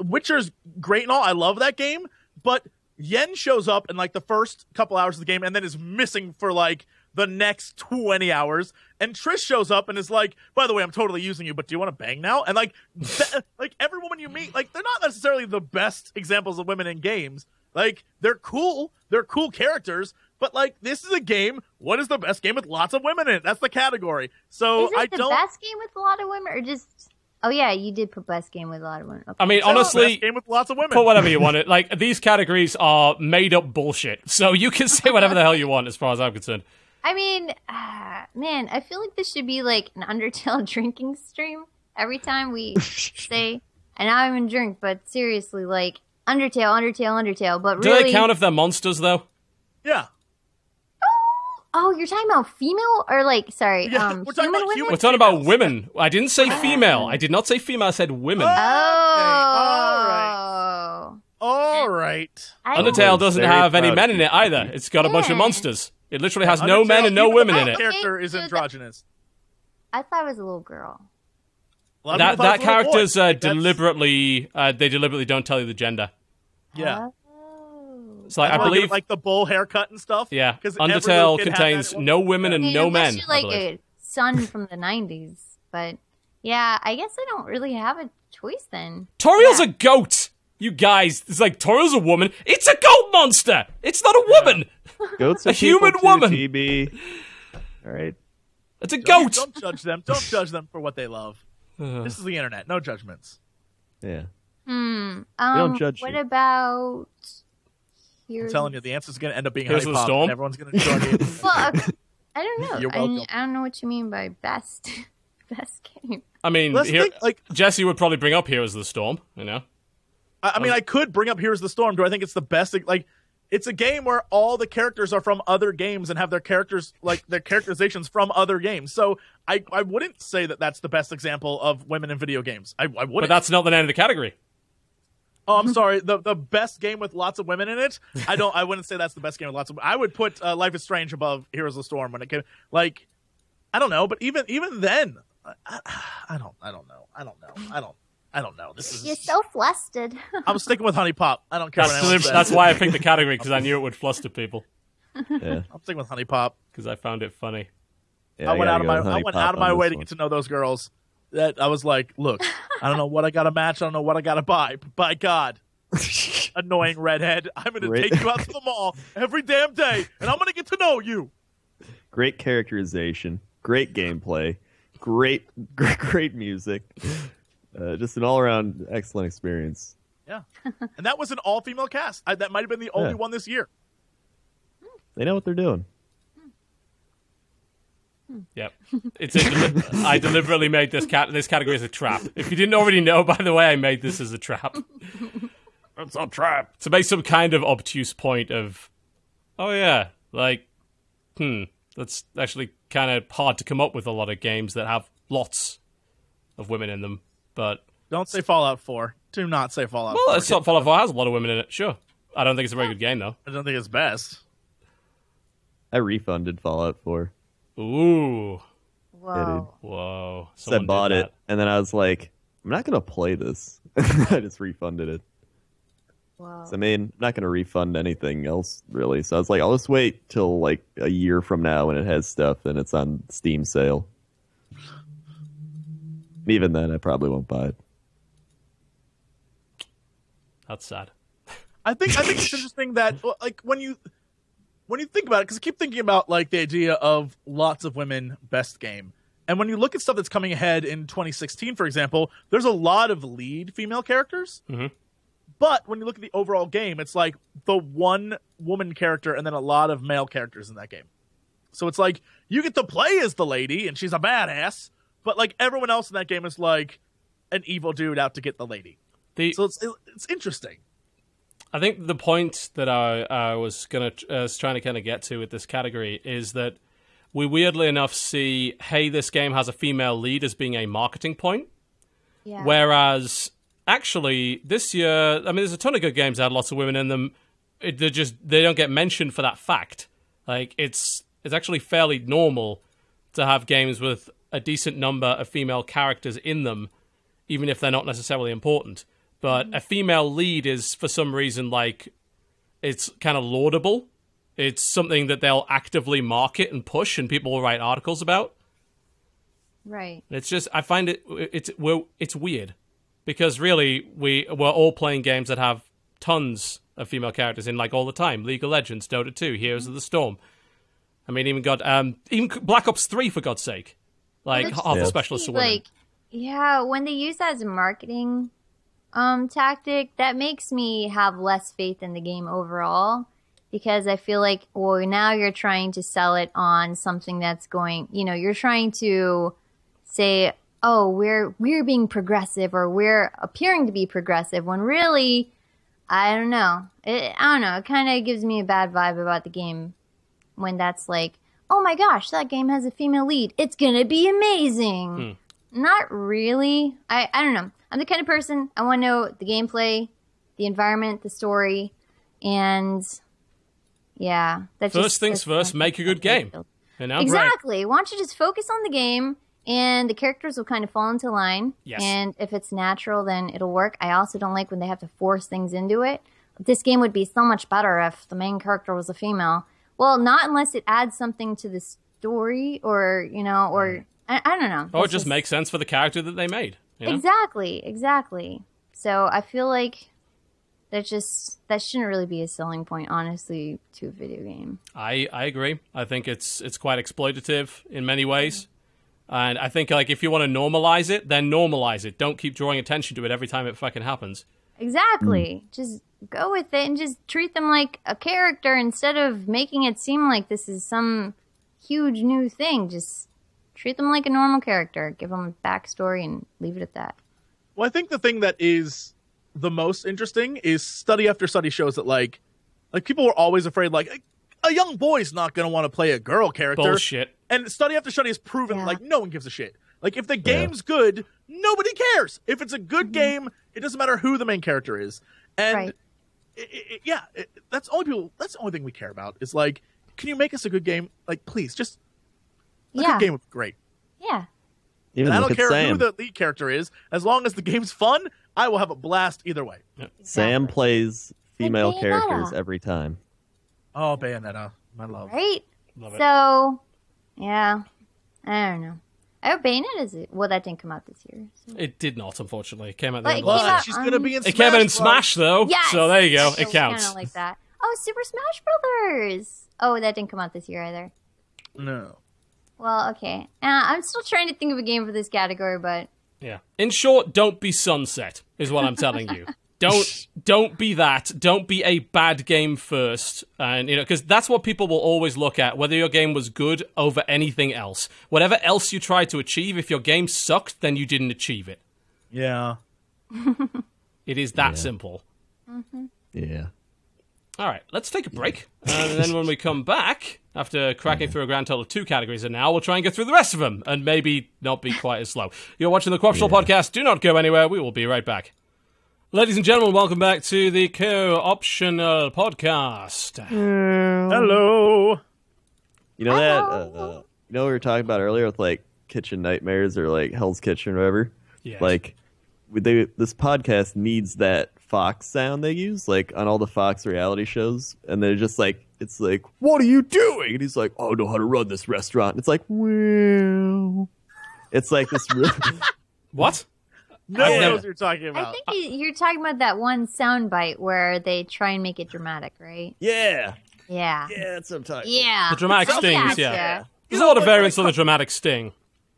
Witcher's great and all. I love that game, but Yen shows up in like the first couple hours of the game and then is missing for like the next 20 hours. And Trish shows up and is like, by the way, I'm totally using you, but do you want to bang now? And like, th- [laughs] like every woman you meet, like, they're not necessarily the best examples of women in games. Like, they're cool. They're cool characters. But like, this is a game. What is the best game with lots of women in it? That's the category. So Is it I the don't. best game with a lot of women, or just? Oh yeah, you did put best game with a lot of women. Okay. I mean, It's not the honestly, best game with lots of women. put whatever you [laughs] want. It like these categories are made up bullshit. So you can say whatever the hell you want, as far as I'm concerned. I mean, ah, man, I feel like this should be like an [laughs] Undertale drinking stream every time we [laughs] say. And now I'm in drink, but seriously, like Undertale, Undertale, Undertale. But Do really, they count if they're monsters though? yeah. oh, you're talking about female or like, sorry, Yeah, um, we're talking human about women? We're talking about women. I didn't say female. I did not say female. I said women. Oh. Oh, All right. I Undertale doesn't have any men in it either. It's got a bunch of Yeah. monsters. It literally has no men and no Even women the in main it. character is Okay, so that- androgynous. I thought it was a little girl. A lot of That people thought that it was a little boy. character's uh, Like, that's- deliberately uh, they deliberately don't tell you the gender. Yeah. Oh. It's like I That's why they give believe like the bull haircut and stuff. yeah, 'Cause every little Undertale kid had contains that- no women and I mean, no unless men. You're I like believe. a son from the '90s, but yeah, I guess I don't really have a choice then. Toriel's Yeah. a goat. You guys, it's like Toriel's a woman. It's a goat monster. It's not a woman. Goats A are people human too, woman. TB. All right. It's a Don't, goat. don't judge them. Don't judge them for what they love. Uh, [sighs] This is the internet. No judgments. Yeah. Hmm. don't Um, judge what you. about? I'm telling you, the answer is going to end up being Here's Honey the Pop, Storm. and everyone's going to join in. Well, okay, I don't know. You're I, welcome. I don't know what you mean by best. [laughs] best game. I mean, here, think, like, Jesse would probably bring up Heroes of the Storm. You know, I, I mean, I could bring up Here's the Storm. Do I think it's the best? Like, it's a game where all the characters are from other games and have their characters, like, their characterizations from other games. So I, I wouldn't say that that's the best example of women in video games. I, I wouldn't. But that's not the name of the category. Oh, I'm sorry. The the best game with lots of women in it. I don't. I wouldn't say that's the best game with lots of. I would put uh, Life is Strange above Heroes of the Storm when it came. Like, I don't know, but even even then, I, I, I don't. I don't know. I don't know. I don't. I don't know. This is. You're so flustered. [laughs] I'm sticking with HuniePop. I don't care That's, what anyone deliber- says. that's why I picked the category because I knew it would fluster people Yeah. [laughs] I'm sticking with HuniePop. because I found it funny. yeah I went out of my I went out of my this way to get to know those girls. That I was like, look, I don't know what I got to match. I don't know what I got to buy. But by God, [laughs] annoying redhead, I'm going to Right. take you out to the mall every damn day, and I'm going to get to know you. Great characterization, great gameplay, great, great, great music. Uh, just an all-around excellent experience. Yeah, [laughs] and that was an all-female cast. I, that might have been the only Yeah. one this year. They know what they're doing. Yep, it's a deli- I deliberately made this cat this category as a trap. If you didn't already know, by the way, I made this as a trap. It's a trap. to make some kind of obtuse point of, oh yeah, like, hmm, that's actually kind of hard to come up with a lot of games that have lots of women in them. But Don't say Fallout 4. Do not say Fallout well, 4. it's not Fallout 4 has a lot of women in it. Sure, I don't think it's a very good game though. I don't think it's best. I refunded Fallout 4. Ooh, Whoa. whoa! So I Someone did bought it, and then I was like, I'm not gonna play this. [laughs] I just refunded it. Wow. So, I mean, I'm not gonna refund anything else really. So I was like, I'll just wait till like a year from now when it has stuff and it's on Steam sale. Even then, I probably won't buy it. That's sad. I think I think it's interesting that like when you when you think about it, because I keep thinking about like the idea of lots of women best game, and when you look at stuff that's coming ahead in 2016, for example, there's a lot of lead female characters. Mhm. But when you look at the overall game, it's like the one woman character and then a lot of male characters in that game. So it's like you get to play as the lady and she's a badass, but like everyone else in that game is like an evil dude out to get the lady. The So it's it's interesting. I think the point that I, I was gonna uh, was trying to kind of get to with this category is that we weirdly enough see, hey, this game has a female lead as being a marketing point, Yeah. whereas actually this year, I mean, there's a ton of good games that had lots of women in them. It, they just they don't get mentioned for that fact. Like it's it's actually fairly normal to have games with a decent number of female characters in them, even if they're not necessarily important. But a female lead is for some reason like it's kind of laudable. It's something that they'll actively market and push, and people will write articles about. right. It's just I find it it's we're, it's weird because really we we're all playing games that have tons of female characters in like all the time. League of Legends, Dota 2, Heroes of the Storm. I mean, even got um even Black Ops 3 for God's sake. Like Well, half the Yeah. specialists are women. like yeah when they use that as a marketing um tactic that makes me have less faith in the game overall because i feel like well now you're trying to sell it on something that's going you know you're trying to say oh we're we're being progressive or we're appearing to be progressive when really i don't know it, i don't know it kind of gives me a bad vibe about the game when that's like oh my gosh that game has a female lead it's gonna be amazing hmm. not really. I, I don't know. I'm the kind of person I want to know the gameplay, the environment, the story, and Yeah, First just- things first, make a good game. Exactly. Why don't you just focus on the game and the characters will kind of fall into line. Yes. And if it's natural, then it'll work. I also don't like when they have to force things into it. This game would be so much better if the main character was a female. Well, not unless it adds something to the story or, you know, or mm. I, I don't know. Or it That's just makes sense for the character that they made. You know? Exactly, exactly. So I feel like that just that shouldn't really be a selling point, honestly, to a video game. I, I agree. I think it's it's quite exploitative in many ways. Mm-hmm. And I think like if you want to normalize it, then normalize it. Don't keep drawing attention to it every time it fucking happens. Exactly. Mm. Just go with it and just treat them like a character instead of making it seem like this is some huge new thing. Just treat them like a normal character. Give them a backstory and leave it at that. Well, I think the thing that is the most interesting is study after study shows that like like people were always afraid like a young boy's not going to want to play a girl character. Bullshit. And study after study has proven Yeah. like no one gives a shit. Like if the game's good, nobody cares. If it's a good mm-hmm. game, it doesn't matter who the main character is. And Right. i i i- yeah, it, that's only people. That's the only thing we care about. Is like, can you make us a good game? Like, please, just make a yeah. good game would be great. Yeah. Even And I don't care Sam. who the lead character is, as long as the game's fun. I will have a blast either way. Sam plays female Bayonetta. characters every time. Oh, Bayonetta, my love. Right? Love it. So, yeah. I don't know. I hope Bayonetta is it. Well, that didn't come out this year. So. It did not, unfortunately. It came out the But end it came out she's on- gonna be in. It came out in Bros. Smash though, Yes! so there you go. It counts. Kind of like that. Oh, Super Smash Brothers. Oh, that didn't come out this year either. No. Well, okay. Uh, I'm still trying to think of a game for this category, but Yeah. In short, don't be Sunset is what I'm telling you. [laughs] Don't [laughs] don't be that. Don't be a bad game first, and you know because that's what people will always look at. Whether your game was good over anything else, whatever else you tried to achieve, if your game sucked, then you didn't achieve it. Yeah. [laughs] It is that simple. Mm-hmm. Yeah. All right, let's take a break, uh, and then when we [laughs] come back, after cracking through a grand total of two categories and now we'll try and get through the rest of them, and maybe not be quite as slow. You're watching the Co-Optional Podcast. Do not go anywhere. We will be right back. Ladies and gentlemen, welcome back to the Co-Optional Podcast. Hello. You know that? Uh, uh, you know what we were talking about earlier with like kitchen nightmares or like Hell's Kitchen or whatever. Yes. Like, they, this podcast needs that Fox sound they use, like on all the Fox reality shows, and they're just like, it's like, what are you doing? And he's like, oh, I know how to run this restaurant. And it's like, well, it's like this. [laughs] Really, What? No I've one never- knows what you're talking I think you, you're talking about that one soundbite where they try and make it dramatic, right? yeah, Yeah. yeah, that's what I'm talking. Yeah. The dramatic I stings, gotcha. yeah. There's a lot of like- variants on the dramatic sting.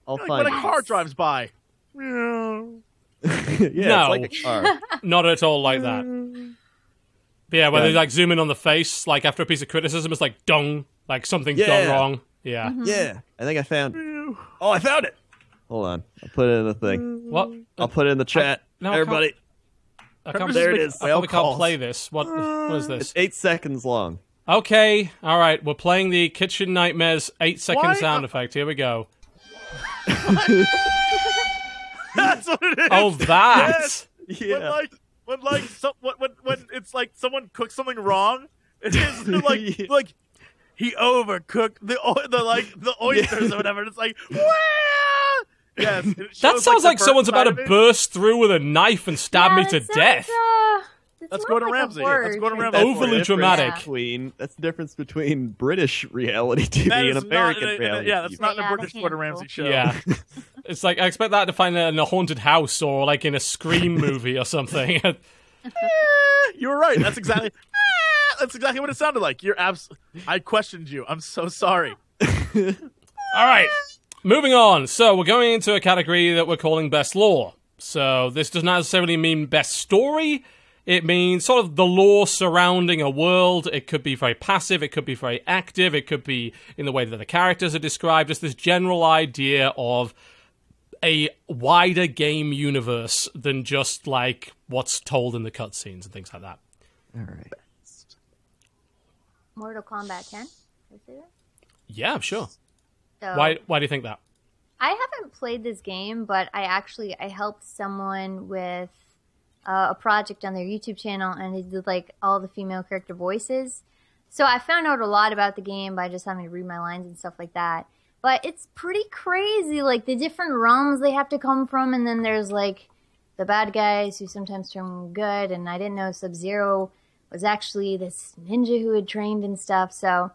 I'll like find. when a car drives by. [laughs] yeah, No. like. [laughs] Not at all like that. But yeah, when Yeah. they like zoom in on the face, like after a piece of criticism, it's like dong, like something's gone Yeah. wrong. Yeah. Mm-hmm. yeah, I think I found. Oh, I found it. Hold on, I'll put it in the thing. What? I'll put it in the chat. no, I can't- Everybody, I can't, There it make. I probably can't play this. What? What is this? it's eight seconds long. Okay, all right. We're playing the Kitchen Nightmares eight second Why- sound effect. Here we go. [laughs] That's what it is. Oh, that. Yes. When like when like so, when, when when it's like someone cooks something wrong, [laughs] it is [laughs] like Yeah. like he overcooked the the like the oysters or whatever. And it's like Wah! Yes. That sounds the like, someone's about to burst through with a knife and stab Yeah, me to sounds, death. uh, that's That's more Gordon like a Ramsay. That's word Gordon right Ramsay. there. Overly dramatic. Between that's the difference between British reality TV and American not, in a- a- reality. yeah, that's TV. not in Yeah, a the British Gordon handful. Ramsay show. Yeah. [laughs] it's like I expect that to find it in a haunted house or like in a Scream movie or something. [laughs] you were right. That's exactly. Ah, That's exactly what it sounded like. You're abs. I questioned you. I'm so sorry. [laughs] All right, moving on. So we're going into a category that we're calling best lore. So this does not necessarily mean best story. It means sort of the lore surrounding a world. It could be very passive. It could be very active. It could be in the way that the characters are described. Just this general idea of a wider game universe than just like what's told in the cutscenes and things like that. All right. Mortal Kombat 10. Is it? Yeah, sure. So, Why? Why do you think that? I haven't played this game, but I actually I helped someone with uh, a project on their YouTube channel, and they did like all the female character voices. So I found out a lot about the game by just having to read my lines and stuff like that. But it's pretty crazy, like the different realms they have to come from, and then there's like the bad guys who sometimes turn good. And I didn't know Sub Zero was actually this ninja who had trained and stuff. So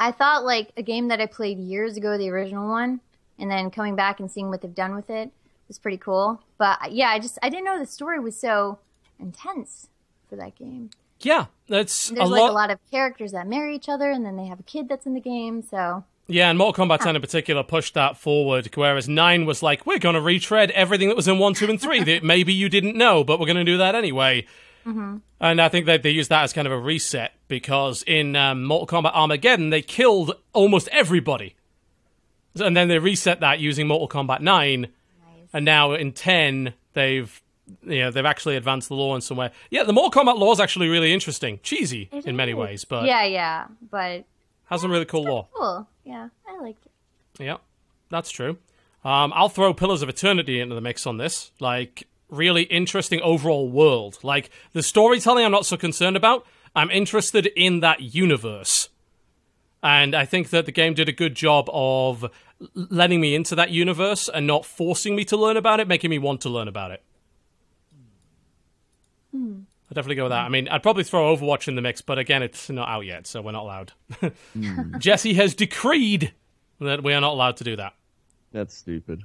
I thought like a game that I played years ago, the original one, and then coming back and seeing what they've done with it was pretty cool. But yeah, I just I didn't know the story was so intense for that game. Yeah, that's There's a like lot. a lot of characters that marry each other, and then they have a kid that's in the game. So Yeah, and Mortal Kombat 10 in particular pushed that forward, whereas 9 was like, we're going to retread everything that was in 1, 2, and 3 that maybe you didn't know, but we're going to do that anyway. Mm-hmm. And I think that they used that as kind of a reset because in um, Mortal Kombat Armageddon, they killed almost everybody. And then they reset that using Mortal Kombat 9, and now in 10, they've. You know, they've actually advanced the lore in some way. Yeah, the Mortal Kombat lore is actually really interesting. Cheesy It in many ways, but yeah, yeah, but has some really cool lore. cool. Yeah, I liked it. Yeah, that's true. Um, I'll throw Pillars of Eternity into the mix on this. Like, really interesting overall world. Like, the storytelling I'm not so concerned about. I'm interested in that universe. And I think that the game did a good job of letting me into that universe and not forcing me to learn about it, making me want to learn about it. Hmm. I'd definitely go with that. I mean, I'd probably throw Overwatch in the mix, but again, it's not out yet, so we're not allowed. Hmm. [laughs] Jesse has decreed that we are not allowed to do that. That's stupid.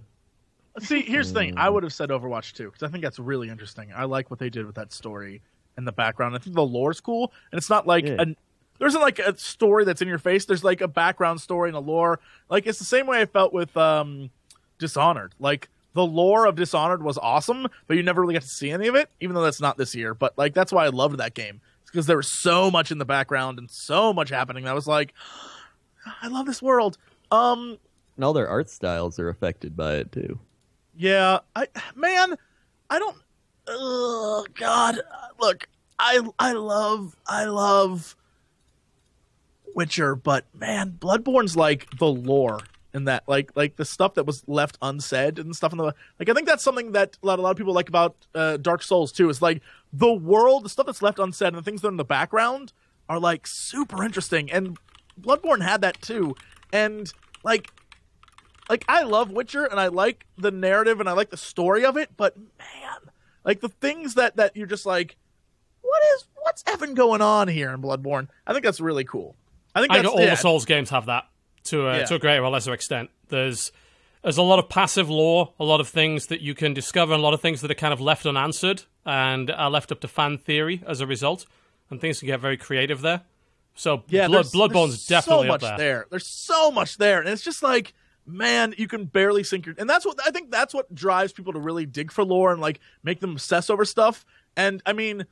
See, here's the thing. I hmm. would have said Overwatch too because I think that's really interesting. I like what they did with that story and the background. I think the lore's cool, and it's not like Yeah. a there isn't like a story that's in your face. There's like a background story and a lore. Like it's the same way I felt with um, Dishonored. Like the lore of Dishonored was awesome, but you never really got to see any of it, even though that's not this year. But like that's why I loved that game because there was so much in the background and so much happening. That I was like, I love this world. Um, And all their art styles are affected by it too. Yeah, I man, I don't. Oh God, look, I I love I love Witcher, but man, Bloodborne's like the lore in that, like like the stuff that was left unsaid and stuff in the like. I think that's something that a lot, a lot of people like about uh, Dark Souls too. Is like the world, the stuff that's left unsaid, and the things that are in the background are like super interesting. And Bloodborne had that too, and like like I love Witcher and I like the narrative and I like the story of it, but man, like the things that that you're just like, what is what's effing going on here in Bloodborne? I think that's really cool. I think I think all yeah, the Souls games have that to a, Yeah. to a greater or lesser extent. There's there's a lot of passive lore, a lot of things that you can discover, and a lot of things that are kind of left unanswered and are left up to fan theory as a result, and things can get very creative there. So yeah. Blood, there's- Bloodborne's there's definitely so much up there. There's so much there, and it's just like. Man, you can barely sink your, and that's what I think. That's what drives people to really dig for lore and like make them obsess over stuff. And I mean,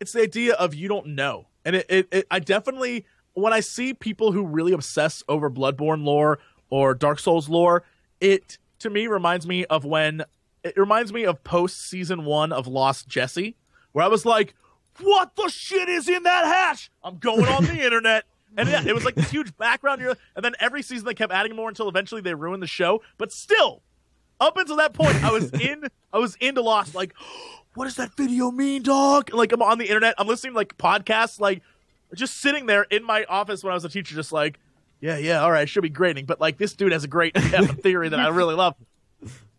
it's the idea of you don't know. And it, it, it I definitely when I see people who really obsess over Bloodborne lore or Dark Souls lore, it to me reminds me of when it reminds me of post season one of Lost Jesse, where I was like, "What the shit is in that hatch?" I'm going on the [laughs] internet. And yeah, it was like this huge background. And then every season they kept adding more until eventually they ruined the show. But still, up until that point, I was in I was into Lost. Like, [gasps] what does that video mean, dog? Like I'm on the internet, I'm listening to, like podcasts, like just sitting there in my office when I was a teacher, just like, yeah, yeah, all right, should be grading, but like this dude has a great [laughs] theory that I really love.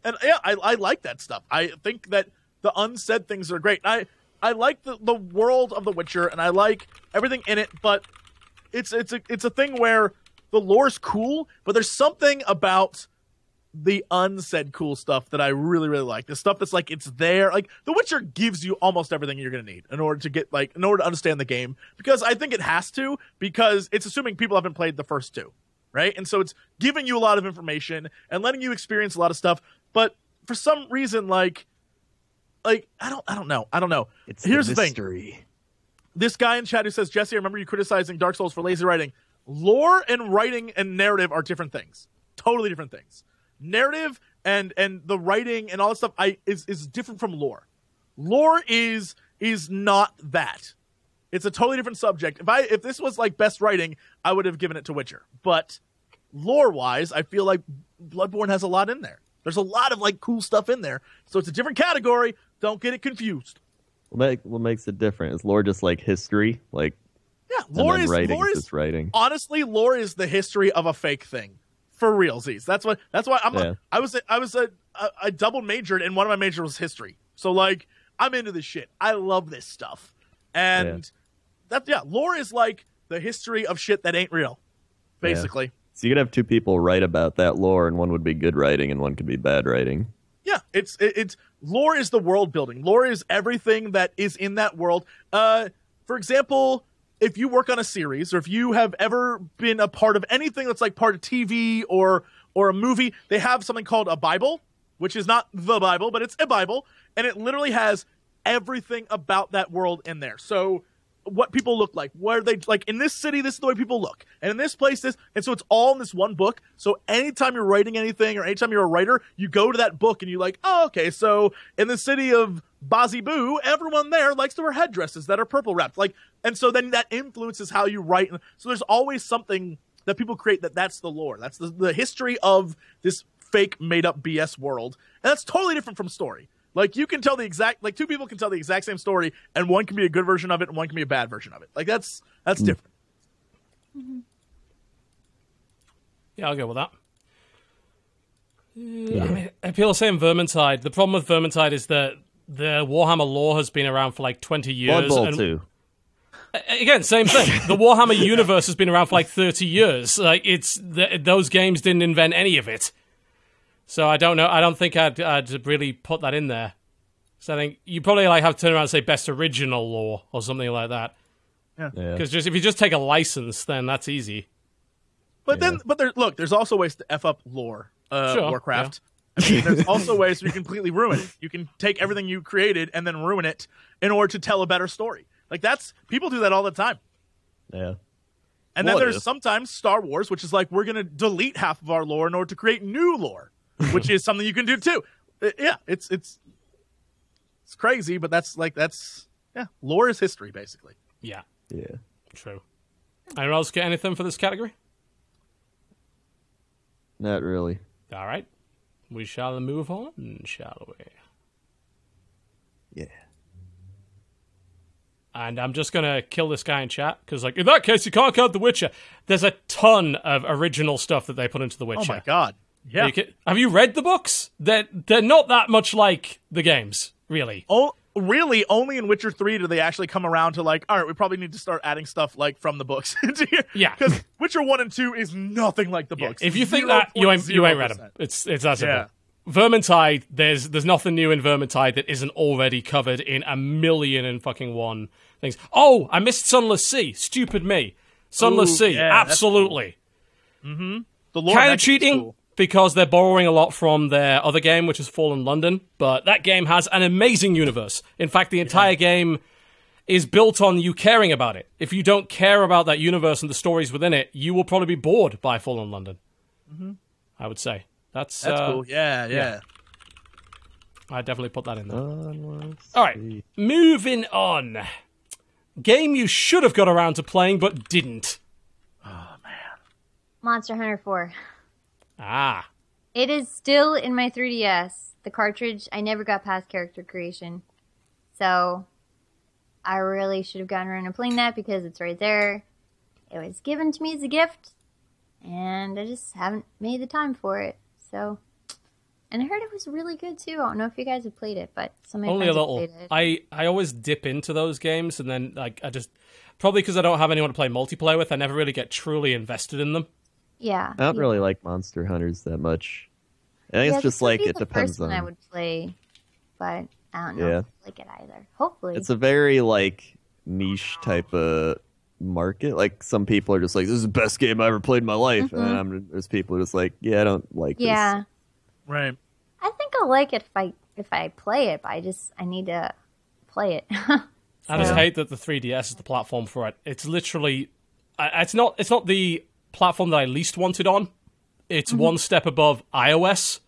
And yeah, I, I like that stuff. I think that the unsaid things are great. I I like the, the world of The Witcher and I like everything in it, but it's it's a it's a thing where the lore's cool, but there's something about the unsaid cool stuff that I really really like. The stuff that's like it's there. Like The Witcher gives you almost everything you're gonna need in order to get like in order to understand the game because I think it has to because it's assuming people haven't played the first two, right? And so it's giving you a lot of information and letting you experience a lot of stuff. But for some reason, like like I don't I don't know I don't know. It's Here's the the thing mystery. This guy in chat who says, Jesse, I remember you criticizing Dark Souls for lazy writing. Lore and writing and narrative are different things. Totally different things. Narrative and and the writing and all that stuff I is is different from lore. Lore is is not that. It's a totally different subject. If I if this was like best writing, I would have given it to Witcher. But lore wise, I feel like Bloodborne has a lot in there. There's a lot of like cool stuff in there. So it's a different category. Don't get it confused. What, make, what makes it different? Is lore just like history? Like Yeah, lore is writing lore is just writing. honestly, lore is the history of a fake thing for realsies. That's what. That's why I'm. Yeah. I was. I was a, a. I double majored, and one of my majors was history. So like, I'm into this shit. I love this stuff, and that yeah, lore is like the history of shit that ain't real, basically. So you could have two people write about that lore, and one would be good writing, and one could be bad writing. Yeah, it's it, it's lore is the world building. Lore is everything that is in that world. Uh, for example, if you work on a series, or if you have ever been a part of anything that's like part of TV or or a movie, they have something called a Bible, which is not the Bible, but it's a Bible, and it literally has everything about that world in there. So what people look like, where they like in this city, this is the way people look, and in this place, this, and so it's all in this one book. So anytime you're writing anything, or anytime you're a writer, you go to that book and you're like, oh, okay, so in the city of Bazibu, everyone there likes to wear headdresses that are purple wrapped, like, and so then that influences how you write. So there's always something that people create that that's the lore, that's the, the history of this fake made up BS world, and that's totally different from story. Like you can tell the exact like two people can tell the exact same story, and one can be a good version of it, and one can be a bad version of it. Like that's that's mm. different. Mm-hmm. Yeah, I'll go with that. Yeah. I mean, people are saying Vermintide. The problem with Vermintide is that the Warhammer lore has been around for like 20 years. Blood Bowl and- too. Again, same thing. The Warhammer universe has been around for like 30 years. Like it's th- those games didn't invent any of it. So I don't know. I don't think I'd, I'd really put that in there. So I think you probably like have to turn around and say best original lore or something like that. Yeah. Because just if you just take a license, then that's easy. But then, but there, look, there's also ways to f up lore, uh, Sure, Warcraft. I mean, there's [laughs] also ways you completely ruin it. You can take everything you created and then ruin it in order to tell a better story. Like that's people do that all the time. Yeah. And Well, then there's sometimes Star Wars, which is like we're gonna delete half of our lore in order to create new lore, which is something you can do too. Uh, yeah, it's it's it's crazy, but that's like that's yeah, lore is history basically. Yeah, Yeah. true. Anyone else get anything for this category? Not really. All right. We shall move on, shall we? Yeah. And I'm just gonna kill this guy in chat because, like, in that case, you can't count The Witcher. There's a ton of original stuff that they put into The Witcher. Oh my god, yeah. You can- have you read the books? They're they're not that much like the games, really. Oh, really? Only in Witcher Three do they actually come around to like, all right, we probably need to start adding stuff like from the books [laughs] into here. Yeah. because Witcher One and Two is nothing like the books. If you think that, you ain't you ain't read them. It's it's that simple. Yeah. Vermintide, there's there's nothing new in Vermintide that isn't already covered in a million and fucking one things. Oh, I missed Sunless Sea. Stupid me. Sunless Ooh, Sea, yeah, absolutely. Mm-hmm. The lore kind of cheating cool. Because they're borrowing a lot from their other game, which is Fallen London. But that game has an amazing universe. In fact, the entire game is built on you caring about it. If you don't care about that universe and the stories within it, you will probably be bored by Fallen London. I would say that's That's uh, cool. Yeah, yeah. I definitely put that in there. Unless All right, moving on. Game you should have got around to playing but didn't. Oh man, Monster Hunter 4. Ah, It is still in my 3DS. The cartridge, I never got past character creation. So, I really should have gotten around to playing that because it's right there. It was given to me as a gift, and I just haven't made the time for it. So, and I heard it was really good too. I don't know if you guys have played it, but some of my only a little. played it. I I always dip into those games and then like I just probably because I don't have anyone to play multiplayer with, I never really get truly invested in them. Yeah. I don't yeah. really like Monster Hunters that much. I think Yeah, it's just like be it the depends first on. I would play, but I don't know Yeah. if I like it either. Hopefully, It's a very like niche type of market. Like some people are just like, "This is the best game I ever played in my life," and I'm, there's people who are just like, "Yeah, I don't like Mm-hmm. yeah. Right. I think I'll like it if I if I play it, but I just I need to play it. [laughs] I just hate that the 3DS is the platform for it. It's literally, it's not it's not the platform that I least wanted on. It's Mm-hmm. one step above iOS,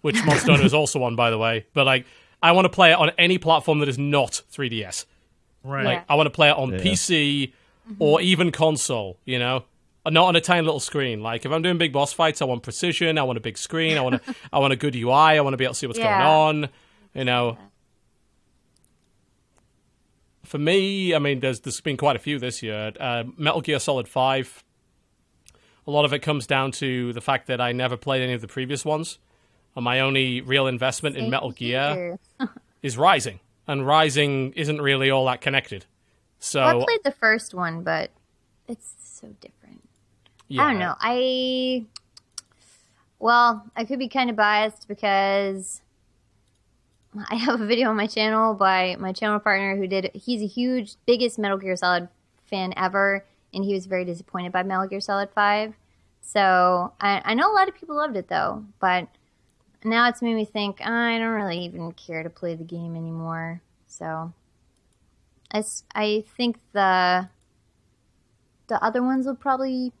which Monster Hunter is also on, by the way. But like, I want to play it on any platform that is not 3DS. Right. Like, Yeah. I want to play it on Yeah. PC or even console. You know, not on a tiny little screen. Like if I'm doing big boss fights, I want precision. I want a big screen. I want a, I want a good UI. I want to be able to see what's Yeah. going on. You know. for me, I mean, there's there's been quite a few this year. Uh, Metal Gear Solid Five. A lot of it comes down to the fact that I never played any of the previous ones, and my only real investment in Metal Gear [laughs] is Rising, and Rising isn't really all that connected. So Well, I played the first one, but it's so different. yeah, I don't know. I well, I could be kind of biased because I have a video on my channel by my channel partner who did. He's a huge, biggest Metal Gear Solid fan ever, and he was very disappointed by Metal Gear Solid Five. So I, I know a lot of people loved it though, but now it's made me think I don't really even care to play the game anymore. So I, I think the the other ones will probably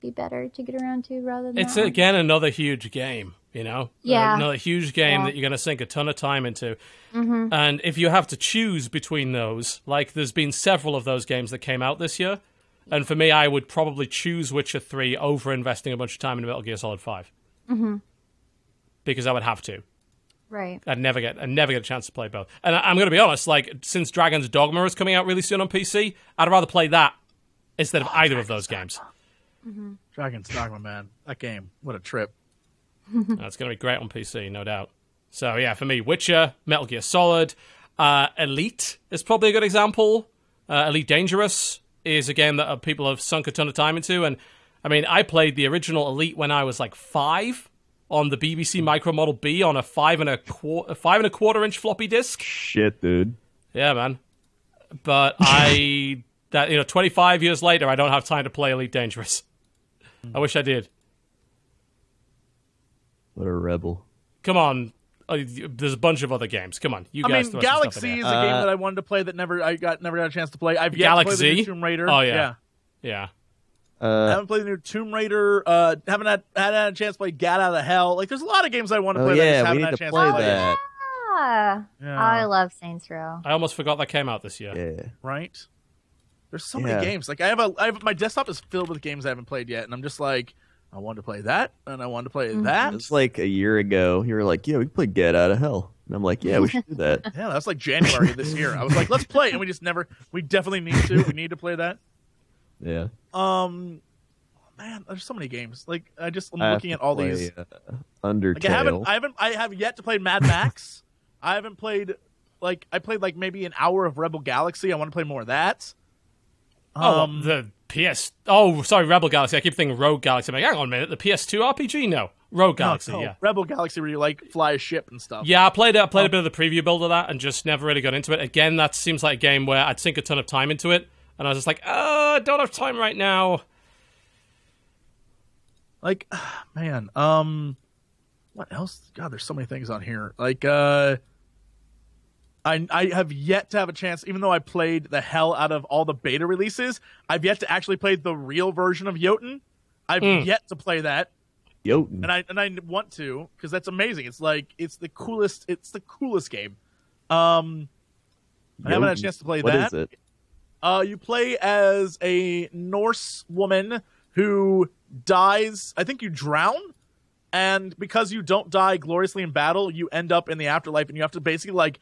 be better to get around to rather than It's again another huge game, you know? Yeah. Another huge game Yeah. that you're going to sink a ton of time into. Mm-hmm. And if you have to choose between those, like there's been several of those games that came out this year. And for me, I would probably choose Witcher 3 over investing a bunch of time in Metal Gear Solid 5. Mm-hmm. Because I would have to. right. I'd never get I'd never get a chance to play both. And I, I'm going to be honest, like since Dragon's Dogma is coming out really soon on PC, I'd rather play that instead of either of those games. Dragon's Dogma, man. That game. What a trip. [laughs] That's going to be great on PC, no doubt. So yeah, for me, Witcher, Metal Gear Solid, uh, Elite is probably a good example. Uh, Elite Dangerous is a game that uh, people have sunk a ton of time into, and I mean, I played the original Elite when I was like five on the BBC Micro Model B on a five and a quarter, five and a quarter inch floppy disk. Shit, dude. Yeah, man. But I [laughs] that you know, 25 years later, I don't have time to play Elite Dangerous. I wish I did. What a rebel. Come on. Uh, there's a bunch of other games. Come on, you I guys. mean, throw some stuff Galaxy is there. a game Uh, that I wanted to play that never I got never got a chance to play. I've yet to play the Galaxy? new Tomb Raider. Oh, yeah. yeah. Yeah. I Uh, haven't played the new Tomb Raider. Uh, haven't had, had had a chance to play Gat Out of Hell. Like, there's a lot of games I want to oh play. that I just yeah, we haven't need had a to chance play to play. that. Ah, Yeah. I love Saints Row. I almost forgot that came out this year. Yeah. right? There's so Yeah. many games. Like I have a, I have my desktop is filled with games I haven't played yet, and I'm just like, I wanted to play that, and I wanted to play that. It's like a year ago. You were like, "Yeah, we can play Get Out of Hell," and I'm like, "Yeah, we should do that." [laughs] yeah, that's like January of this year. I was like, let's play, and we just never. We definitely need to. We need to play that. Yeah. Um, man, there's so many games. Like I just I'm I looking at all play, these. uh, Undertale. Like I haven't, I haven't, I have yet to play Mad Max. I haven't played, like, I played like maybe an hour of Rebel Galaxy. I want to play more of that. Oh, Um, the PS. Oh, sorry, Rebel Galaxy. I keep thinking Rogue Galaxy. I'm like, hang on a minute. The PS2 RPG? No, Rogue Galaxy. no, Yeah. Rebel Galaxy where you like fly a ship and stuff. Yeah, I played it. I Oh. played a bit of the preview build of that, and just never really got into it. Again, that seems like a game where I'd sink a ton of time into it, and I was just like, oh, I don't have time right now. Like, [sighs] man, um, what else? God, there's so many things on here. Like, uh, I I have yet to have a chance, even though I played the hell out of all the beta releases. I've yet to actually play the real version of Jotun. I've Mm. yet to play that. Jotun. and I and I want to because that's amazing. It's like it's the coolest. It's the coolest game. Um, I haven't had a chance to play What that. is it? Uh, you play as a Norse woman who dies. I think you drown, and because you don't die gloriously in battle, you end up in the afterlife, and you have to basically like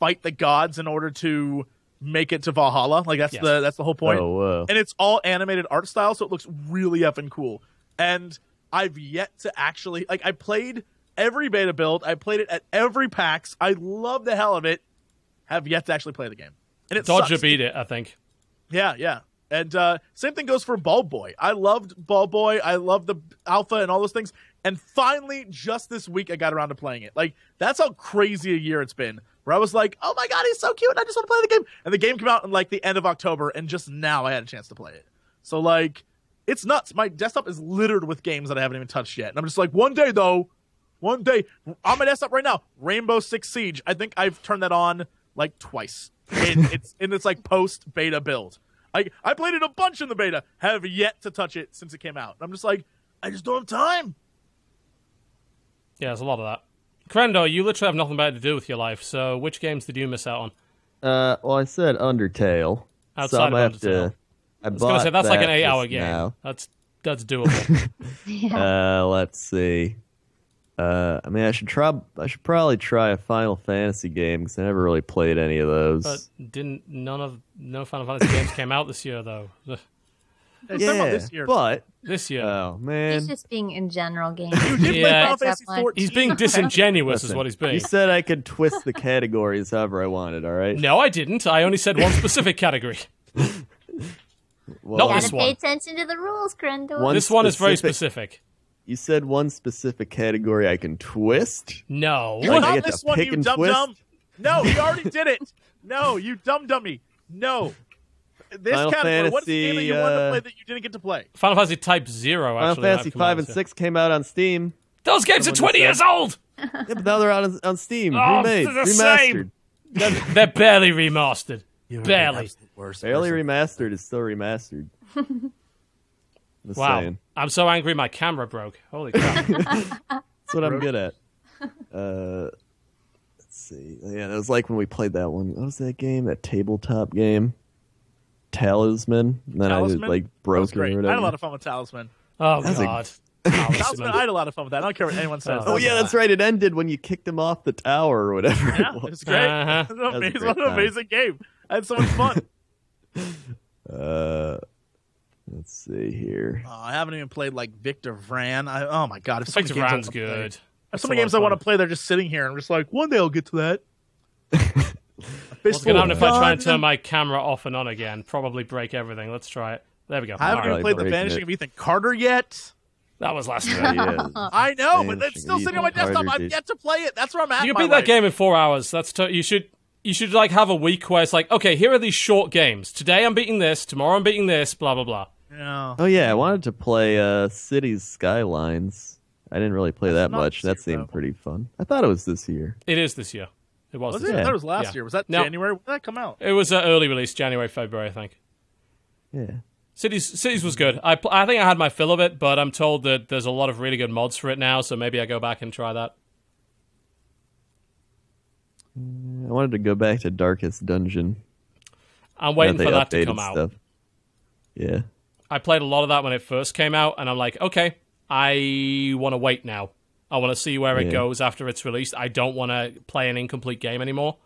fight the gods in order to make it to Valhalla. Like that's Yes. the that's the whole point Oh, whoa. and it's all animated art style, so it looks really effing cool. And I've yet to actually like I played every beta build, I played it at every PAX. I love the hell of it. Have yet to actually play the game, and it Dodger sucks. beat it, I think. Yeah, yeah. And uh, same thing goes for Ball Boy. I loved Ball Boy. I loved the alpha and all those things. And finally, just this week, I got around to playing it. Like that's how crazy a year it's been. Where I was like, "Oh my god, he's so cute! I just want to play the game." And the game came out in like the end of October, and just now I had a chance to play it. So like, it's nuts. My desktop is littered with games that I haven't even touched yet. And I'm just like, one day though, one day on my desktop right now, Rainbow Six Siege. I think I've turned that on like twice. In, [laughs] it's in its like post beta build. I I played it a bunch in the beta. Have yet to touch it since it came out. I'm just like, I just don't have time. Yeah, there's a lot of that. Crendor, you literally have nothing better to do with your life, so which games did you miss out on? Uh, well, I said Undertale. so Outside I'm of have Undertale. to. I, I was gonna say that's like an eight-hour game. Now. That's that's doable. [laughs] Yeah. Uh, let's see. Uh, I mean, I should try. I should probably try a Final Fantasy game because I never really played any of those. But didn't none of no Final Fantasy games came out this year though? [laughs] Hey, talking yeah, this year. but This year, oh man, He's just being in general game. you did play Yeah. Final Fantasy 14. he's being disingenuous, is what he's being. you being. said I could twist the categories however I wanted. All right. No, I didn't. I only said one specific category. Well, Not Gotta this pay attention to the rules, Crendor. One this one is very specific- specific. You said one specific category I can twist. No. You Like, I got get to this one, pick you dumb twist? dumb. No, he already did it. No, you dumb dummy. No. This Final category, what's the game that you wanted to play that you didn't get to play? Final Fantasy Type Zero. Actually, Final Fantasy might out five and this six came out on Steam. Those games are twenty just years old. [laughs] Yeah, but now they're out on, on Steam, Oh, remade, they're the remastered. same. They're, [laughs] they're barely remastered. Barely. Barely remastered is still remastered. [laughs] Wow. saying. I'm so angry my camera broke. Holy crap. That's what I'm good at. Uh, let's see. Yeah, it was like when we played that one. What was that game? That tabletop game? Talisman. And then I Talisman? just, like That broke was it I had a lot of fun with Talisman. Oh, That's a- God. [laughs] Talisman, Talisman. I had a lot of fun with that. I don't care what anyone says. Oh, Oh yeah, that's right. It ended when you kicked him off the tower or whatever. Yeah, it Yeah, was. great. Uh-huh. It's an was a amazing, great what an amazing game. I had so much fun. [laughs] [laughs] Uh, let's see here. Oh, I haven't even played like Victor Vran. I, oh my god, if so many Victor games I Ran's wanna play. good. There's so many games I want to play. They're just sitting here, and I'm just like, one day I'll get to that. A What's going to happen if I try and turn my camera off and on again? Probably break everything. Let's try it. There we go. I haven't even right. played the Vanishing it. of Ethan Carter yet. That was last year. yeah. [laughs] I know, but Vanishing it's still of sitting on my desktop. Carter, I've yet to play it. That's where I'm at. You in can my beat that life. game in four hours. That's t- you should you should like have a week where it's like, okay, here are these short games. Today I'm beating this. Tomorrow I'm beating this. Blah blah blah. Yeah. Oh yeah, I wanted to play uh, Cities Skylines. I didn't really play that much. That seemed though. pretty fun. I thought it was this year. It is this year. It was. Was it? year. I thought it was last Yeah. year. Was that No. January? When did that come out? It was an early release, January, February, I think. Yeah. Cities Cities was good. I I think I had my fill of it, but I'm told that there's a lot of really good mods for it now, so maybe I go back and try that. Mm, I wanted to go back to Darkest Dungeon. I'm waiting for that to come out. stuff. Yeah. I played a lot of that when it first came out, and I'm like, okay, I want to wait now. I want to see where it goes after it's released. I don't want to play an incomplete game anymore.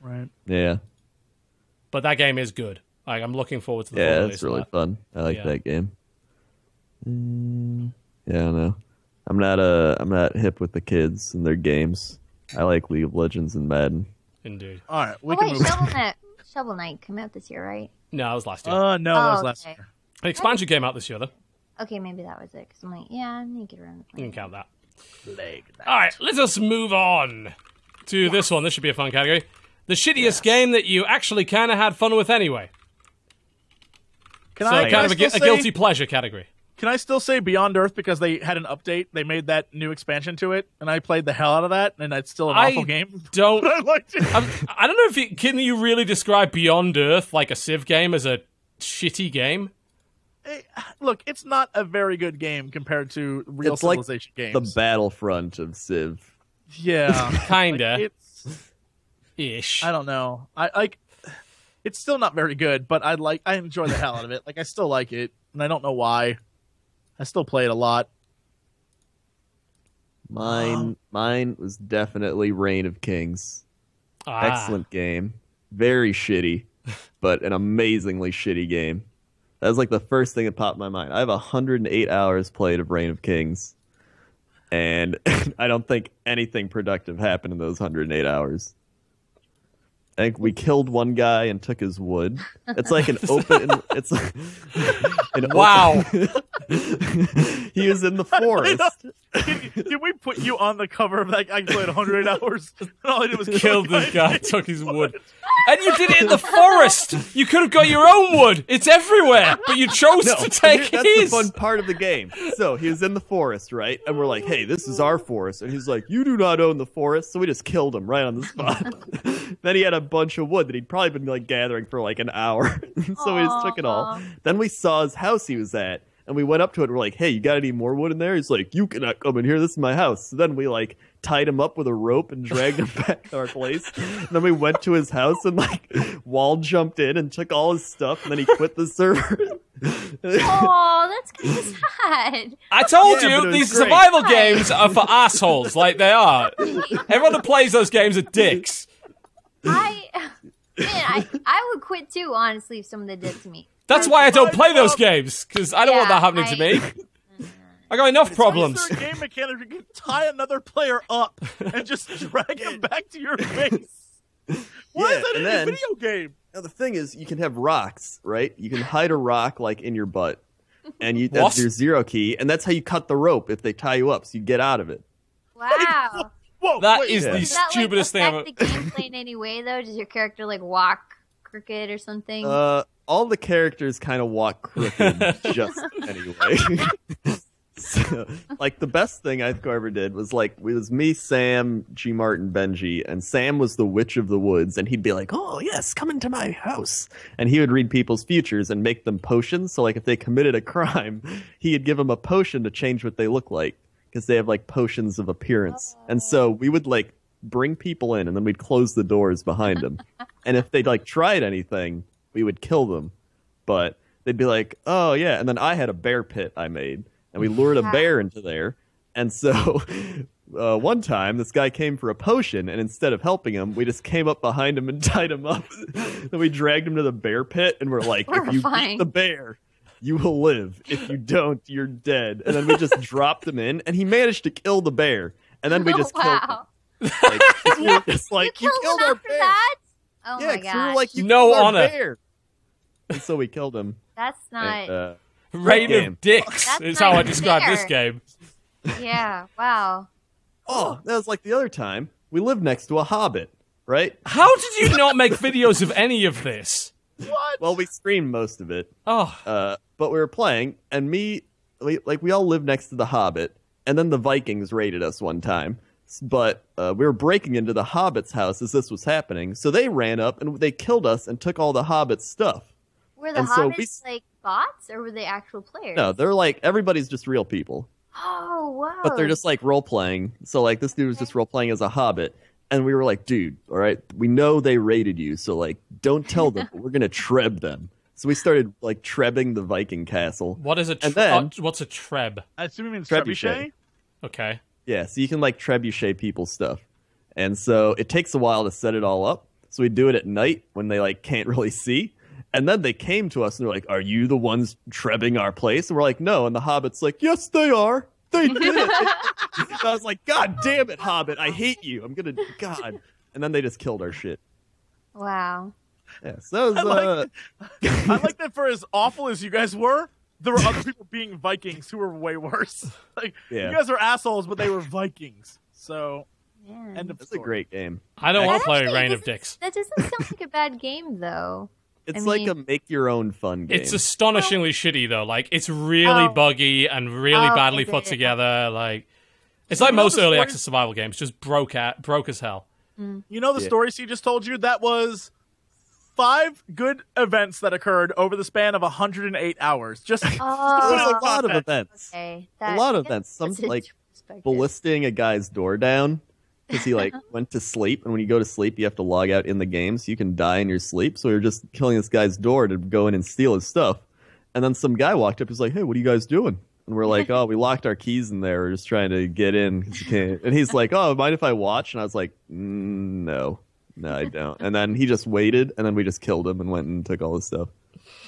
Right. Yeah. But that game is good. Like I'm looking forward to the Yeah, it's really that. fun. I like Yeah. that game. Mm, yeah, I don't know. I'm not uh I'm not hip with the kids and their games. I like League of Legends and Madden. Indeed. All right, we oh, can wait, move. Shovel [laughs] Knight, Shovel Knight came out this year, right? No, that was last year. Uh, no, that was Oh, last okay. year. the expansion came out this year, though. Okay, maybe that was it. Because I'm like, yeah, I need to get around to You can count that. Plague Knight. All right, let us move on to this one. This should be a fun category. The shittiest game that you actually kind of had fun with anyway. Can so I, can kind I of a, gu- still a guilty pleasure category. Can I still say Beyond Earth because they had an update? They made that new expansion to it, and I played the hell out of that, and it's still an I awful game. [laughs] Don't. But I liked it. I'm, I don't know if you, can you really describe Beyond Earth like a Civ game as a shitty game. Look, it's not a very good game compared to real civilization games. It's like civilization The. Battlefront of Civ. yeah, [laughs] Kinda Like, it's ish. I don't know. I like. It's still not very good, but I like. I enjoy the hell out of it. Like I still like it, and I don't know why. I still play it a lot. Mine mine was definitely Reign of Kings. Ah, Excellent game. Very shitty, [laughs] but an amazingly shitty game. That was like the first thing that popped in my mind. I have 108 hours played of Reign of Kings, and [laughs] I don't think anything productive happened in those 108 hours. I think we killed one guy and took his wood. It's like an [laughs] open. It's like [laughs] an open- Wow. [laughs] he was in the forest. Did, did we put you on the cover of that? I played 100 hours. And all I did was kill Killed this guy, took his wood. And you did it in the forest! You could have got your own wood! It's everywhere! But you chose No, to take that's his! the fun part of the game. So he was in the forest, right? And we're like, "Hey, this is our forest," and he's like, "You do not own the forest," so we just killed him right on the spot. then he had a bunch of wood that he'd probably been like gathering for like an hour, [laughs] so we just took it all. Then we saw his house he was at, and we went up to it. and We're like, "Hey, you got any more wood in there?" He's like, "You cannot come in here. This is my house." So then we like tied him up with a rope and dragged him [laughs] back to our place. And then we went to his house and like wall jumped in and took all his stuff, and then he quit the server. [laughs] Oh, that's kind of sad. I told Yeah, you these great. survival games are for assholes, like they are. Everyone that plays those games are dicks. I, [laughs] man, I, I would quit too, honestly, if someone did that to me. That's why I don't play those games because I don't want that Yeah, happening to me. [laughs] I got enough problems. Is there a game mechanic you can tie another player up and just [laughs] drag him back to your face? Why Yeah, is that and in then- a video game? Now the thing is, you can have rocks, right? You can hide a rock like in your butt, and you What? that's your zero key, and that's how you cut the rope if they tie you up, so you get out of it. Wow. Whoa, That wait, is Yeah. the Does that, stupidest thing like, I've affect the gameplay in any way, though? Does your character, like, walk crooked or something? Uh, all the characters kind of walk crooked, [laughs] just anyway. [laughs] so, like the best thing I ever did was like it was me, Sam, G. Martin, Benji, and Sam was the witch of the woods, and he'd be like, "Oh yes, come into my house," and he would read people's futures and make them potions. So like if they committed a [laughs] crime, he'd give them a potion to change what they look like because they have like potions of appearance, and so we would like bring people in, and then we'd close the doors behind them, [laughs] and if they like tried anything, we would kill them. But they'd be like, "Oh yeah," and then I had a bear pit I made, and we lured a bear into there, and so. [laughs] Uh, one time, this guy came for a potion, and instead of helping him, we just came up behind him and [laughs] tied him up. then we dragged him to the bear pit, and we're like, "If you beat the bear, you will live. If you don't, you're dead." And then we just [laughs] dropped him in, and he managed to kill the bear. And then we just killed him. wow. We were [laughs] just like, you "You killed killed him our after bear." that? Oh yeah, my 'cause we were like, "You No killed our honor. bear." And so we killed him. That's not. And, uh, [laughs] Reign of dicks That's is not how I even describe this game. yeah. Wow. oh, that was like the other time. We lived next to a hobbit, right? How did you not make videos of any of this? What? Well, we streamed most of it, Oh, uh, but we were playing, and me, we, like, we all lived next to the hobbit, and then the Vikings raided us one time. But uh, we were breaking into the hobbit's house as this was happening, so they ran up and they killed us and took all the hobbit's stuff. Were the And so hobbits we- like bots or were they actual players? No, they're like everybody's just real people. Oh wow. but they're just like role playing. So like this dude was just role playing as a hobbit, and we were like, dude, all right, we know they raided you, so like, don't tell them. [laughs] but we're gonna treb them. So we started like trebbing the Viking castle. what is a tre- And then- uh, what's a treb? I assume you mean Trebuchet. trebuchet. Okay. Yeah, so you can like trebuchet people's stuff, and so it takes a while to set it all up. So we do it at night when they like can't [laughs] really see. And then they came to us and they're like, "Are you the ones trebbing our place?" And we're like, "No." And the hobbit's like, "Yes, they are. They did it." And [laughs] I was like, "God damn it, Hobbit! I hate you. I'm gonna God." And then they just killed our shit. Wow. Yeah, so that I was, uh, like, [laughs] I like that for as awful as you guys were, there were other people being Vikings who were way worse. [laughs] Like Yeah. you guys are assholes, but they were Vikings. So Man. end of it's a great game. I don't want to play Reign of Dicks. That doesn't sound like a bad game though. It's I like mean- a make your own fun game. It's astonishingly shitty though. Like it's really Oh. buggy and really Oh, badly put together. Like it's like You know most early story- access survival games, just broke at broke as hell. You know the Yeah. stories he just told you? That was five good events that occurred over the span of 108 hours. Just [laughs] [laughs] There's Oh, a lot of events. okay. A lot of events. Some like perspective. ballisting a guy's door down because he like [laughs] went to sleep and when you go to sleep you have to log out in the game so you can die in your sleep. So we were just killing this guy's door to go in and steal his stuff. And then some guy walked up he's like hey what are you guys doing? And we're like oh we locked our keys in there. We're just trying to get in 'cause you can't. and he's like oh mind if i watch? And i was like mm, no. No i don't. And then he just waited and then we just killed him and went and took all his stuff.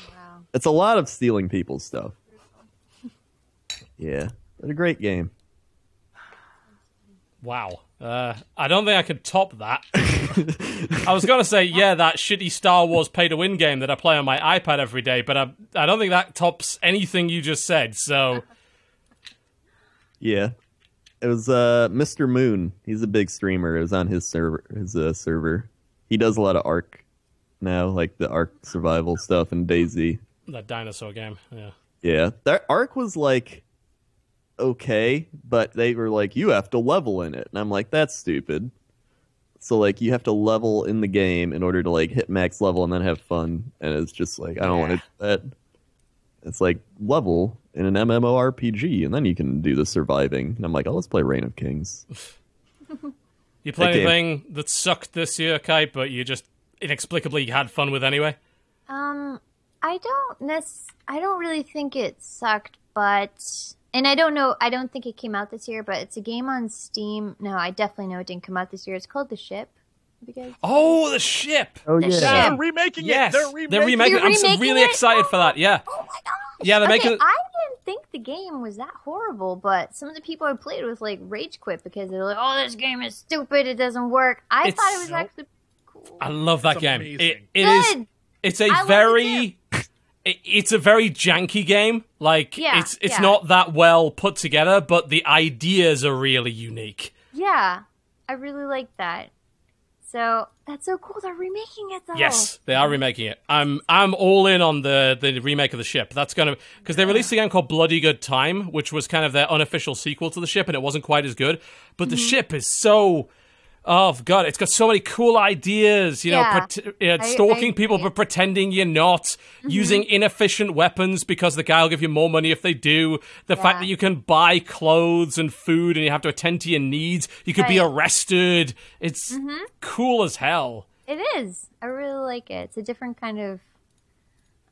Wow. it's a lot of stealing people's stuff. Yeah. But a great game. Wow. Uh, I don't think I could top that. [laughs] I was gonna say, yeah, that shitty Star Wars pay to win game that I play on my iPad every day, but I, I don't think that tops anything you just said. So [laughs] Yeah. It was uh Mr. Moon. He's a big streamer. It was on his server his uh, server. He does a lot of Ark now, like the Ark survival stuff and DayZ. that dinosaur game, yeah. Yeah. That Ark was like okay, but they were like, you have to level in it. And I'm like, that's stupid. So like you have to level in the game in order to like hit max level and then have fun. And it's just like I don't want to do that. It's like level in an MMORPG and then you can do the surviving. And I'm like, oh let's play Reign of Kings. [laughs] You play That game. anything that sucked this year, Kite, but you just inexplicably had fun with anyway? Um, I don't nec- I don't really think it sucked, but and I don't know. I don't think it came out this year, but it's a game on Steam. No, I definitely know it didn't come out this year. It's called The Ship. Guys? Oh, the ship. Oh yeah. ship. They're remaking Yes, it. They're remaking, they're remaking. You're I'm so really it? excited for that. Yeah. Oh my gosh! Yeah, they're okay, making- I didn't think the game was that horrible, but some of the people I played with like rage quit because they're like, "Oh, this game is stupid. It doesn't work." I It's thought it was so- actually cool. I love that It's game. amazing. It, it is. Good. It's a I love it very. It- It's a very janky game. Like Yeah, it's it's yeah. not that well put together, but the ideas are really unique. Yeah, I really like that. So that's so cool. They're remaking it though. Yes, they are remaking it. I'm I'm all in on the the remake of the ship. That's gonna because they released a game called Bloody Good Time, which was kind of their unofficial sequel to the ship, and it wasn't quite as good. But Mm-hmm. the ship is so. Oh god, it's got so many cool ideas. You know, Yeah. pret- uh, I stalking people agree. but pretending you're not, Mm-hmm. using inefficient weapons because the guy will give you more money if they do. The fact that you can buy clothes and food and you have to attend to your needs. You could be Right. Mm-hmm. arrested. It's cool as hell. It is. I really like it. It's a different kind of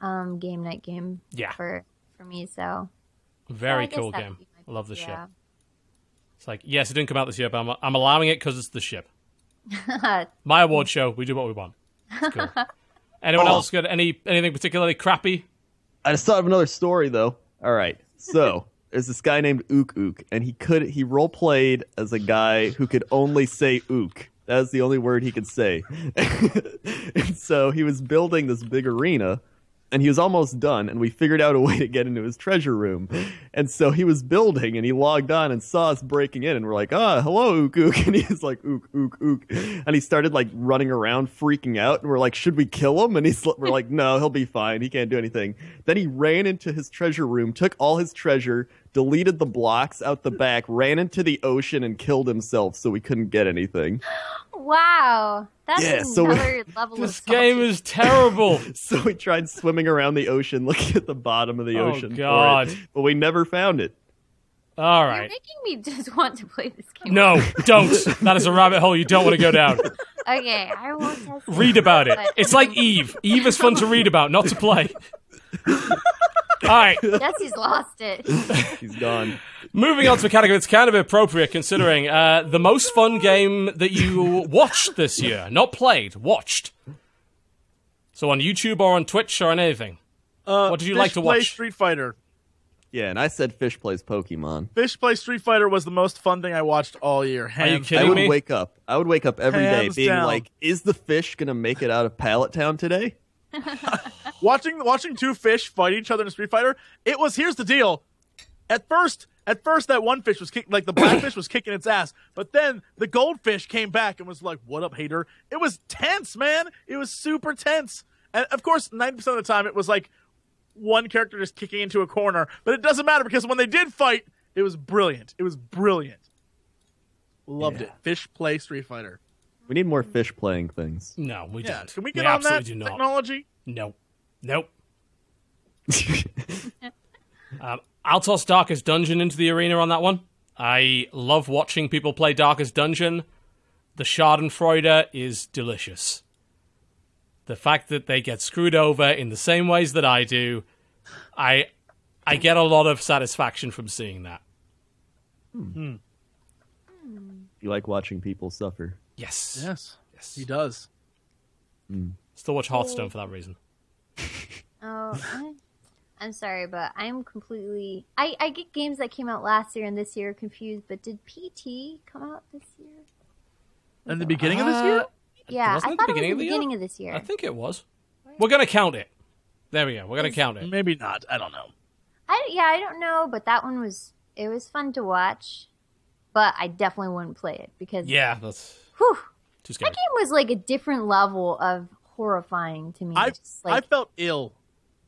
um, game night game. Yeah. For for me, so Very I cool game. be I love the pick, ship. It's like, yes, it didn't come out this year, but I'm, I'm allowing it because it's the ship. [laughs] My award show, we do what we want. It's cool. [laughs] Anyone Oh. else got any anything particularly crappy? I just thought of another story though. All right, so [laughs] there's this guy named Ook Ook, and he could he role played as a guy who could only say Ook. That was the only word he could say. and so he was building this big arena, and he was almost done. And we figured out a way to get into his treasure room. And so he was building, and he logged on and saw us breaking in, and we're like, "Ah, hello, Ook Ook," [laughs] and he's like, "Ook Ook Ook," and he started like running around, freaking out, and we're like, "Should we kill him?" And he's we're like, "No, he'll be fine. He can't do anything." Then he ran into his treasure room, took all his treasure, deleted the blocks out the back, ran into the ocean, and killed himself, so we couldn't get anything. Wow, that's Yeah, so- another [laughs] level This of game is terrible. [laughs] So we tried swimming around the ocean, [laughs] looking at the bottom of the Oh, ocean, for it, but we never found it. All You're making me just want to play this game. No, don't. That is a rabbit hole you don't want to go down. Okay, I won't. Read about it. But- It's like Eve. Eve is fun to read about, not to play. All right. [laughs] Jesse's lost it. [laughs] He's gone. Moving on to a category that's kind of appropriate considering uh, the most fun game that you watched this year. Not played, watched. So on YouTube or on Twitch or on anything. Uh, What did you Fish like to play watch? Street Fighter. Yeah, and I said Fish plays Pokemon. Fish plays Street Fighter was the most fun thing I watched all year. Hands kidding I would me? wake up. I would wake up every day Hands being down. like, "Is the fish gonna make it out of Pallet Town today?" [laughs] watching watching two fish fight each other in a Street Fighter. It was here's the deal. At first, at first that one fish was kick, like the black [coughs] fish was kicking its ass, but then the goldfish came back and was like, "What up, hater?" It was tense, man. It was super tense, and of course, ninety percent of the time, it was like one character just kicking into a corner. But it doesn't matter because when they did fight, it was brilliant. It was brilliant. Loved Yeah. it. Fish play Street Fighter. We need more fish playing things. No, we Yeah, don't. can we get on that do not. technology? No. Nope. [laughs] Um, I'll toss Darkest Dungeon into the arena on that one. I love watching people play Darkest Dungeon. The Schadenfreude is delicious. The fact that they get screwed over in the same ways that I do, I I get a lot of satisfaction from seeing that. you like watching people suffer. Yes. Yes, Yes. he does. Still watch Hearthstone for that reason. [laughs] Oh, I- I'm sorry, but I'm completely. I, I get games that came out last year and this year confused. But did PT come out this year? In the beginning of this year, Uh, Yeah, Wasn't I it the thought it was beginning the of the beginning of this year. I think it was. We're gonna count it. There we go. We're gonna count it. maybe not. I don't know. I yeah, I don't know, but that one was it was fun to watch, but I definitely wouldn't play it because Yeah, that's whew, too that game was like a different level of horrifying to me. I Just, like, I felt ill,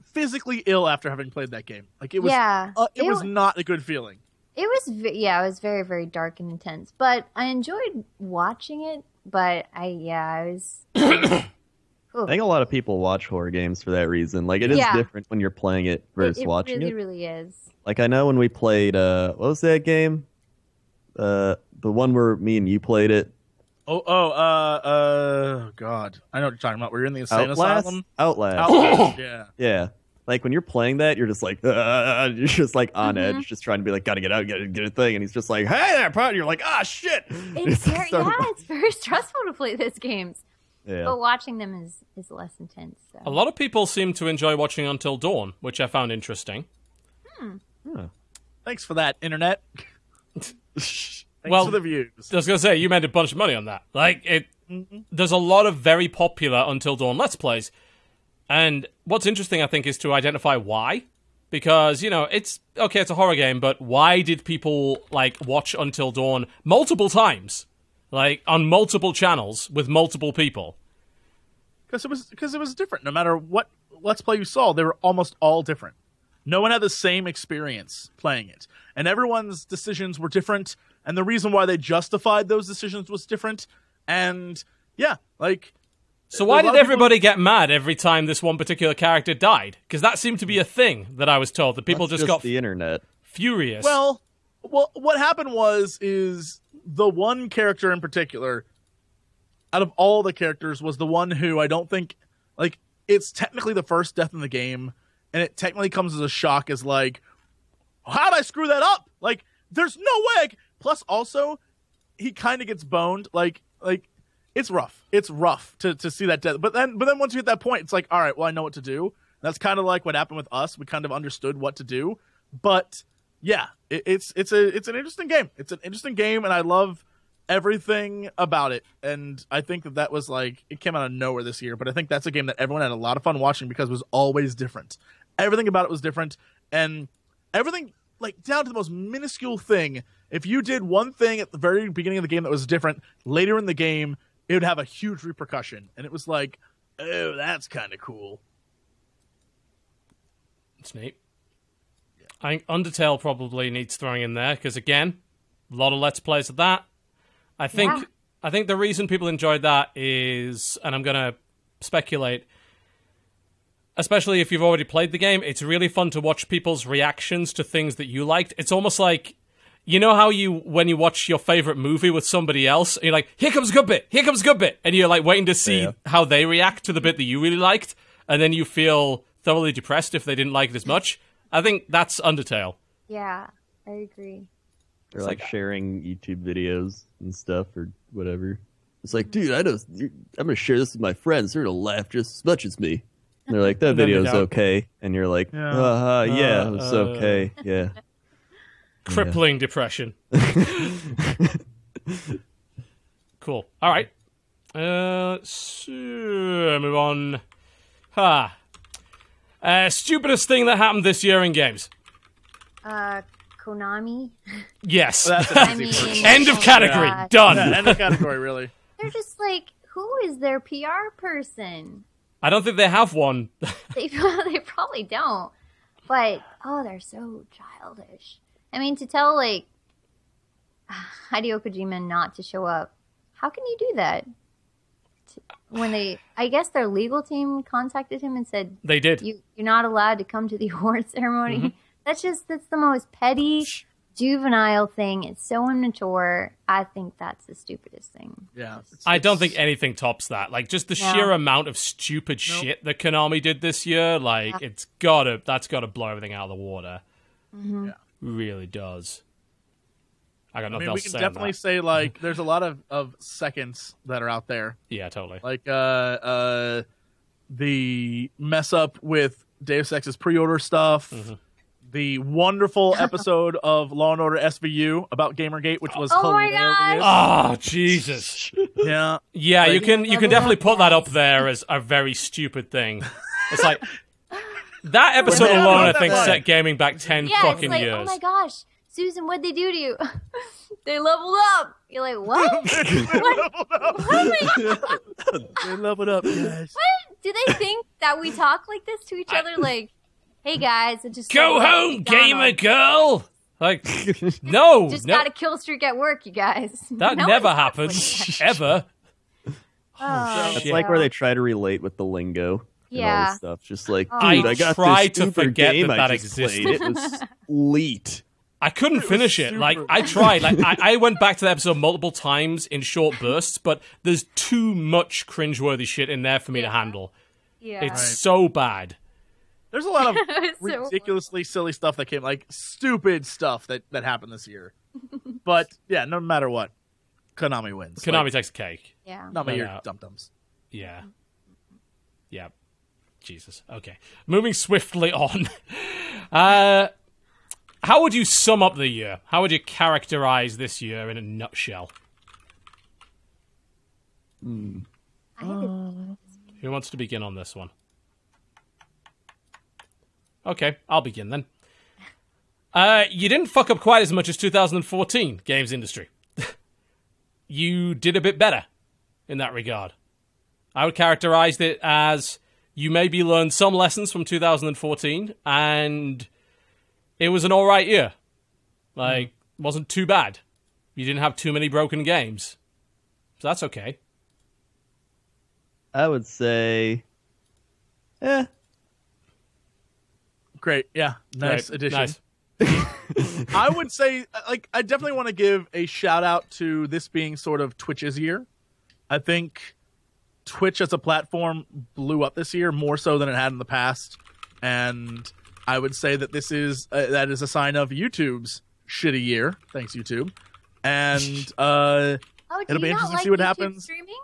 physically ill after having played that game. Like it was, yeah, uh, it, was not a good feeling. It was yeah, it was very very dark and intense, but I enjoyed watching it. But I yeah, I was. [coughs] I think a lot of people watch horror games for that reason. Like it is Yeah. different when you're playing it versus watching it, it watching really it. really is. Like I know when we played uh what was that game? Uh the one where me and you played it. Oh oh uh uh God, I know what you're talking about. We're in the insane Outlast? asylum. Outlast. Outlast, [laughs] yeah. Yeah. Like when you're playing that, you're just like, uh, [laughs] you're just like on edge, just trying to be like, gotta get out, gotta get a thing, and he's just like, hey there, partner. You're like, ah, shit. [laughs] It's very, so- yeah, it's very stressful to play those games. yeah. But watching them is, is less intense. So. A lot of people seem to enjoy watching Until Dawn, which I found interesting. Hmm. Thanks for that, internet. Thanks Well, for the views. I was gonna say you made a bunch of money on that. Like it, mm-hmm. there's a lot of very popular Until Dawn Let's Plays, and what's interesting, I think, is to identify why. Because you know it's okay, it's a horror game, but why did people like watch Until Dawn multiple times, like on multiple channels with multiple people? because it was because it was different. No matter what let's play you saw, they were almost all different. No one had the same experience playing it, and everyone's decisions were different. And the reason why they justified those decisions was different. And yeah, like So why did of people- everybody get mad every time this one particular character died? Because that seemed to be a thing that I was told that people That's just, got the internet. furious. Well, well, what happened was is the one character in particular, out of all the characters, was the one who I don't think like it's technically the first death in the game, and it technically comes as a shock as like, how'd I screw that up? Like, there's no way. I c-" Plus, also, he kind of gets boned. Like, like it's rough. It's rough to to see that death. But then, but then once you hit that point, it's like, all right, well, I know what to do. That's kind of like what happened with us. We kind of understood what to do, but yeah, it, it's it's a it's an interesting game. It's an interesting game, and I love everything about it. And I think that that was like it came out of nowhere this year, but I think that's a game that everyone had a lot of fun watching because it was always different. Everything about it was different, and everything like down to the most minuscule thing. If you did one thing at the very beginning of the game that was different, later in the game it would have a huge repercussion, and it was like, oh, that's kind of cool. It's neat. I think Undertale probably needs throwing in there because again, a lot of let's plays of that. I think Yeah. I think the reason people enjoyed that is, and I'm gonna speculate, especially if you've already played the game, it's really fun to watch people's reactions to things that you liked. It's almost like you know how you when you watch your favorite movie with somebody else, and you're like, "Here comes a good bit, here comes a good bit," and you're like waiting to see Yeah. how they react to the bit that you really liked, and then you feel thoroughly depressed if they didn't like it as much. I think that's Undertale. Yeah, I agree. Or like, uh, sharing YouTube videos and stuff or whatever. It's like, dude, I don't. I'm gonna share this with my friends. They're gonna laugh just as much as me. And they're like, that And then they video's okay, and you're like, Yeah. uh, yeah, Uh, it's okay, yeah. [laughs] Crippling depression. [laughs] cool. All right. Uh, so move on. Ha. Uh, stupidest thing that happened this year in games. Uh, Konami. [laughs] Yes. That's I mean. End of category. God. Done. Yeah, end of category, really. They're just like, who is their PR person? I don't think they have one. [laughs] They [laughs] they probably don't. But oh, they're so childish. I mean, to tell like [sighs] Hideo Kojima not to show up, how can you do that? When they, I guess their legal team contacted him and said, they did. you you're not allowed to come to the [laughs] award ceremony. Mm-hmm. That's just that's the most petty, juvenile thing. It's so immature. I think that's the stupidest thing. Yeah. I don't think anything tops that. Like just the No. sheer amount of stupid shit that Konami did this year, like it's gotta that's gotta blow everything out of the water. Mm-hmm. Yeah. Really does. I got I nothing mean, we else can to say. on definitely that. say [laughs] like there's a lot of, of seconds that are out there, Yeah, totally. like uh uh the mess up with Deus Ex's pre-order stuff, Mm-hmm. The wonderful [laughs] episode of Law and Order SVU about GamerGate, which was Oh my hilarious. Oh Jesus! [laughs] Yeah, Yeah, you can you can definitely put that up there as a very stupid thing. [laughs] It's like that episode alone, I think, set gaming back ten Yeah, fucking it's like, oh years. oh my gosh, Susan, what'd they do to you? they leveled up. You're like, what? what? What? Oh they leveled up, guys. What? Do they think that we talk like this to each other? Like, hey guys, I just Go leveled up home, gamer McDonald's. girl. Like, [laughs] no, Just no, got a kill streak at work, you guys. [laughs] that No never one talks like happens [laughs] ever. Oh, It's shit. like where they try to relate with the lingo. And all Yeah. this stuff. Just like, oh. I dude, I, got try this to super forget game that I that existed. played. It was elite. I couldn't finish it. Like I tried. Like I, I went back to the episode multiple times in short bursts, but there's too much cringeworthy shit in there for me to handle. Yeah. It's so bad. There's a lot of It [laughs] so ridiculously silly stuff that came, like stupid stuff that that happened this year. but yeah, no matter what, Konami wins. Konami Like, takes a cake. Yeah. not my No ear doubt. dum dums. Yeah. Yeah. Jesus. Okay. Moving swiftly [laughs] on. Uh, how would you sum up the year? How would you characterize this year in a nutshell? I had to- Who wants to begin on this one? Okay, I'll begin then. Uh, you didn't fuck up quite as much as 2014, games industry. [laughs] you did a bit better in that regard. I would characterize it as you maybe learned some lessons from 2014, and it was an alright year. Like, wasn't too bad. You didn't have too many broken games. So that's okay. I would say, eh. Great, yeah, nice Right, addition. Nice. [laughs] I would say, like, I definitely want to give a shout out to this being sort of Twitch's year. I think Twitch as a platform blew up this year more so than it had in the past, and I would say that this is uh, that is a sign of YouTube's shitty year. Thanks, YouTube. And [laughs] uh, Oh, It'll be not interesting to see what YouTube happens. Streaming?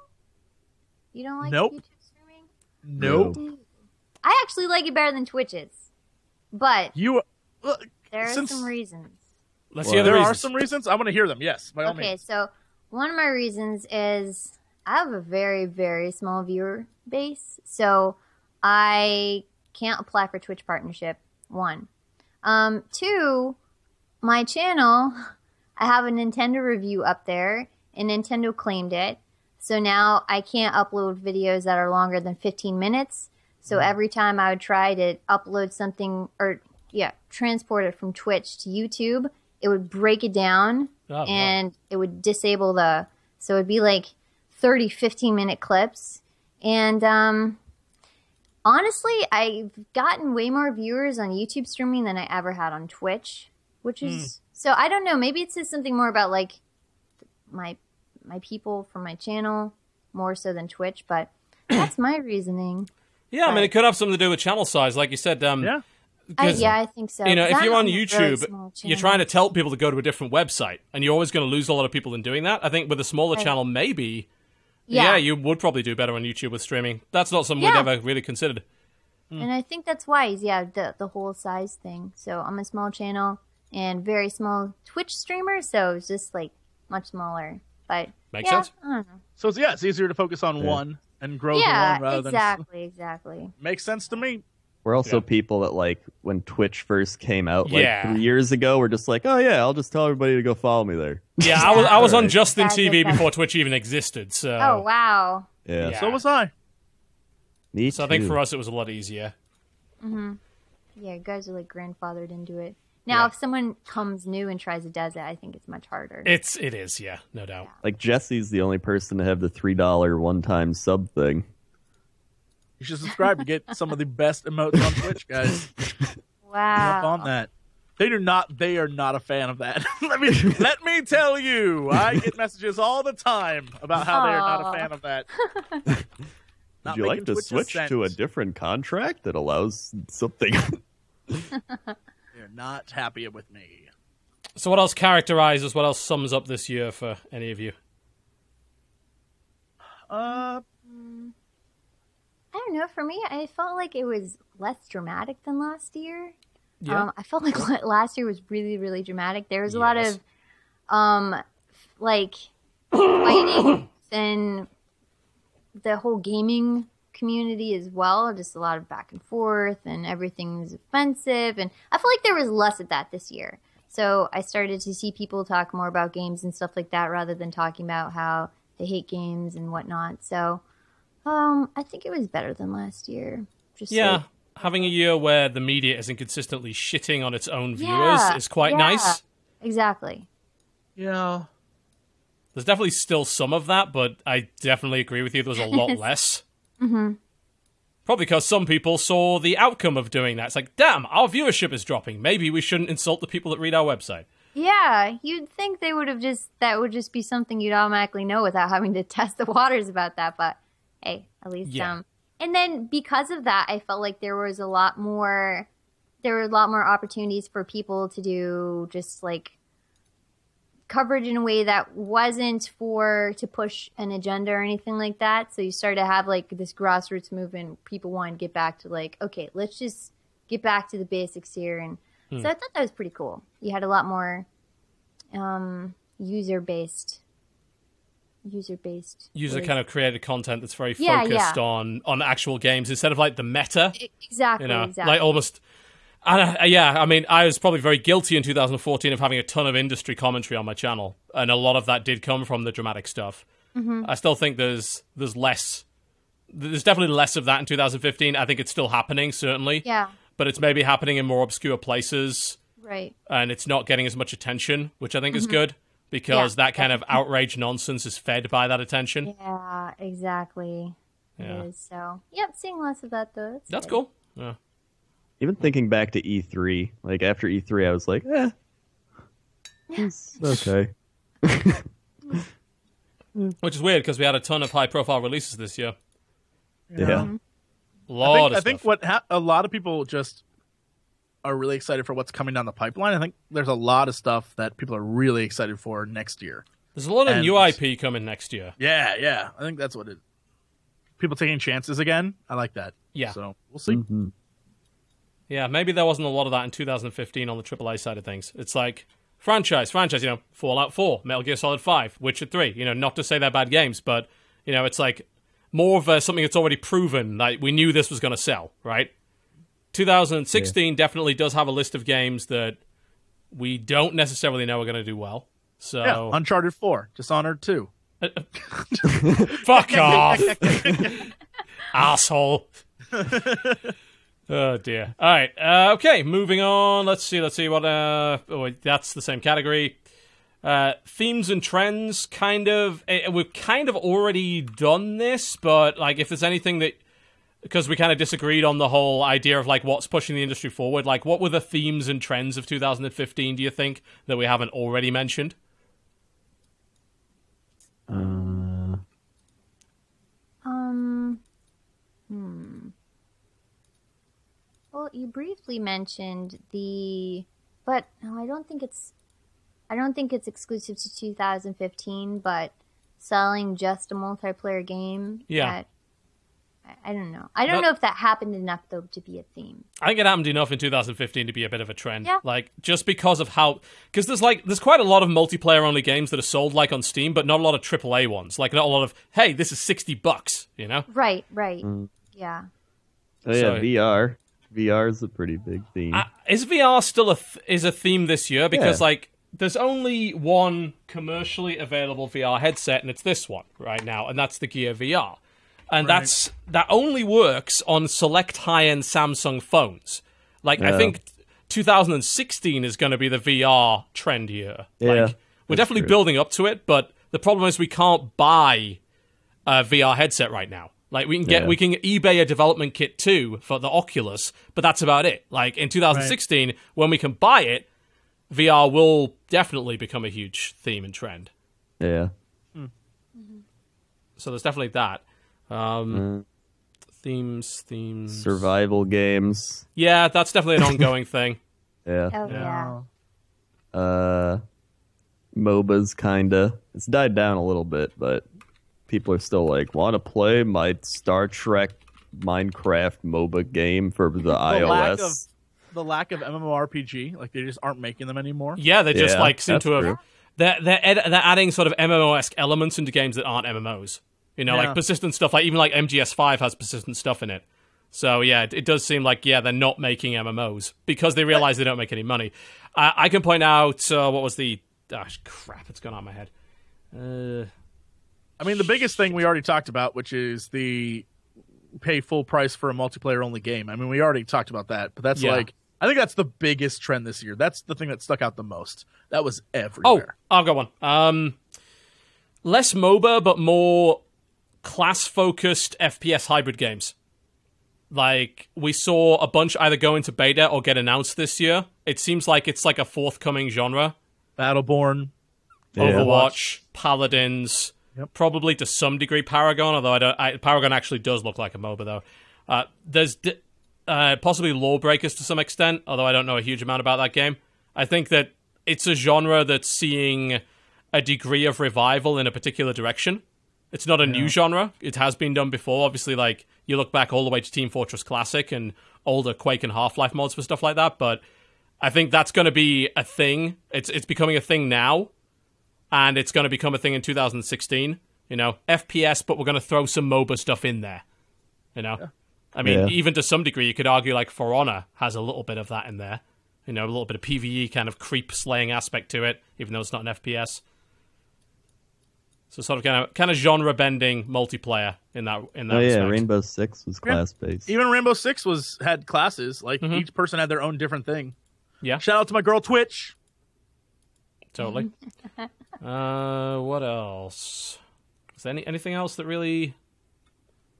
You don't like Nope. YouTube streaming? nope, No. I actually like it better than Twitch's, but you. Uh, there are Since- some reasons. Let's Well, hear the there are some reasons. I want to hear them. Yes, by all Okay, means. so one of my reasons is I have a very, very small viewer base, so I can't apply for Twitch partnership. One, um, two, my channel, [laughs] I have a Nintendo review up there, and Nintendo claimed it, so now I can't upload videos that are longer than 15 minutes. So every time I would try to upload something or yeah, transport it from Twitch to YouTube, it would break it down Oh, wow. and it would disable the so it'd be like 30 15 minute clips. And um honestly i've gotten way more viewers on youtube streaming than i ever had on twitch which is so i don't know. Maybe it's just something more about like my my people from my channel more so than twitch but [clears throat] that's my reasoning Yeah, I mean, it could have something to do with channel size, like you said. Um, Yeah. I, 'cause, yeah i think so You know, if you're on and really YouTube, you're trying to tell people to go to a different website, and you're always going to lose a lot of people in doing that. I think with a smaller Right. channel, maybe, yeah. yeah, you would probably do better on YouTube with streaming. That's not something we'd Yeah. ever really considered. And I think that's wise, yeah, the the whole size thing. So I'm a small channel and very small Twitch streamer, so it's just like much smaller. But Makes yeah, sense. I don't know. So yeah, it's easier to focus on one and grow the Yeah, one rather exactly, exactly. than makes sense to me. We're also Yeah. people that like when Twitch first came out, like Yeah. three years ago. We're just like, oh yeah, I'll just tell everybody to go follow me there. Yeah, I [laughs] was I was on Right. Justin That's TV before Twitch even existed. So, Oh wow. Yeah, Yeah. So was I. me so I think for us it was a lot easier. Mhm. Yeah, guys are like grandfathered into it. Now, Yeah. if someone comes new and tries to does it, I think it's much harder. It's it is, yeah, no doubt. like Jesse's the only person to have the three dollar one time sub thing. You should subscribe to get some of the best emotes on Twitch, guys. Jump [laughs] wow. on that. They do not. They are not a fan of that. [laughs] let me let me tell you. I get messages all the time about how they are not a fan of that. [laughs] Would you like to Twitch switch sense. to a different contract that allows something? They're not happy with me. So, what else characterizes? What else sums up this year for any of you? Uh, I don't know. For me, I felt like it was less dramatic than last year. Yeah. Um, I felt like [laughs] la- last year was really, really dramatic. There was a lot of, um, like [coughs] fighting and the whole gaming community as well. Just a lot of back and forth, and everything's offensive. And I feel like there was less of that this year. So I started to see people talk more about games and stuff like that, rather than talking about how they hate games and whatnot. So, um, I think it was better than last year. Just Yeah, like- having a year where the media isn't consistently shitting on its own viewers Yeah, is quite yeah. nice. exactly. yeah. There's definitely still some of that, but I definitely agree with you. There was a lot [laughs] less. Mm-hmm. Probably because some people saw the outcome of doing that. It's like, damn, our viewership is dropping. Maybe we shouldn't insult the people that read our website. Yeah, you'd think they would have just that would just be something you'd automatically know without [laughs] having to test the waters about that. But hey, at least Yeah. um, and then because of that, I felt like there was a lot more, there were a lot more opportunities for people to do just like coverage in a way that wasn't for to push an agenda or anything like that. So you started to have like this grassroots movement. People wanted to get back to like, okay, let's just get back to the basics here. And so I thought that was pretty cool. You had a lot more um, user based, user based, User kind of created content that's very Yeah, focused yeah. on on actual games instead of like the meta. exactly, you know, exactly. like almost. And, uh, yeah, I mean, I was probably very guilty in 2014 of having a ton of industry commentary on my channel, and a lot of that did come from the dramatic stuff. Mm-hmm. I still think there's there's less, there's definitely less of that in 2015. I think it's still happening, certainly, yeah, but it's maybe happening in more obscure places, right. and it's not getting as much attention, which I think is good because Mm-hmm. Yeah, that kind of outrage nonsense is fed by that attention. Yeah, exactly. Yeah. Is. So, yep, seeing less of that though. That's, That's cool. Yeah. Even thinking back to E3, like after E3, I was like, eh, it's okay. [laughs] Which is weird because we had a ton of high profile releases this year. Yeah. A I lot think, of I think what ha- a lot of people just are really excited for what's coming down the pipeline. I think there's a lot of stuff that people are really excited for next year. There's a lot of and- new IP coming next year. Yeah, yeah. I think that's what it. People taking chances again. I like that. Yeah. So we'll see. Mhm. Yeah, maybe there wasn't a lot of that in 2015 on the AAA side of things. It's like franchise, franchise, you know, Fallout 4, Metal Gear Solid 5, Witcher 3. You know, not to say they're bad games, but, you know, it's like more of a, something that's already proven. Like, we knew this was going to sell, right? 2016 definitely does have a list of games that we don't necessarily know are going to do well. So, Yeah. Uncharted Four, Dishonored Two. [laughs] fuck [laughs] off, [laughs] asshole. Oh dear. All right. Uh, okay. Moving on. Let's see. Let's see what. Uh, oh, wait, that's the same category. Uh, themes and trends. Kind of. eh, We've kind of already done this, but like, if there's anything that. Because we kind of disagreed on the whole idea of like what's pushing the industry forward. Like, what were the themes and trends of 2015? Do you think that we haven't already mentioned? Uh, Um, hmm. Well, you briefly mentioned the, but no, I don't think it's, I don't think it's exclusive to 2015. But selling just a multiplayer game, Yeah. that- I, I don't know. I don't But- know if that happened enough though to be a theme. I think it happened enough in 2015 to be a bit of a trend. Yeah. Like just because of how, because there's like there's quite a lot of multiplayer only games that are sold like on Steam, but not a lot of AAA ones. Like not a lot of hey, this is 60 bucks. You know? Right, right, mm. yeah. oh yeah, So- VR. VR is a pretty big theme. Uh, is VR still a th- is a theme this year? Because Yeah. like there's only one commercially available VR headset, and it's this one right now, and that's the Gear VR, and Right. that's that only works on select high end Samsung phones. Like I think 2016 is going to be the VR trend year. Yeah, like we're definitely true. building up to it, but the problem is we can't buy a VR headset right now. Like we can get Yeah. we can eBay a development kit too for the Oculus, but that's about it. Like in 2016, when we can buy it, VR will definitely become a huge theme and trend. yeah. So there's definitely that. Um, Uh, themes, themes. survival games. Yeah, that's definitely an [laughs] ongoing thing. Yeah. Oh yeah. Uh, MOBAs kinda. It's died down a little bit, but people are still like, want to play my Star Trek Minecraft MOBA game for the, The lack iOS. of the lack of MMORPG, like they just aren't making them anymore. Yeah, they just yeah, like seem to have. True. They're, they're, ed- they're adding sort of MMO esque elements into games that aren't MMOs. You know, Yeah. like persistent stuff. Like even like MGS5 has persistent stuff in it. So yeah, it, it does seem like yeah they're not making MMOs because they realize they don't make any money. I, I can point out uh, what was the gosh crap it's gone out of my head. Uh, I mean, the biggest thing we already talked about, which is the pay full price for a multiplayer only game. I mean, we already talked about that, but that's Yeah. like I think that's the biggest trend this year. That's the thing that stuck out the most. That was everywhere. oh. I've got one. Um, less MOBA but more class focused FPS hybrid games. Like we saw a bunch either go into beta or get announced this year. It seems like it's like a forthcoming genre. Battleborn. Yeah. Overwatch, Paladins, Yep. Probably to some degree Paragon, although I don't. I, Paragon actually does look like a MOBA though. Uh, there's di- uh, possibly Lawbreakers to some extent, although I don't know a huge amount about that game. I think that it's a genre that's seeing a degree of revival in a particular direction. It's not a new genre. It has been done before. Obviously, like you look back all the way to Team Fortress Classic and older Quake and Half Life mods for stuff like that. But I think that's going to be a thing. It's it's becoming a thing now, and it's going to become a thing in 2016. You know, FPS, but we're going to throw some MOBA stuff in there. You know, I mean, Yeah. even to some degree, you could argue like For Honor has a little bit of that in there. You know, a little bit of PVE kind of creep slaying aspect to it, even though it's not an FPS. So sort of kind of kind of genre bending multiplayer in that in that. Oh yeah. Rainbow Six was class based. Even Rainbow Six was had classes. Like Mhm. each person had their own different thing. Yeah. Shout out to my girl Twitch. Totally. [laughs] uh, what else? Is there any anything else that really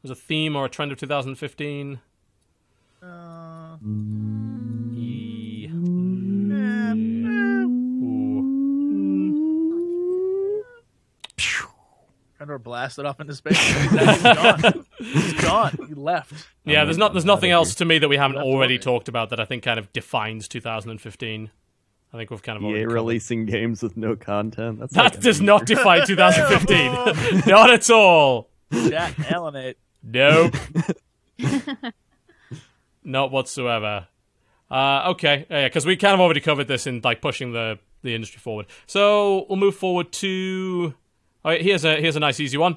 was a theme or a trend of 2015? Uh, Ye- eh, Ooh. Crendor blasted off into space. He's gone. He's gone. He left. Yeah, there's not there's nothing else to me that we haven't already talked about that I think kind of defines 2015. I think we've kind of already EA covered. releasing games with no content. That's That like does an- not define [laughs] 2015. [laughs] not at all. Jack Allen. Nope. [laughs] Not whatsoever. Uh, okay, yeah, because we kind of already covered this in like pushing the the industry forward. So we'll move forward to. All right, here's a here's a nice easy one.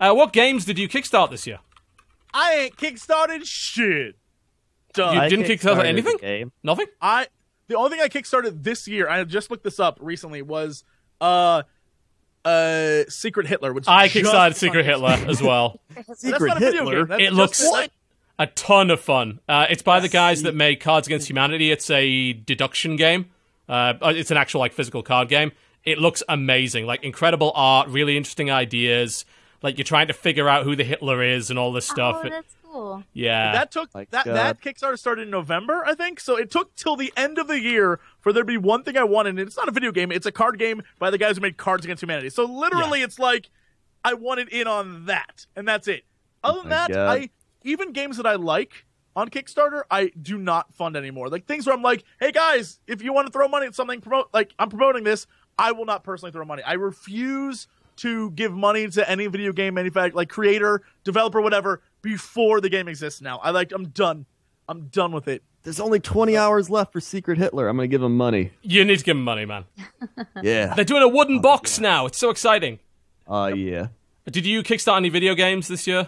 Uh, what games did you kickstart this year? I ain't kickstarted shit. Done. You I didn't kickstarted kickstarted anything? Game. Nothing. I the only thing I kickstarted this year, I just looked this up recently, was uh uh Secret Hitler, which I kickstarted Secret Hitler as well. [laughs] That's Secret not a video Hitler? game. It looks- like- a ton of fun. Uh, it's by the guys that made Cards Against Humanity. It's a deduction game. Uh, it's an actual like physical card game. It looks amazing. Like incredible art, really interesting ideas. Like you're trying to figure out who the Hitler is and all this stuff. Oh, that's cool. yeah. that took My that God. that Kickstarter started in November, I think. So it took till the end of the year for there to be one thing I wanted. And it's not a video game; it's a card game by the guys who made Cards Against Humanity. So literally, it's like I wanted in on that, and that's it. Other than my that, God. I even games that I like on Kickstarter, I do not fund anymore. Like things where I'm like, hey guys, if you want to throw money at something, promote like I'm promoting this, I will not personally throw money. I refuse to give money to any video game manufacturer, like creator, developer, whatever, before the game exists. Now, I like, I'm done. I'm done with it. There's only 20 hours left for Secret Hitler. I'm gonna give him money. you need to give him money, man. [laughs] Yeah. They're doing a wooden box now. It's so exciting. Uh yeah. Did you kickstart any video games this year,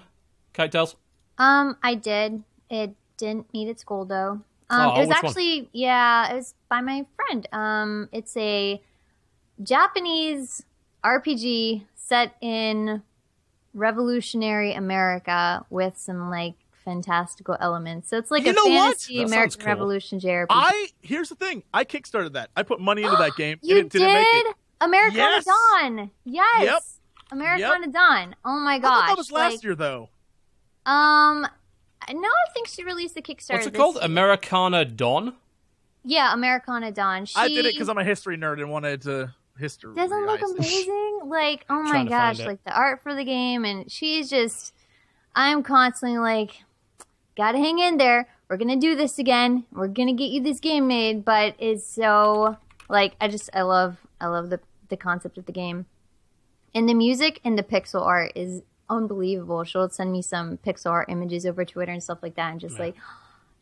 KiteTales? Um, I did. It didn't meet its goal though. Um, Oh, it was which one? actually yeah, it was by my friend. Um, it's a Japanese RPG set in revolutionary America with some like fantastical elements. So it's like You a know what? fantasy That American cool. Revolution JRPG. I here's the thing. I kickstarted that. I put money into that [gasps] game, you and it didn't make it. Americana Yes. Dawn. Yes. Yep. Americana Dawn. Oh my I thought gosh. that was last like, year, though. Um, no, I think she released the Kickstarter. What's it called? year. Americana Dawn. Yeah, Americana Dawn. She I did it because I'm a history nerd and wanted to history. doesn't look [laughs] amazing. Like, oh my gosh, like the art for the game, and she's just. I'm constantly like, gotta hang in there. We're gonna do this again. We're gonna get you this game made, but it's so like I just I love I love the the concept of the game, and the music and the pixel art is unbelievable. She'll send me some pixel art images over Twitter and stuff like that, and just like.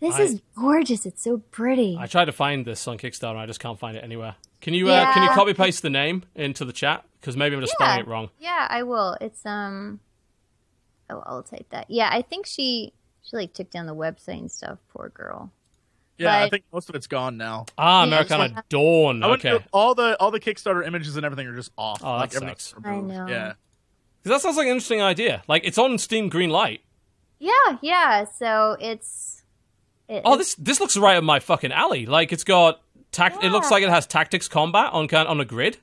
This I- is gorgeous. It's so pretty. I tried to find this on Kickstarter. I just can't find it anywhere. Can you uh, can you copy paste the name into the chat? Because maybe I'm just Yeah. spelling it wrong. Yeah, I will. It's um oh I'll type that. Yeah, I think she she like took down the website and stuff, poor girl. Yeah, I think most of it's gone now. Ah, Yeah, Americana yeah. Dawn. Okay, through all the all the Kickstarter images and everything are just off. Oh, that like, everything's sucks. I removed. know. Yeah. 'Cause that sounds like an interesting idea. Like it's on Steam Greenlight. Yeah, yeah. So it's it, Oh, this this looks right up my fucking alley. Like it's got tact. It looks like it has tactics combat on on a grid.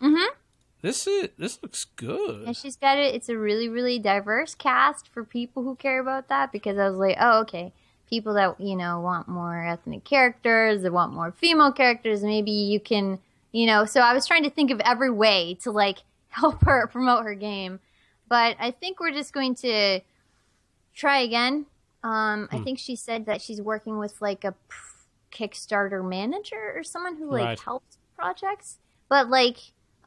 Mm-hmm. This is this looks good. and she's got it. It's a really, really diverse cast for people who care about that. Because I was like, oh, okay, people that you know want more ethnic characters, that want more female characters. Maybe you can, you know. So I was trying to think of every way to like [laughs] help her promote her game. But I think we're just going to try again. Um, Hmm. I think she said that she's working with like a Kickstarter manager or someone who like Right. helps projects. But like,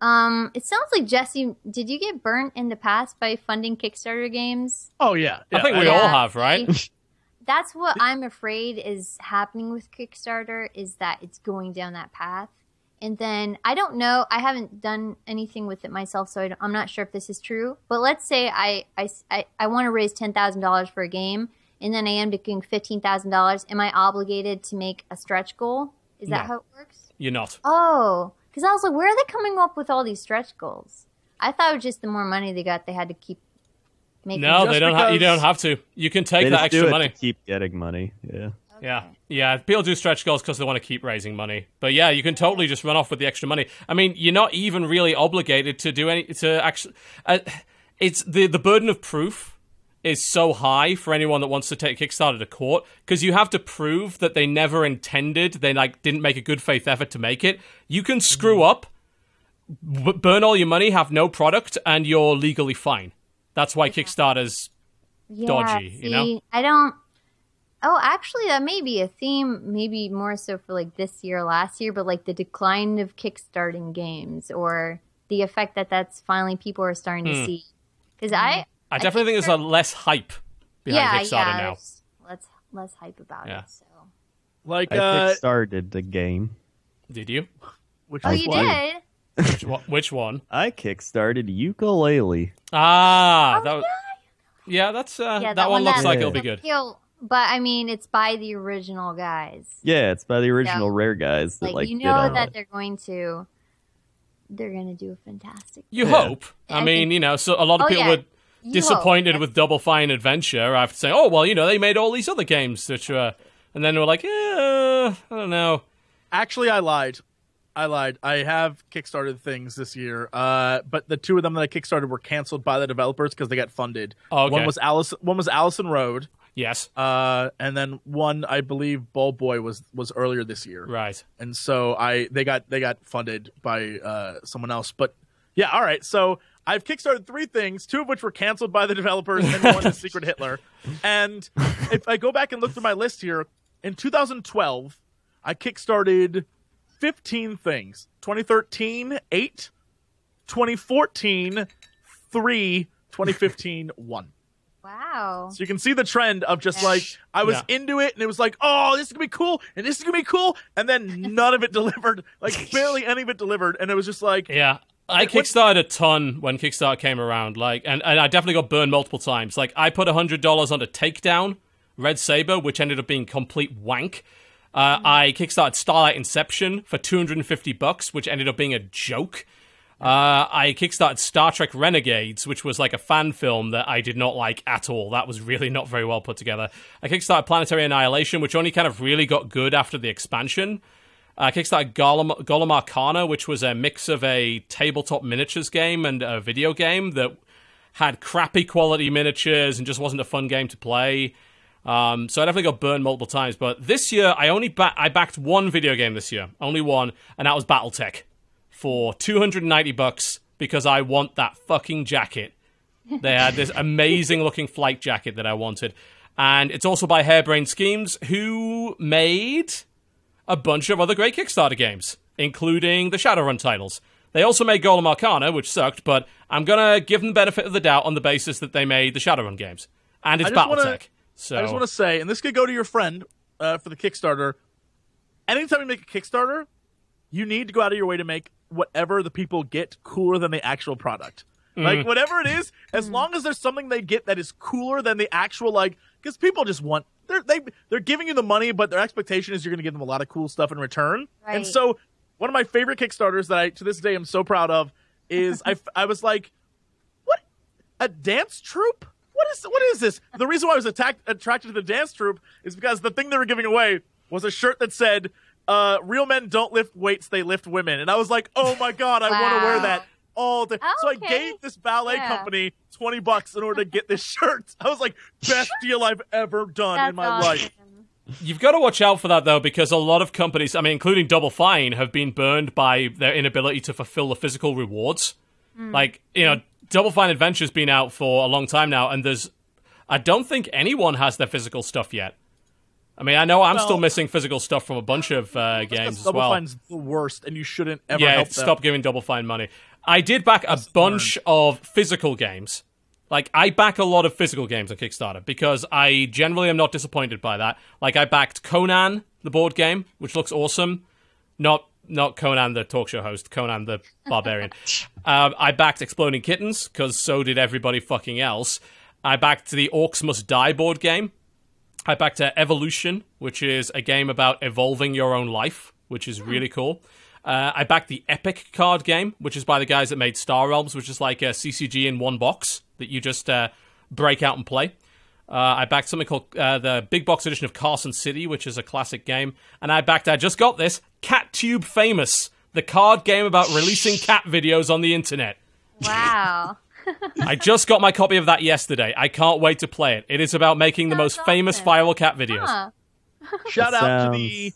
um, it sounds like Jesse. Did you get burnt in the past by funding Kickstarter games? Oh yeah, I think we Yeah, all have, right? [laughs] That's what I'm afraid is happening with Kickstarter is that it's going down that path. And then I don't know. I haven't done anything with it myself, so I am not sure if this is true. But let's say I I, I, I want to raise ten thousand dollars for a game, and then I end up getting fifteen thousand dollars. Am I obligated to make a stretch goal? Is that No. how it works? You're not. Oh, because I was like, where are they coming up with all these stretch goals? I thought it was just the more money they got, they had to keep making. No, Just they don't. Ha- you don't have to. You can take They that just do extra it money. to keep getting money. Yeah. Yeah, yeah. People do stretch goals because they want to keep raising money. But yeah, you can totally just run off with the extra money. I mean, you're not even really obligated to do any to actually. Uh, it's the the burden of proof is so high for anyone that wants to take Kickstarter to court because you have to prove that they never intended, they like didn't make a good faith effort to make it. You can screw up, b- burn all your money, have no product, and you're legally fine. That's why Kickstarter's yeah, dodgy, you know? see, I don't. Oh, actually, that may be a theme. Maybe more so for like this year, last year, but like the decline of kickstarting games or the effect that that's finally people are starting Hmm. to see. Because I, I definitely think there's a less hype behind yeah, Kickstarter yeah, now. Let's less hype about Yeah. it. So. like I uh, kickstarted the game. Did you? which Oh, was you did. Which one? [laughs] Which one? I kickstarted Yooka-Laylee. Ah, Oh, that was, yeah, that's uh, Yeah, that, one looks that- like Yeah. it'll be good. Appeal- But I mean, it's by the original guys. Yeah, it's by the original Rare guys that Like, like, you know that it. they're going to, they're going to do a fantastic. You Yeah. hope. I I mean, think- you know, so a lot of Oh, people yeah. Were You disappointed hope. with Double Fine Adventure after saying, "Oh, well, you know, they made all these other games that were," and then we're like, "Yeah, I don't know." Actually, I lied. I lied. I have kickstarted things this year, uh, but the two of them that I kickstarted were canceled by the developers because they got funded. Oh, okay. One was Alice. One was Allison Road, Yes, uh, and then one I believe Ball Boy was was earlier this year. right. and so I they got they got funded by uh, someone else. But yeah, all right. So I've kickstarted three things, two of which were canceled by the developers, and one is [laughs] Secret Hitler. And if I go back and look through my list here, in 2012, I kickstarted 15 things. 2013, eight. 2014, three. 2015, one. Wow. So you can see the trend of just like I was Yeah. into it and it was like, oh, this is gonna be cool and this is gonna be cool, and then none of it [laughs] delivered, like barely any of it delivered, and it was just like, Yeah. I kickstarted a ton when Kickstarter came around, like, and, and I definitely got burned multiple times. Like, I put hundred dollars on a Takedown, Red Sabre, which ended up being complete wank. Uh, I kickstarted Starlight Inception for two hundred and fifty bucks, which ended up being a joke. Uh, I kickstarted Star Trek Renegades, which was like a fan film that I did not like at all. That was really not very well put together. I kickstarted Planetary Annihilation, which only kind of really got good after the expansion. I kickstarted Golem, Golem Arcana, which was a mix of a tabletop miniatures game and a video game that had crappy quality miniatures and just wasn't a fun game to play. Um, so I definitely got burned multiple times. But this year, I only ba- I backed one video game this year, only one, and that was BattleTech for 290 bucks because I want that fucking jacket. They had this amazing looking flight jacket that I wanted. And it's also by Harebrained Schemes, who made a bunch of other great Kickstarter games, including the Shadowrun titles. They also made Golem Arcana, which sucked, but I'm gonna give them the benefit of the doubt on the basis that they made the Shadowrun games. And it's I just wanna- BattleTech. So I just want to say, and this could go to your friend uh, for the Kickstarter. Anytime you make a Kickstarter, you need to go out of your way to make whatever the people get cooler than the actual product. Like whatever it is, as long as there's something they get that is cooler than the actual like, because people just want they're they they're giving you the money, but their expectation is you're going to give them a lot of cool stuff in return. And so, one of my favorite Kickstarters that I to this day am so proud of is [laughs] I I was like, what? A dance troupe? What is what is this? The reason why i was attacked, attracted to the dance troupe is because the thing they were giving away was a shirt that said uh, real men don't lift weights they lift women. And i was like oh my god i want to wear that all day so i gave this ballet Yeah. company 20 bucks in order to get this shirt [laughs] i was like best [laughs] deal i've ever done That's in my awesome. life You've got to watch out for that though, because a lot of companies, I mean, including Double Fine, have been burned by their inability to fulfill the physical rewards. Like, you know, Double Fine Adventure's been out for a long time now, and there's. I don't think anyone has their physical stuff yet. I mean, I know I'm still missing physical stuff from a bunch of uh, games as well. Double. Fine's the worst, and you shouldn't ever yeah, help them. stop giving Double Fine money. I did back a bunch of physical games. Like I back a lot of physical games on Kickstarter because I generally am not disappointed by that. Like I backed Conan, the board game, which looks awesome. Not not Conan the talk show host, Conan the [laughs] barbarian. um, I backed Exploding Kittens because so did everybody fucking else. I backed the Orcs Must Die board game. I backed uh, Evolution, which is a game about evolving your own life, which is really cool. Uh, I backed the Epic card game, which is by the guys that made Star Realms, which is like a CCG in one box that you just uh, break out and play. Uh, I backed something called uh, the big box edition of Carson City, which is a classic game. And I backed, I just got this, Cat Tube Famous, the card game about releasing cat videos on the internet. Wow. [laughs] I just got my copy of that yesterday. I can't wait to play it. It is about making the Sounds most famous awesome. viral cat videos. Huh. Shout That out to the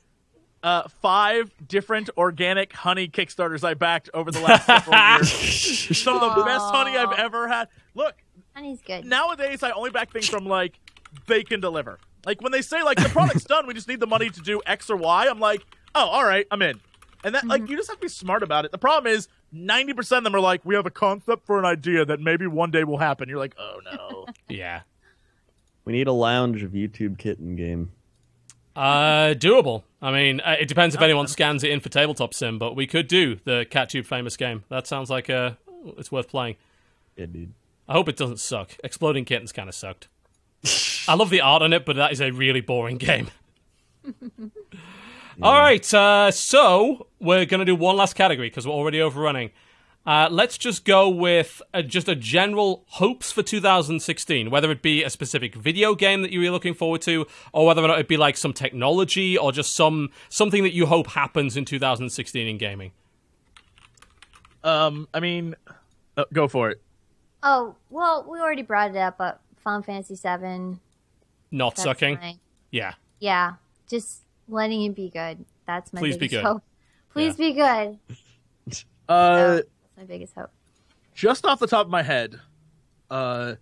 uh, five different organic honey Kickstarters I backed over the last several years. [laughs] Some of the best honey I've ever had. Look, Honey's good. nowadays I only back things from like they can deliver. Like when they say like the product's [laughs] done, we just need the money to do X or Y. I'm like, oh, all right, I'm in. And that like you just have to be smart about it. The problem is 90% of them are like, we have a concept for an idea that maybe one day will happen. You're like, oh no. [laughs] Yeah. We need a lounge of YouTube kitten game. Uh, doable. I mean, uh, it depends if anyone scans it in for tabletop sim, but we could do the CatTube famous game. That sounds like uh, it's worth playing. Yeah, dude. I hope it doesn't suck. Exploding Kittens kind of sucked. [laughs] I love the art on it, but that is a really boring game. [laughs] All right, uh, so we're going to do one last category because we're already overrunning. Uh, let's just go with uh, just a general hopes for 2016, whether it be a specific video game that you're looking forward to, or whether or not it be like some technology or just some something that you hope happens in 2016 in gaming. um, I mean, uh, go for it. Oh, well, we already brought it up, but Final Fantasy VII. Not That's sucking. my- Yeah. yeah, just letting it be good. That's my Please be good. hope. Please be good. Uh, That's my biggest hope. just off the top of my head, uh,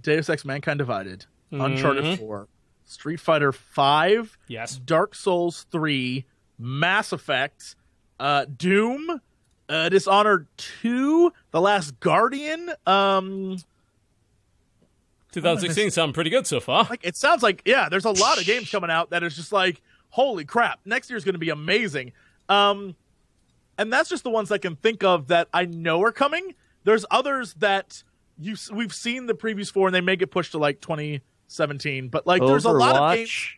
Deus Ex: Mankind Divided, Uncharted Four, Street Fighter Five, Yes. Dark Souls Three, Mass Effect, uh, Doom, uh, Dishonored Two, The Last Guardian. Um, 2016 sound pretty good so far. like it sounds like yeah, there's a lot of games coming out that is just like holy crap, next year's going to be amazing. Um, and that's just the ones I can think of that I know are coming. There's others that you we've seen the previews for, and they may get pushed to like 2017. But like, there's a lot of games.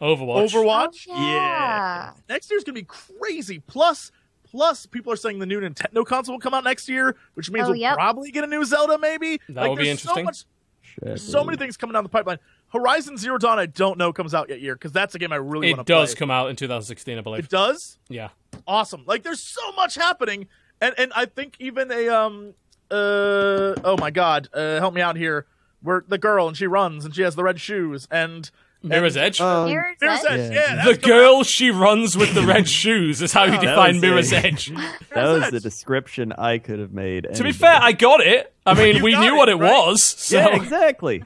Overwatch. Overwatch. Overwatch. Oh, yeah. Next year's gonna be crazy. Plus, plus people are saying the new Nintendo console will come out next year, which means Oh, we'll yep. probably get a new Zelda. Maybe That like, would be there's interesting. So, much, Shit, so many things coming down the pipeline. Horizon Zero Dawn, I don't know comes out yet year because that's a game I really want to play. It to does come out in 2016, I believe. It does. Yeah. Awesome. Like there's so much happening, and and I think even a um uh oh my god uh help me out here. Where the girl and she runs and she has the red shoes and Mirror's and- Edge. Oh, Mirror's Mirror's Edge? Edge, Yeah. yeah. the that's girl she runs with the red shoes is how you [laughs] That define Mirror's it. Edge. [laughs] that was the description I could have made. to be fair, I got it. I mean, we knew it, what it right? was. So yeah, exactly.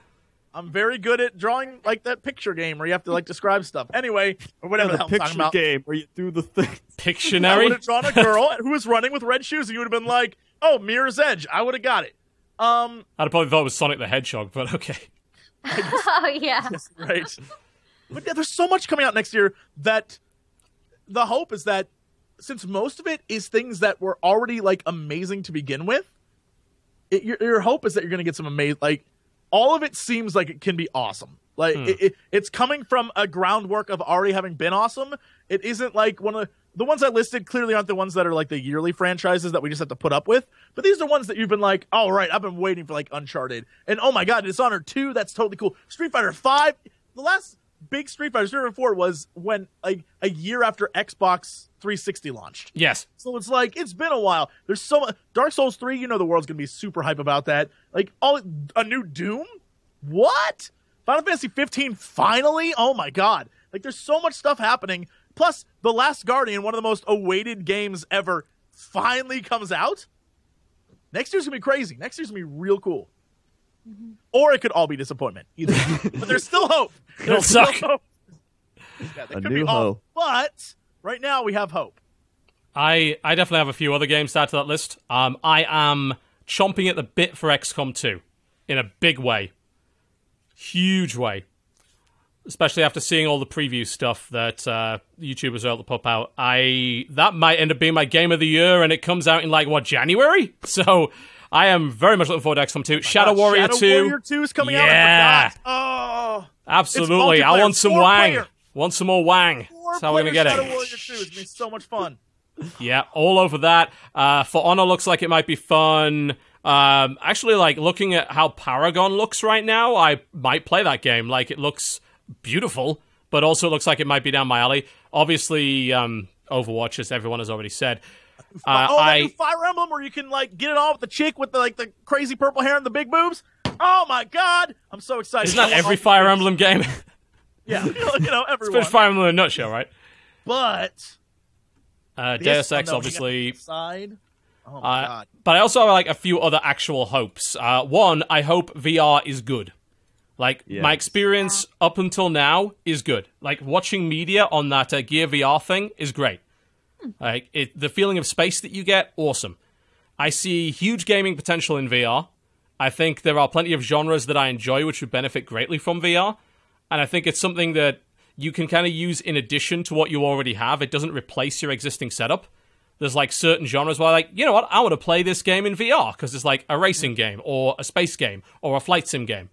I'm very good at drawing like that picture game where you have to like describe stuff. Anyway, or whatever the, the hell I'm talking picture about. game where you do the thing. Pictionary. I would Pictionary. have drawn a girl [laughs] who was running with red shoes, and you would have been like, "Oh, Mirror's Edge." I would have got it. Um, I'd probably thought it was Sonic the Hedgehog, but okay. [laughs] Oh, yeah. right. But yeah, there's so much coming out next year that the hope is that since most of it is things that were already like amazing to begin with, it, your, your hope is that you're going to get some amazing like all of it seems like it can be awesome. Like hmm. it, it, it's coming from a groundwork of already having been awesome. It isn't like one of the, the ones I listed clearly aren't the ones that are like the yearly franchises that we just have to put up with. But these are ones that you've been like, all right, I've been waiting for like Uncharted, and oh my god, Dishonored two, that's totally cool. Street Fighter five, the last big Street Fighter, Street Fighter four was when like a year after Xbox 360 launched. Yes. So it's like it's been a while. There's so much Dark Souls 3, you know the world's gonna be super hype about that. Like all a new Doom? What? Final Fantasy 15 finally? Oh my god. Like there's so much stuff happening. Plus, The Last Guardian, one of the most awaited games ever, finally comes out. Next year's gonna be crazy. Next year's gonna be real cool. Mm-hmm. Or it could all be disappointment. Either, [laughs] but there's still hope. There's still suck. hope. Yeah, that A could new be all, hope. But right now we have hope. I I definitely have a few other games to add to that list. Um, I am chomping at the bit for XCOM 2 in a big way, huge way. Especially after seeing all the preview stuff that uh, YouTubers are able to pop out, I that might end up being my game of the year, and it comes out in like what January. [laughs] So I am very much looking forward to XCOM 2. Shadow Uh, Warrior Shadow 2, Warrior 2 is coming Yeah. out. I forgot. Oh, absolutely. I want some wang. Want some more wang. Four That's how we're gonna get it. Warrior 2 is gonna be so much fun. Yeah, all over that. Uh, For Honor looks like it might be fun. Um, actually, like looking at how Paragon looks right now, I might play that game. Like it looks beautiful, but also it looks like it might be down my alley. Obviously, um, Overwatch, as everyone has already said. [laughs] Uh, oh, I new Fire Emblem where you can like get it on with the chick with the like the crazy purple hair and the big boobs. Oh my god, I'm so excited! isn't that every Fire Emblem game? [laughs] Yeah, [laughs] you know, you know it's everyone. Fire Emblem in a nutshell, right? But Uh, this Deus Ex, obviously. side. Oh my Uh, god! but I also have like a few other actual hopes. Uh, one, I hope VR is good. Like my Yes. experience up until now is good. Like watching media on that uh, Gear VR thing is great. Like it, the feeling of space that you get, awesome. I see huge gaming potential in VR. I think there are plenty of genres that I enjoy which would benefit greatly from VR, and I think it's something that you can kind of use in addition to what you already have. It doesn't replace your existing setup. There's like certain genres where like you know what? I want to play this game in vr because it's like a racing game or a space game or a flight sim game.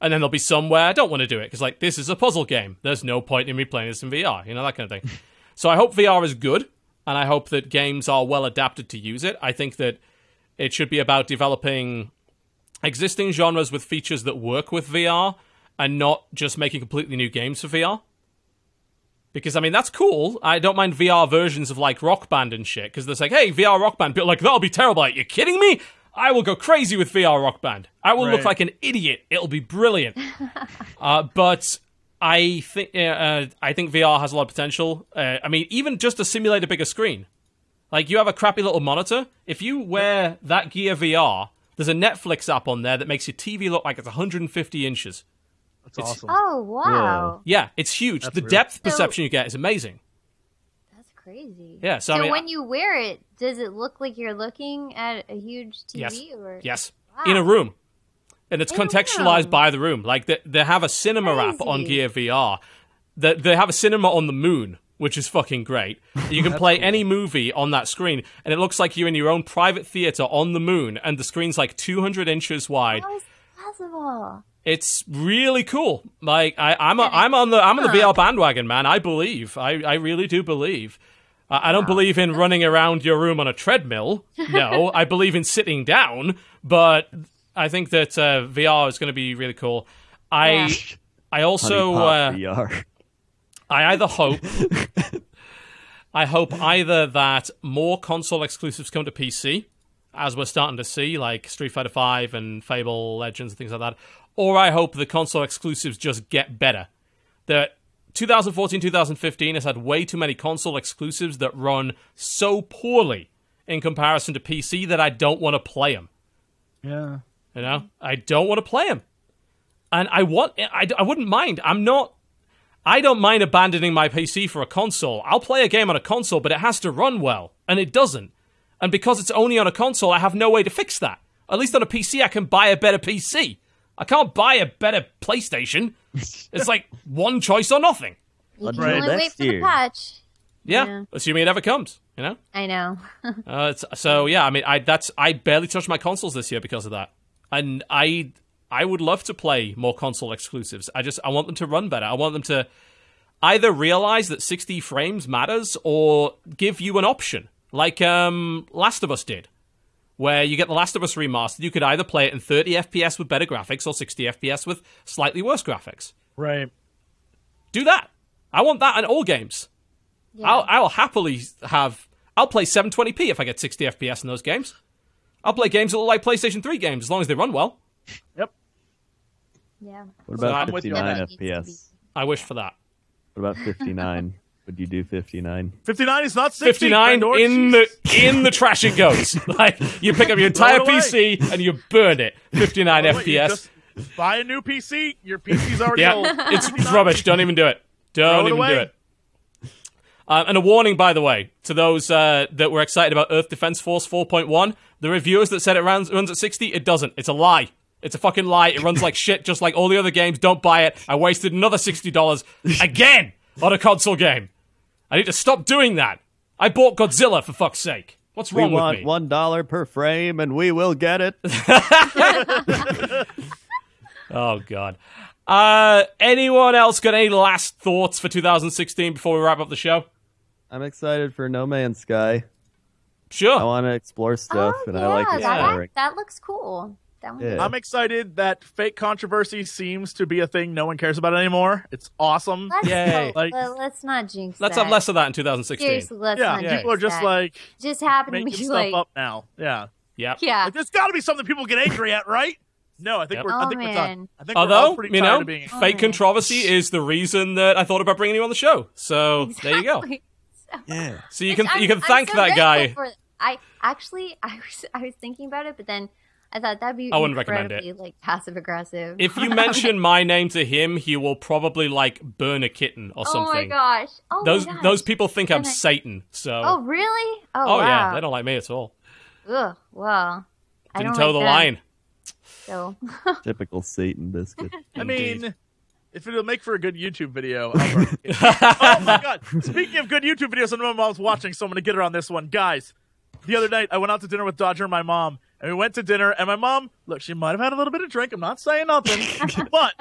And then there'll be some where i don't want to do it because like this is a puzzle game. There's no point in me playing this in vr you know that kind of thing. [laughs] So i hope vr is good and i hope that games are well adapted to use it. I think that it should be about developing existing genres with features that work with vr and not just making completely new games for vr because I mean that's cool. I don't mind VR versions of like Rock Band and shit because they're like, hey, VR Rock Band, but like that'll be terrible. Like, you kidding me? I will go crazy with VR Rock Band. I will look like an idiot. It'll be brilliant. [laughs] uh, but I think uh, uh, I think VR has a lot of potential. Uh, I mean, even just to simulate a bigger screen. Like you have a crappy little monitor. If you wear that Gear VR, there's a Netflix app on there that makes your TV look like it's 150 inches. That's it's- awesome. Oh wow, Yeah, it's huge. That's the really- depth So- perception you get is amazing. That's crazy. Yeah, so, So, I mean, when you wear it, does it look like you're looking at a huge TV? Yes. Or Yes, Wow. in a room, and it's In contextualized by the room. Like they, they have a cinema app on Gear VR. They, they have a cinema on the moon, which is fucking great. You can [laughs] play any movie on that screen, and it looks like you're in your own private theater on the moon, and the screen's like 200 inches wide. How is possible? It's really cool. Like I, I'm, a, I'm on the, I'm on the Huh. VR bandwagon, man. I believe. I, I really do believe. I I don't believe in running around your room on a treadmill. No, [laughs] I believe in sitting down. But I think that uh, VR is going to be really cool. I, Yeah. I also, uh, VR. I either hope, I hope either that more console exclusives come to PC, as we're starting to see, like Street Fighter V and Fable Legends and things like that, or I hope the console exclusives just get better. That 2014 2015 has had way too many console exclusives that run so poorly in comparison to PC that I don't want to play them. Yeah. You know, I don't want to play them, and I want. I, I wouldn't mind. I'm not. I don't mind abandoning my PC for a console. I'll play a game on a console, but it has to run well, and it doesn't. And because it's only on a console, I have no way to fix that. At least on a PC, I can buy a better PC. I can't buy a better PlayStation. it's like one choice or nothing. You can Right. only wait for year. the patch. Yeah, Yeah. assuming it ever comes. You know. I know. [laughs] Uh, it's, so yeah, I mean, I that's I barely touched my consoles this year because of that, and I I would love to play more console exclusives. I just I want them to run better. I want them to either realize that 60 frames matters or give you an option, like um, Last of Us did, where you get the Last of Us remastered. You could either play it in 30 FPS with better graphics or 60 FPS with slightly worse graphics. Right. Do that. I want that in all games. Yeah. I'll, I'll happily have. I'll play 720p if I get 60 FPS in those games. I'll play games that look like PlayStation 3 games as long as they run well. Yep. yeah. What about I'm with you on 59 that. Needs to FPS? I wish for that. What about 59? Would you do 59? 59 is not 60. 59 Crendor, in the in the trash it goes. [laughs] Like you pick up your entire Throw it away. PC and you burn it. 59 What, FPS. just buy a new PC. Your PC's already Yeah, old. [laughs] it's rubbish. Don't even do it. Don't Throw it even away. do it. Um, and a warning, by the way, to those uh, that were excited about Earth Defense Force 4.1, the reviewers that said it runs, runs at 60, it doesn't. It's a lie. It's a fucking lie. It runs like [laughs] shit, just like all the other games. Don't buy it. I wasted another $60 again on a console game. I need to stop doing that. I bought Godzilla, for fuck's sake. What's We wrong with want me? one dollar per frame, and we will get it. [laughs] Oh god. Uh, anyone else got any last thoughts for 2016 before we wrap up the show? I'm excited for No Man's Sky. Sure. I want to explore stuff, oh, and yeah, I like that, that looks cool. That one Yeah. I'm excited that fake controversy seems to be a thing no one cares about anymore. It's awesome. Let's, Yay. Like- let, us not jinx Let's that. have less of that in 2016. Seriously, let's yeah, not Yeah. people are just that. like just happen to making be stuff like, up now. Yeah, Yep. yeah. like, there's got to be something people get angry at, right? No, I think Yep. we're. I Oh, think we're man. done. I think we're all Although, pretty you tired know, of being. Oh, fake man. controversy is the reason that I thought about bringing you on the show. So there you go. Exactly. [laughs] Yeah. So you can I'm- you can I'm thank so that guy. for- I actually, [laughs] I was, I was thinking about it, but then I thought that'd be I wouldn't recommend it. like passive aggressive. If you [laughs] mention my name to him, he will probably like burn a kitten or oh something. my gosh, oh Those my gosh. those people think I'm I- Satan. So Oh really? Oh, Oh, yeah, they don't like me at all. Ugh, well, I Didn't don't toe like the them, line. So [laughs] Typical Satan biscuit. I mean, if it'll make for a good YouTube video. I'll it. [laughs] oh my god! Speaking of good YouTube videos, I know my mom's watching, so I'm gonna get her on this one, guys. The other night, I went out to dinner with Dodger and my mom, and we went to dinner. And my mom, look, she might have had a little bit of drink. I'm not saying nothing, [laughs] but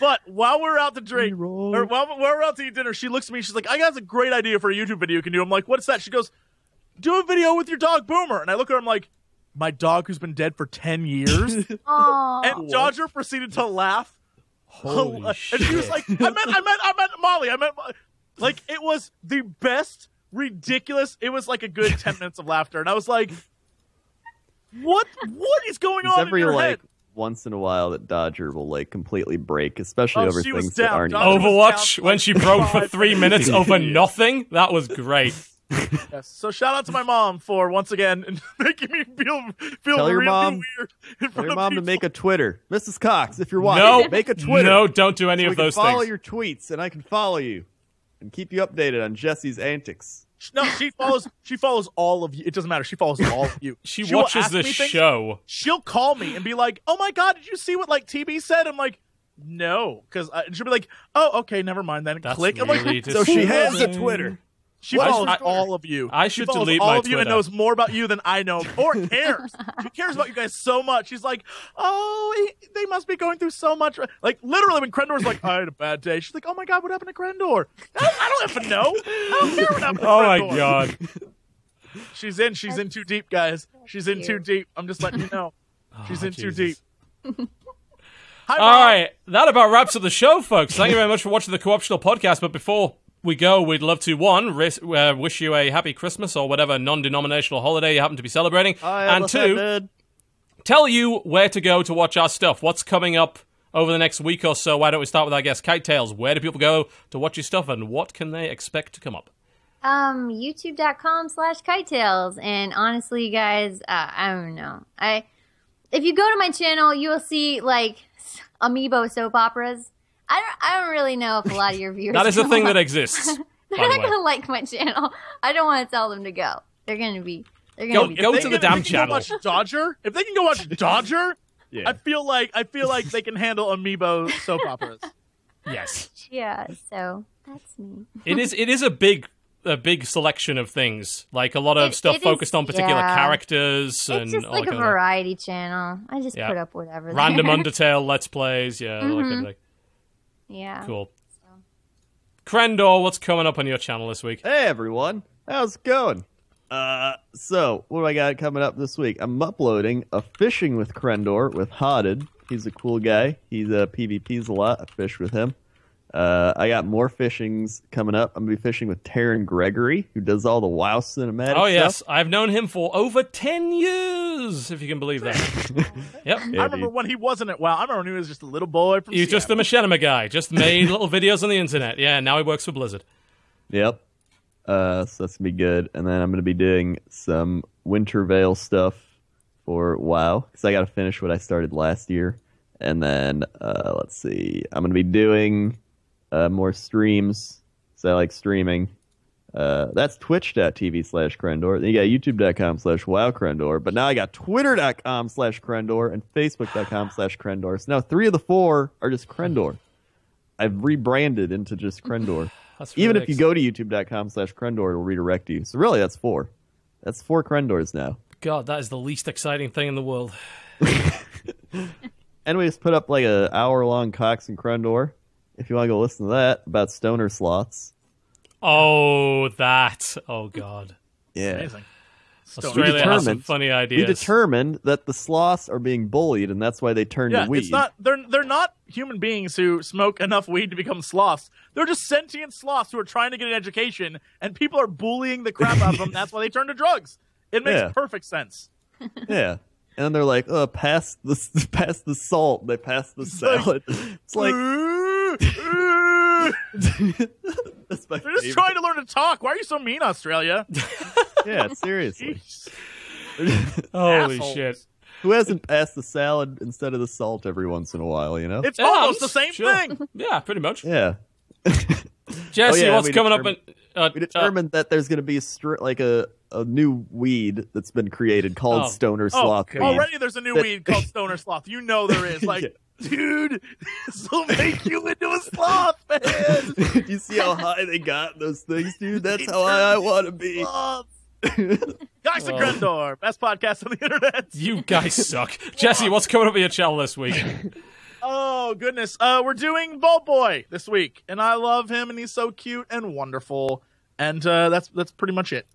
but while we're out to drink, or while, while we're out to eat dinner, she looks at me. She's like, "I got a great idea for a YouTube video you can do." I'm like, "What's that?" She goes, "Do a video with your dog Boomer." And I look at her. I'm like, "My dog who's been dead for ten years." [laughs] [laughs] And Dodger proceeded to laugh. Holy and she was like, I meant, I meant, I meant Molly. I meant, Mo-" like, it was the best, ridiculous. It was like a good 10 minutes of laughter. And I was like, what, what is going It's on in every your like head? once in a while that Dodger will like completely break, especially Oh, over things that aren't. Dodger- Overwatch when she broke for three minutes over [laughs] nothing. That was great. Yes. So shout out to my mom for once again [laughs] making me feel, feel Tell your really mom- weird in Tell front your of mom to make a Twitter, Mrs. Cox. If you're watching, No, make a Twitter. No, don't do any so of we can those follow things. your tweets, and I can follow you and keep you updated on Jesse's antics. No, she [laughs] follows, she follows all of you. It doesn't matter. She follows all of you. She will watches ask this show. she'll call me and be like, "Oh my god, did you see what like TB said?" I'm like, "No," because uh, she'll be like, "Oh, okay, never mind." Then That's click. I'm like, [laughs] So she has a. Twitter. She What is follows her Twitter? all of you. I She should follows delete all my of you and knows more about you than I know, or cares. [laughs] she cares about you guys so much. She's like, "Oh, he- they must be going through so much." Like literally, when Crendor's like, "I had a bad day," she's like, "Oh my god, what happened to Crendor?" I don't, I don't even know. I don't care what happened to [laughs] Oh my god. She's in. She's in too deep, guys. She's in too deep. I'm just letting you know. [laughs] She's Oh, in too deep. Hi, All Mom. right, that about wraps up the show, folks. Thank you very much for watching the Co-optional podcast. But before we go, we'd love to one ris- uh, wish you a happy Christmas or whatever non-denominational holiday you happen to be celebrating, I and two, that, tell you where to go to watch our stuff. What's coming up over the next week or so? Why don't we start with our guest, KiteTales? Where do people go to watch your stuff, and what can they expect to come up? um, youtube.com slash kitetales. And honestly, guys, uh, I don't know. I, if you go to my channel, you will see like [laughs] amiibo soap operas. I don't, I don't really know if a lot of your [laughs] viewers That is a will thing that exists. [laughs] They're not the gonna like my channel. I don't want to tell them to go. They're gonna be. They're gonna be. go They to the can- damn if they can channel. Go watch Dodger. If they can go watch [laughs] Dodger, Yeah. I feel like I feel like they can handle amiibo soap operas. Yes, Yeah. So that's me. it is. It is a big. A big selection of things, like a lot of It- stuff it is- focused on particular yeah. characters and It's just like a kind of- variety channel. I just Yeah. put up whatever. random there. Undertale Let's Plays, yeah, all that kind of thing. Yeah. Cool. Crendor, what's coming up on your channel this week? Hey everyone, how's it going? Uh, so what do I got coming up this week? I'm uploading a fishing with Crendor with Hotted. He's a cool guy. He's uh, PvP's a lot. I fish with him. Uh, I got more fishings coming up. I'm gonna be fishing with Terran Gregory, who does all the WoW cinematic. Oh yes, stuff. I've known him for over ten years, if you can believe that. [laughs] yep. Yeah, I remember dude. when he wasn't at WoW. I remember when he was just a little boy from He's just the machinima guy, just made [laughs] little videos on the internet. Yeah, now he works for Blizzard. Yep. Uh, so that's gonna be good. And then I'm gonna be doing some Winter Veil stuff for WoW because I got to finish what I started last year. And then uh, let's see, I'm gonna be doing uh, more streams. So I like streaming. Uh, that's twitch.tv slash Crendor. Then you got youtube.com slash wow Crendor. But now I got twitter.com slash Crendor and facebook.com slash Crendor. So now three of the four are just Crendor. I've rebranded into just Crendor. [sighs] That's Even if you go to youtube.com slash Crendor, it'll redirect you. So really, that's four. That's four Crendors now. God, that is the least exciting thing in the world. And we just put up like an hour long Cox and Crendor. If you want to go listen to that about stoner slots. Oh, that. Oh, God. Yeah. Amazing. Stone. Australia has some funny funny We determined that the sloths are being bullied, and that's why they turned Yeah, to weed. it's not. They're they're not human beings who smoke enough weed to become sloths. They're just sentient sloths who are trying to get an education, and people are bullying the crap out of them. [laughs] That's why they turn to drugs. It makes Yeah. perfect sense. [laughs] Yeah. And then they're like, "Uh, pass the [laughs] pass the salt." They pass the like- salad. It's like Ooh, ooh. [laughs] that's my They're just favorite. trying to learn to talk. Why are you so mean, Australia? [laughs] Yeah, seriously. [laughs] Holy Assholes. shit. Who hasn't passed the salad instead of the salt every once in a while? You know? It's Yeah, almost the same sure. thing. Yeah, pretty much. yeah. Jesse, Oh, yeah, what's we coming up? In, uh, We determined that there's going to be a str- like a a new weed that's been created called Oh. Stoner Oh, Sloth weed. already there's a new That- weed called Stoner Sloth. You know there is. Like, dude, [laughs] this will make you into a sloth, man. Do [laughs] you see how high they got those things, dude? That's how high I want to be. Sloths. [laughs] Guys and Oh. Crendor, best podcast on the internet. you guys suck. Jesse, what's coming up in your channel this week? Oh goodness, uh, we're doing Bolt Boy this week, and I love him, and he's so cute and wonderful, and uh, that's that's pretty much it.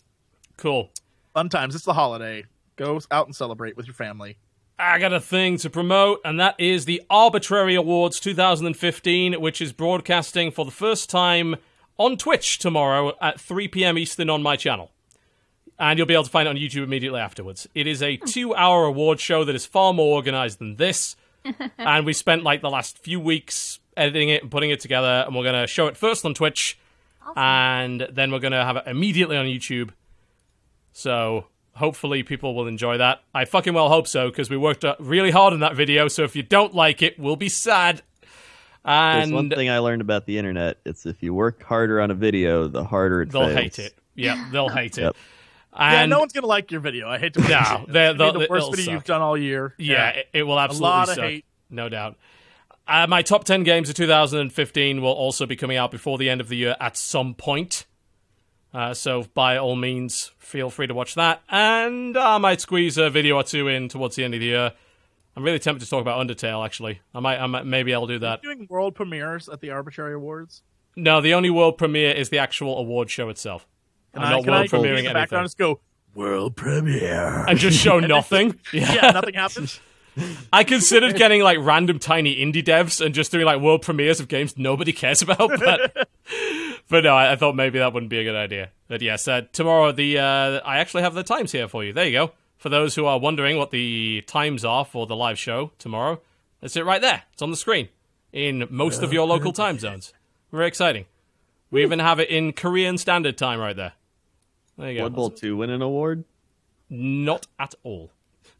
Cool. Fun times. It's the holiday. Go out and celebrate with your family. I got a thing to promote, and that is the Arbitrary Awards 2015, which is broadcasting for the first time on Twitch tomorrow at 3 p.m. Eastern on my channel. And you'll be able to find it on YouTube immediately afterwards. It is a two hour award show that is far more organized than this. [laughs] and we spent like the last few weeks editing it and putting it together, and we're going to show it first on Twitch, and then we're going to have it immediately on YouTube. So hopefully people will enjoy that. I fucking well hope so because we worked uh, really hard on that video. So if you don't like it, we'll be sad. There's one thing I learned about the internet. It's if you work harder on a video, the harder it they'll fails. hate it. Yeah, they'll [laughs] hate it. Yep. yeah, no one's gonna like your video. I hate to. No, no, they're- the worst video suck. you've done all year. yeah, it, it will absolutely lot of suck. hate. No doubt. Uh, my top 10 games of 2015 will also be coming out before the end of the year at some point. Uh, so by all means, feel free to watch that. And I might squeeze a video or two in towards the end of the year. I'm really tempted to talk about Undertale, actually. I might, I might maybe I'll do that. doing world premieres at the Arbitrary Awards. No, the only world premiere is the actual award show itself. Can I'm I, not I world in premiering the anything. background just go world premiere? And just show [laughs] nothing. [laughs] yeah, nothing happens. [laughs] I considered getting like random tiny indie devs and just doing like world premieres of games nobody cares about, but but no, I, I thought maybe that wouldn't be a good idea. But yes, uh, tomorrow the uh, I actually have the times here for you. There you go. For those who are wondering what the times are for the live show tomorrow, it's it right there. It's on the screen in most of your local time [laughs] zones. Very exciting. We even have it in Korean Standard Time right there. There you go. Blood Bowl 2 win an award? Not at all.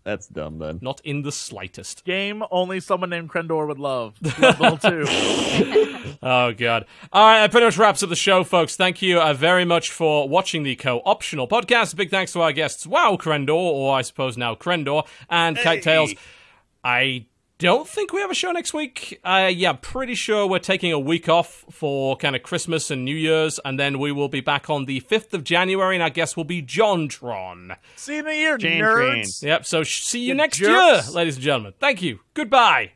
That's dumb then. Not in the slightest. Game only someone named Crendor would love. Level two. [laughs] [laughs] Oh god! All right, that pretty much wraps up the show, folks. Thank you uh, very much for watching the co-optional podcast. Big thanks to our guests, Wow Crendor, or I suppose now Crendor, and KiteTales. I don't think we have a show next week. Uh, yeah, pretty sure we're taking a week off for kind of Christmas and New Year's, and then we will be back on the fifth of January, and our guest will be JonTron. See you in a year, Chain nerds. train. Yep. So sh- see you You next jerks. year, ladies and gentlemen. Thank you. Goodbye.